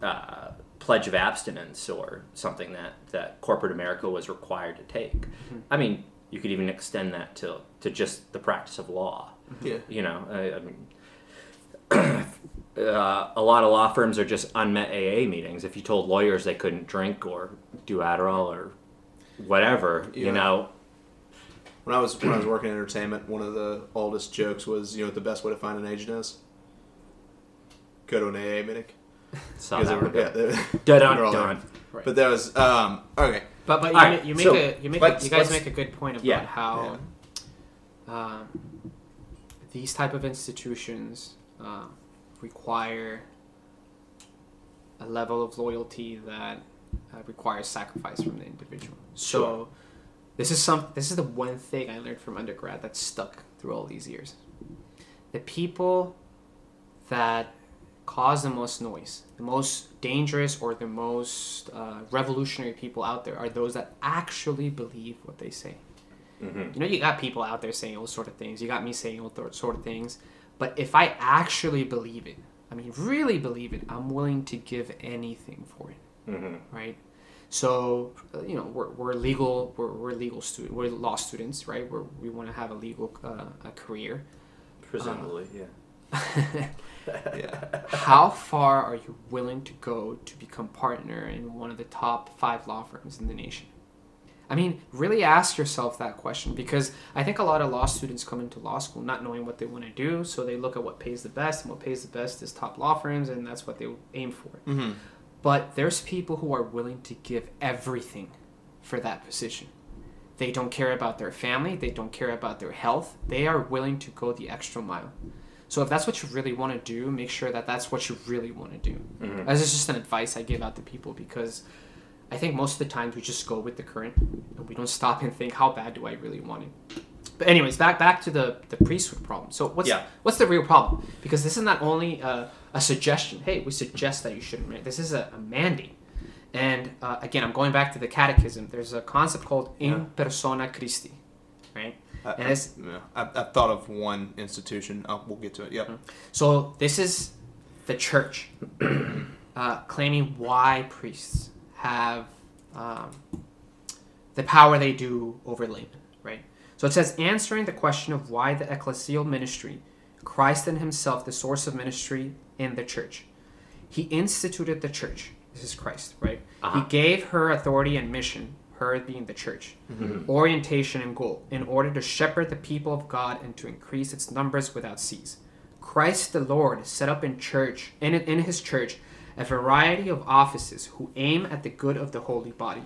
uh, pledge of abstinence or something that, that corporate America was required to take. I mean, you could even extend that to, to just the practice of law. Yeah. You know, I, I mean, [clears throat] uh, a lot of law firms are just unmet AA meetings. If you told lawyers they couldn't drink or do Adderall or whatever, Yeah. you know, when I was when I was [clears throat] working in entertainment, one of the oldest jokes was, you know, what the best way to find an agent is go to an AA meeting. Saw Because that one. yeah, they- Dun, they were all there. Right. But that was um, okay. But but you, Alright, ma- you make so a you make a, you guys make a good point about Yeah. how um, these type of institutions uh, require a level of loyalty that uh, requires sacrifice from the individual. So Sure. This is some this is the one thing I learned from undergrad that stuck through all these years. The people that cause the most noise, the most dangerous or the most uh, revolutionary people out there are those that actually believe what they say. Mhm. You know, you got people out there saying all sort of things. You got me saying all th- sort of things. But if I actually believe it, I mean, really believe it, I'm willing to give anything for it, Mhm. right? So, uh, you know, we're, we're legal, we're, we're legal student, we're law students, right? We're, we want to have a legal uh, a career. Presumably, yeah. Yeah. [laughs] How far are you willing to go to become partner in one of the top five law firms in the nation? I mean, really ask yourself that question because I think a lot of law students come into law school not knowing what they want to do, so they look at what pays the best, and what pays the best is top law firms, and that's what they aim for. Mm-hmm. But there's people who are willing to give everything for that position. They don't care about their family, they don't care about their health. They are willing to go the extra mile. So if that's what you really want to do, make sure that that's what you really want to do. Mhm. This is just an advice I give out to people because I think most of the times we just go with the current and we don't stop and think how bad do I really want it. But anyways, back back to the the priesthood problem. So what's Yeah. what's the real problem? Because this is not only a, a suggestion. Hey, we suggest that you shouldn't. marry. This is a, a mandate. And uh, again, I'm going back to the catechism. There's a concept called in Yeah. persona Christi, right? I, And it's- yeah, I, I've thought of one institution. Oh, we'll get to it. Yep. So this is the church [clears throat] uh, claiming why priests have um, the power they do over laymen? So it says answering the question of why the ecclesial ministry, Christ in Himself, the source of ministry in the church. He instituted the church. This is Christ, right? Uh-huh. He gave her authority and mission, her being the church, orientation and goal, in order to shepherd the people of God and to increase its numbers without cease. Christ the Lord set up in church in, in his church a variety of offices who aim at the good of the holy body.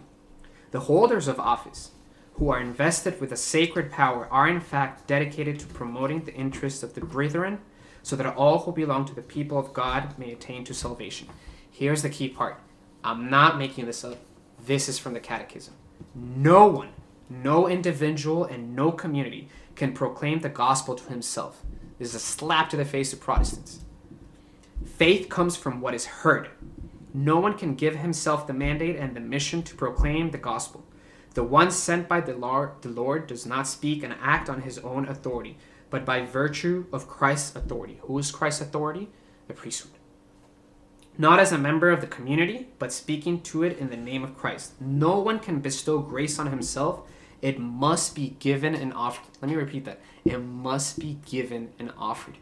The holders of office, who are invested with a sacred power, are in fact dedicated to promoting the interests of the brethren, so that all who belong to the people of God may attain to salvation. Here's the key part. I'm not making this up. This is from the Catechism. No one, no individual, and no community can proclaim the gospel to himself. This is a slap to the face of Protestants. Faith comes from what is heard. No one can give himself the mandate and the mission to proclaim the gospel. The one sent by the Lord, the Lord does not speak and act on his own authority, but by virtue of Christ's authority. Who is Christ's authority? The priesthood. Not as a member of the community, but speaking to it in the name of Christ. No one can bestow grace on himself. It must be given and offered. Let me repeat that. It must be given and offered.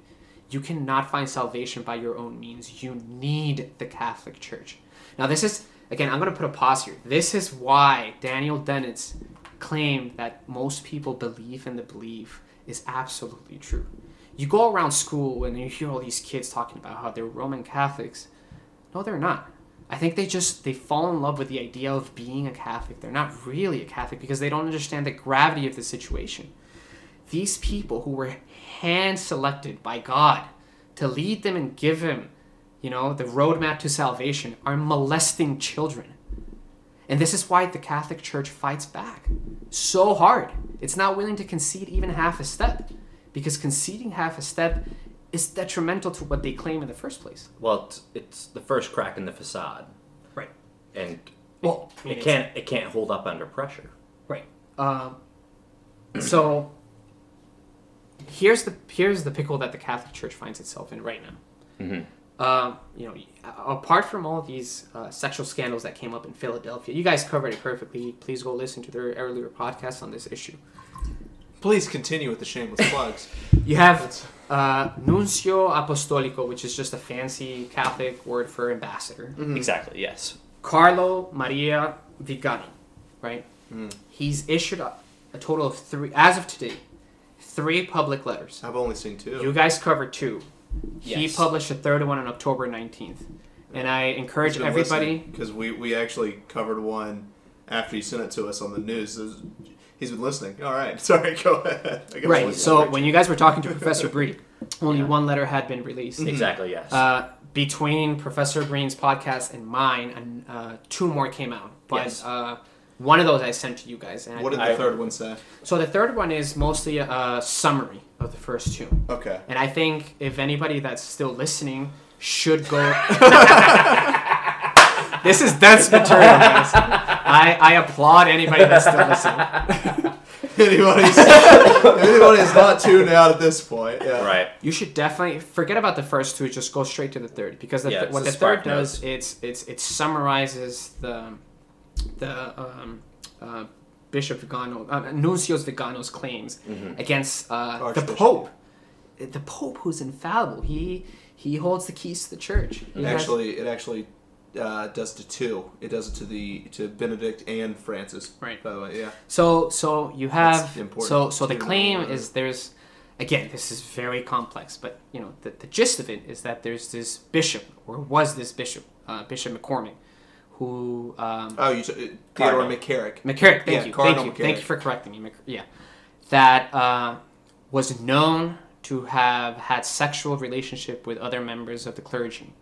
You cannot find salvation by your own means. You need the Catholic Church. Now, this is, again, I'm going to put a pause here. This is why Daniel Dennett's claim that most people believe in the belief is absolutely true. You go around school and you hear all these kids talking about how they're Roman Catholics. No, they're not. I think they just they fall in love with the idea of being a Catholic. They're not really a Catholic because they don't understand the gravity of the situation. These people who were hand selected by God to lead them and give them, you know, the roadmap to salvation are molesting children. And this is why the Catholic Church fights back so hard. It's not willing to concede even half a step because conceding half a step is detrimental to what they claim in the first place. Well, it's, it's the first crack in the facade, Right. and Well, I mean, it can't it can't hold up under pressure. Right. Um, [clears throat] so here's the here's the pickle that the Catholic Church finds itself in right now. Mm-hmm. Um, you know, apart from all these uh, sexual scandals that came up in Philadelphia, you guys covered it perfectly. Please go listen to their earlier podcast on this issue. Please continue with the shameless [laughs] plugs. You have uh, Nuncio Apostolico, which is just a fancy Catholic word for ambassador. Exactly. Yes. Carlo Maria Viganò, right? Mm. He's issued a, a total of three, as of today, three public letters. I've only seen two. You guys covered two. He published a third one on October 19th. And I encourage everybody. because we we actually covered one after you sent it to us on the news. This- He's been listening. All right, [laughs] sorry. Go ahead. I gotta Right. So when you guys were talking to Professor Breen, [laughs] only one letter had been released. Exactly. Yes. Uh, between Professor Breen's podcast and mine, and uh, two more came out. But Yes. uh, one of those I sent to you guys. And what did the I- third one say? so the third one is mostly a, a summary of the first two. Okay. And I think if anybody that's still listening should go. [laughs] [laughs] this is dense material, guys. I, I applaud anybody that's still listening. [laughs] Anybody's anybody's not tuned out at this point. Yeah. right. You should definitely forget about the first two. Just go straight to the third because the Yeah, th- what the the third Spark does it's it's it summarizes the the um, uh, Bishop Viganò, uh, Nuncios Viganò's claims Mm-hmm. against uh, the Pope. The Pope, who's infallible, he he holds the keys to the church. He has- Actually, it actually uh, does to two. It does it to the to Benedict and Francis. Right. By the way, yeah. So so you have so so the claim remember. is there's again this is very complex, but you know the, the gist of it is that there's this bishop or was this bishop uh, Bishop McCormick who um, Oh, you t- uh, Theodore McCarrick. McCarrick, thank Yeah, you, Cardinal thank you, thank you for correcting me. Yeah, that uh, was known to have had sexual relationship with other members of the clergy,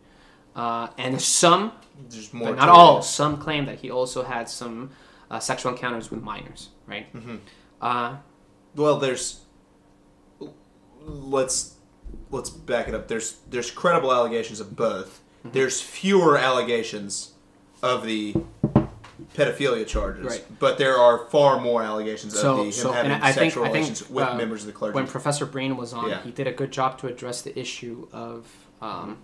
uh, and some, There's more. but not to all, some claim that he also had some uh, sexual encounters with minors. Right. Mm-hmm. Uh, Well, there's. Let's let's back it up. There's there's credible allegations of both. Mm-hmm. There's fewer allegations of the pedophilia charges, Right. but there are far more allegations of the him so having I think sexual I relations think with uh, members of the clergy. when Professor Breen was on, Yeah. he did a good job to address the issue of um,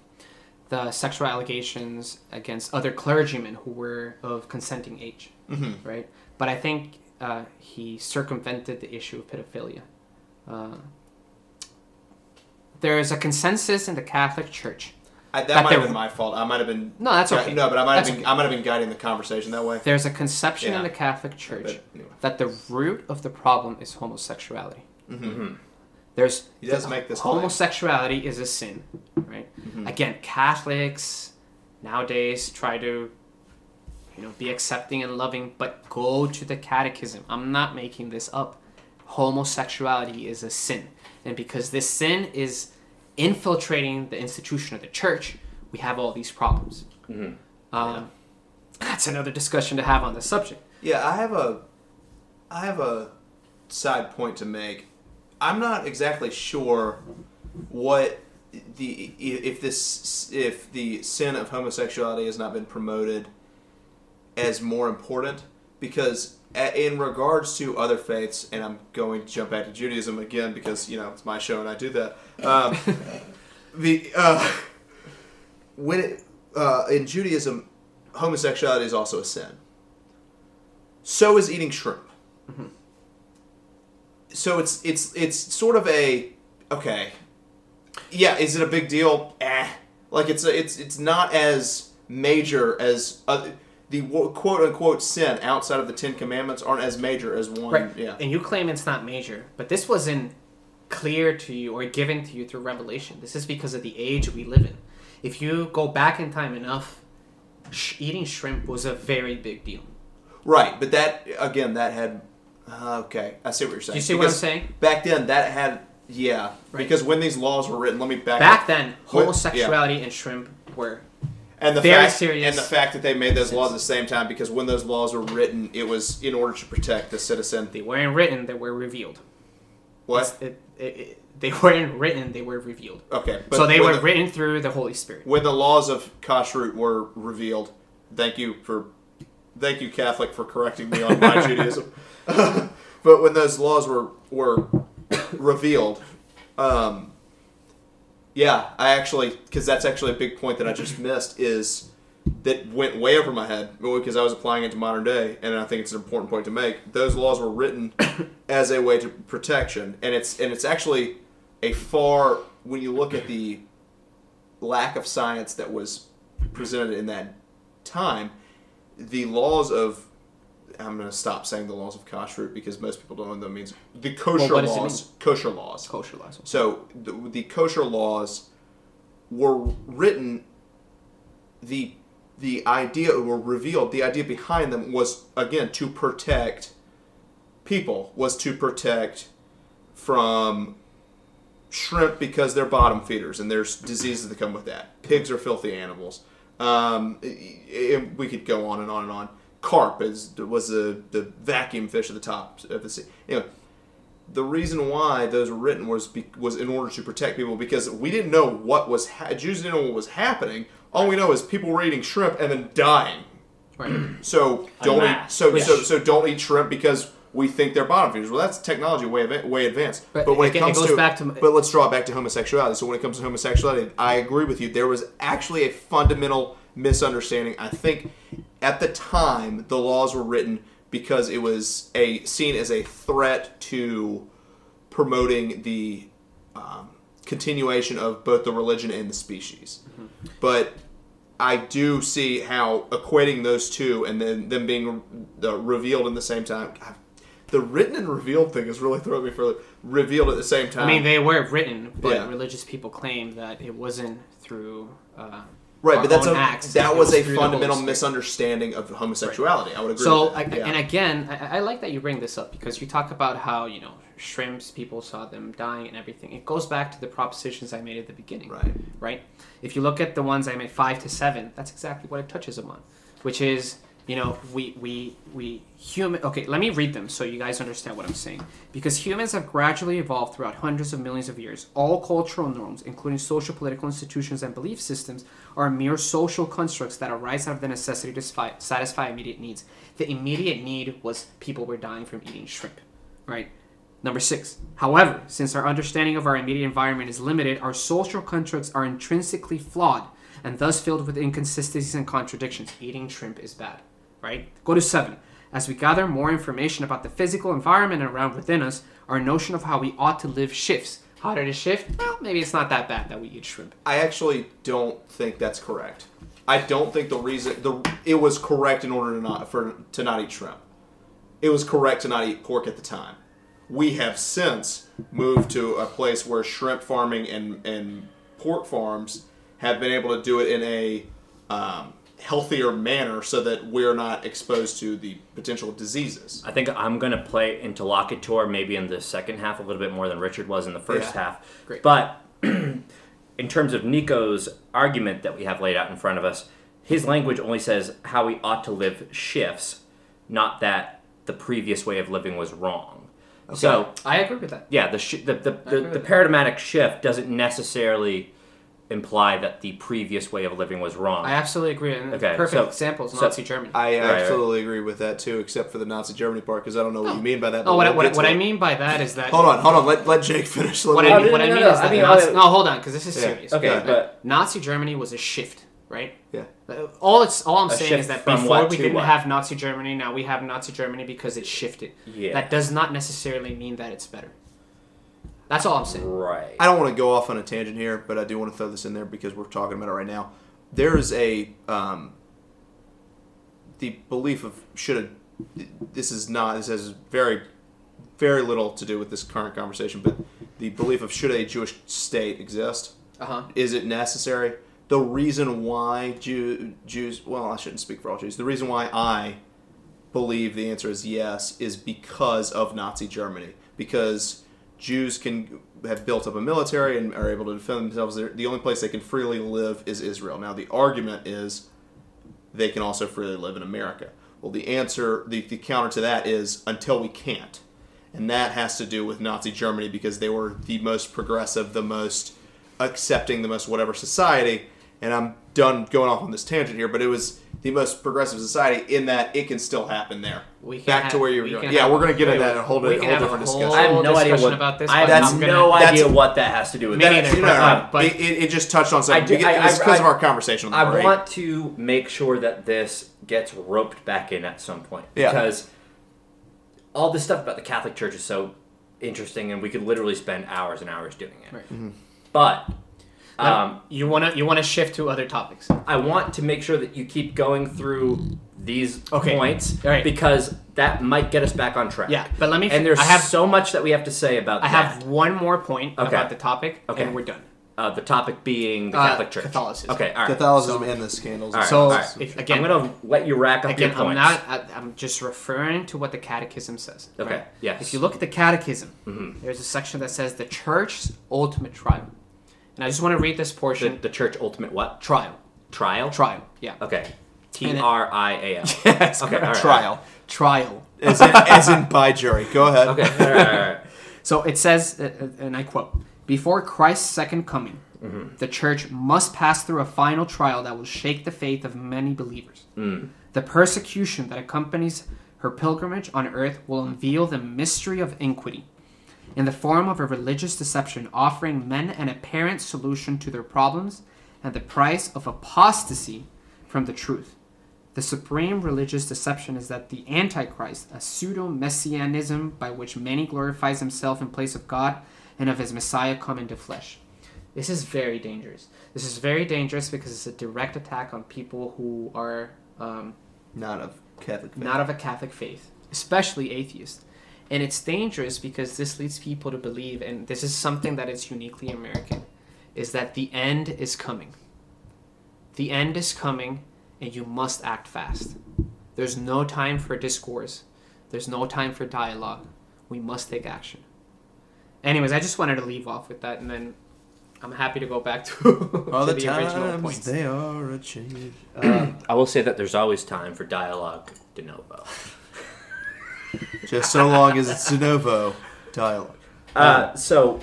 the sexual allegations against other clergymen who were of consenting age, Mhm. right? But I think uh, he circumvented the issue of pedophilia. Uh, there is a consensus in the Catholic Church. I, that that might have been my fault. I might have been. No, that's Yeah, okay. No, but I might have been. okay. I might have been guiding the conversation that way. There's a conception Yeah. in the Catholic Church But anyway. that the root of the problem is homosexuality. Mhm. There's He does make this claim. homosexuality is a sin, right? Mm-hmm. Again, Catholics nowadays try to you know be accepting and loving, but go to the catechism. I'm not making this up. Homosexuality is a sin, and because this sin is infiltrating the institution of the church, we have all these problems. Mhm. Um, That's another discussion to have on this subject. Yeah, I have a, I have a side point to make. I'm not exactly sure what the if this if the sin of homosexuality has not been promoted as more important because in regards to other faiths and I'm going to jump back to Judaism again because you know it's my show and I do that um, [laughs] the uh, when it, uh, in Judaism homosexuality is also a sin so is eating shrimp. So it's it's it's sort of a okay. Yeah, is it a big deal? Eh. Like it's a, it's it's not as major as uh, the quote unquote sin outside of the Ten Commandments aren't as major as one. Right. Yeah. And you claim it's not major, but this wasn't clear to you or given to you through revelation. This is because of the age we live in. If you go back in time enough, sh- eating shrimp was a very big deal. Right, but that again, that had uh, okay. I see what you're saying. Do you see what I'm saying? Back then, that had yeah. Right. Because when these laws were written, let me back Back up. then, homosexuality and shrimp were and the Very fact, serious and the fact that they made those laws at the same time because when those laws were written, it was in order to protect the citizen. they weren't written, they were revealed. What? It, it, it, they weren't written, they were revealed. Okay, so they were the, written through the Holy Spirit. when the laws of kashrut were revealed. Thank you for, thank you Catholic for correcting me on my [laughs] Judaism. [laughs] but when those laws were were [coughs] revealed, um, yeah, I actually because that's actually a big point that I just missed is that went way over my head because I was applying it to modern day, and I think it's an important point to make. Those laws were written [coughs] as a way to protection, and it's and it's actually a far when you look at the lack of science that was presented in that time, the laws of I'm going to stop saying the laws of kashrut because most people don't know what that means. The kosher it laws, kosher laws. Kosher laws. So the, the kosher laws were written. The the idea were revealed. The idea behind them was again to protect people. Was to protect from shrimp because they're bottom feeders and there's diseases that come with that. Pigs are filthy animals. Um, i- i- we could go on and on and on. Carp is was the the vacuum fish at the top of the sea. Anyway, the reason why those were written was be, was in order to protect people because we didn't know what was ha- Jews didn't know what was happening. All we know is people were eating shrimp and then dying. Right. [clears throat] So don't eat, so, so so don't eat shrimp because we think they're bottom feeders. Well, that's technology way av- way advanced. But But, when again, it it comes goes to, back to- but let's draw it back to homosexuality. So when it comes to homosexuality, I agree with you. There was actually a fundamental misunderstanding. I think at the time the laws were written because it was a seen as a threat to promoting the um, continuation of both the religion and the species. But I do see how equating those two and then them being uh, revealed in the same time. God, the written and revealed thing is really throwing me for revealed at the same time. I mean, they were written, but Yeah. religious people claim that it wasn't through. Uh, right, but that's a acts. that was a through the Holy fundamental misunderstanding of homosexuality. I would agree. So, with I, yeah. and again, I, I like that you bring this up because you talk about how you know shrimps, people saw them dying and everything. It goes back to the propositions I made at the beginning, Right. Right. If you look at the ones I made five to seven, that's exactly what it touches upon, which is you know we we we human. Okay, let me read them so you guys understand what I'm saying. Because humans have gradually evolved throughout hundreds of millions of years. All cultural norms, including social, political institutions, and belief systems, are mere social constructs that arise out of the necessity to satisfy immediate needs. The immediate need was people were dying from eating shrimp, right? Number six. However, since our understanding of our immediate environment is limited, our social constructs are intrinsically flawed and thus filled with inconsistencies and contradictions. Eating shrimp is bad, right? Go to seven. As we gather more information about the physical environment around within us, our notion of how we ought to live shifts. Did it shift? Well, maybe it's not that bad that we eat shrimp. I actually don't think that's correct. I don't think the reason the it was correct in order to not for to not eat shrimp. It was correct to not eat pork at the time. We have since moved to a place where shrimp farming and and pork farms have been able to do it in a um, healthier manner so that we're not exposed to the potential diseases. I think I'm gonna play interlocutor maybe in the second half a little bit more than Richard was in the first Yeah. half. Great. But [clears throat] in terms of Nico's argument that we have laid out in front of us, his language only says how we ought to live shifts, not that the previous way of living was wrong. So I agree with that. yeah, the sh- the, the, agree the, with the that. paradigmatic shift doesn't necessarily imply that the previous way of living was wrong. I absolutely agree. And Okay, perfect so- example is so- Nazi Germany. I right. absolutely agree with that too, except for the Nazi Germany part because I don't know what you mean by that. no, but what, I- what, what I mean by that is that Hold on, hold on. Let, let Jake [laughs] finish. Let What I Oh, mean, no, what no, I mean no, is I that mean, Nazi, I- no, hold on, because this is Yeah, serious. okay, Yeah. but Nazi Germany was a shift, right? yeah. Uh, All it's all I'm A saying is that before we didn't what? have Nazi Germany, now we have Nazi Germany because it shifted. Yeah. That does not necessarily mean that it's better. That's all I'm saying. right. I don't want to go off on a tangent here, but I do want to throw this in there because we're talking about it right now. There is a um, the belief of should a this is not this has very very little to do with this current conversation, but the belief of should a Jewish state exist? Uh huh. Is it necessary? The reason why Jew, Jews, well, I shouldn't speak for all Jews. The reason why I believe the answer is yes is because of Nazi Germany. Because Jews can have built up a military and are able to defend themselves. They're- The only place they can freely live is Israel. Now, the argument is they can also freely live in America. Well, the answer, the, the counter to that is until we can't. And that has to do with Nazi Germany because they were the most progressive, the most accepting, the most whatever society. And I'm done going off on this tangent here, but it was the most progressive society in that it can still happen there. We can Back have- to where you were going. Yeah, have- we're going to get wait, into that in a whole, We whole can have a different whole- discussion. I have no idea what about this, I but have I'm no gonna- idea that's- what that has to do with Me that. neither. No, no, no. But- but- it, it, it just touched on I something do- because, I- I- it's because of our conversation on I break. want to make sure that this gets roped back in at some point Yeah. because all this stuff about the Catholic Church is so interesting, and we could literally spend hours and hours doing it. Right. Mm-hmm. But Now, um, you wanna you wanna shift to other topics. I want to make sure that you keep going through these Okay. points All right. because that might get us back on track. Yeah, but let me. And there's I have. so much that we have to say about I that. have one more point Okay. about the topic, Okay. and we're done. uh, the topic being the Uh, Catholic Church. Catholicism. Okay, all right. Catholicism and the scandals. All right, So, all right. if- again- I'm gonna let you rack up Again, your I'm not. I, I'm just referring to what the Catechism says. Okay, right? yes. If you look at the Catechism, Mm-hmm. there's a section that says the Church's ultimate trial, and I just want to read this portion. the church ultimate what trial, trial? trial, yeah. Okay. T R I A L. [laughs] Yes, Okay, right. Trial. trial. As in, as in by jury. Go ahead. Okay. All right, all right. [laughs] So it says, uh, uh, and I quote: "Before Christ's second coming, the church must pass through a final trial that will shake the faith of many believers. The persecution that accompanies her pilgrimage on earth will unveil the mystery of iniquity." In the form of a religious deception, offering men an apparent solution to their problems and the price of apostasy from the truth. The supreme religious deception is that the Antichrist, a pseudo messianism by which many glorifies himself in place of God and of his Messiah come into flesh. This is very dangerous. This is very dangerous because it's a direct attack on people who are um, Not of Catholic faith. not of a Catholic faith, especially atheists. And it's dangerous because this leads people to believe, and this is something that is uniquely American, is that the end is coming. The end is coming, and you must act fast. There's no time for discourse. There's no time for dialogue. We must take action. Anyways, I just wanted to leave off with that, and then I'm happy to go back to, All [laughs] to the, the, original times points. they are a change. Uh, [clears throat] I will say that there's always time for dialogue de novo. Just so long as it's de novo dialogue. Uh, so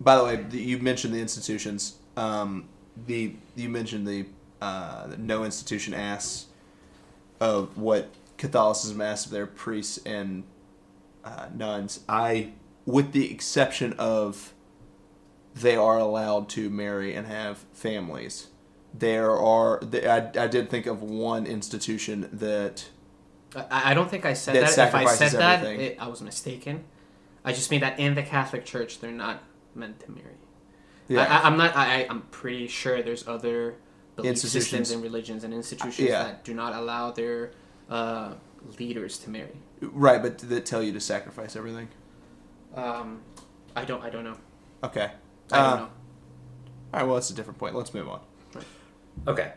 By the way, you mentioned the institutions. Um, the you mentioned the uh, that no institution asks of what Catholicism asks of their priests and uh, nuns. I, with the exception of, they are allowed to marry and have families. There are. I, I did think of one institution that I, I don't think I said That that. If I sacrifices said that, it, I was mistaken. I just mean that in the Catholic Church, they're not meant to marry. Yeah. I, I, I'm not. I, I- I'm pretty sure there's other belief Institutions. systems and religions and institutions Yeah. that do not allow their uh, leaders to marry. right, but that tell you to sacrifice everything. Um, I don't. I don't know. Okay. I don't Uh, know. All right. Well, that's a different point. Let's move on. okay.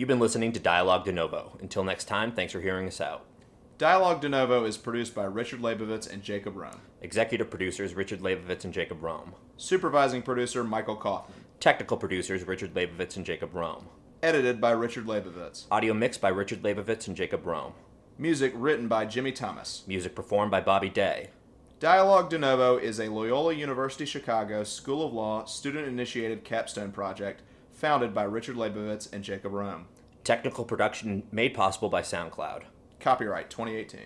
You've been listening to Dialogue de Novo. Until next time, thanks for hearing us out. Dialogue de Novo is produced by Richard Leibovitz and Jacob Rome. Executive producers Richard Leibovitz and Jacob Rome. Supervising producer Michael Kaufman. Technical producers Richard Leibovitz and Jacob Rome. Edited by Richard Leibovitz. Audio mixed by Richard Leibovitz and Jacob Rome. Music written by Jimmy Thomas. Music performed by Bobby Day. Dialogue de Novo is a Loyola University Chicago School of Law student initiated capstone project founded by Richard Leibovitz and Jacob Rome. Technical production made possible by SoundCloud. Copyright 2018.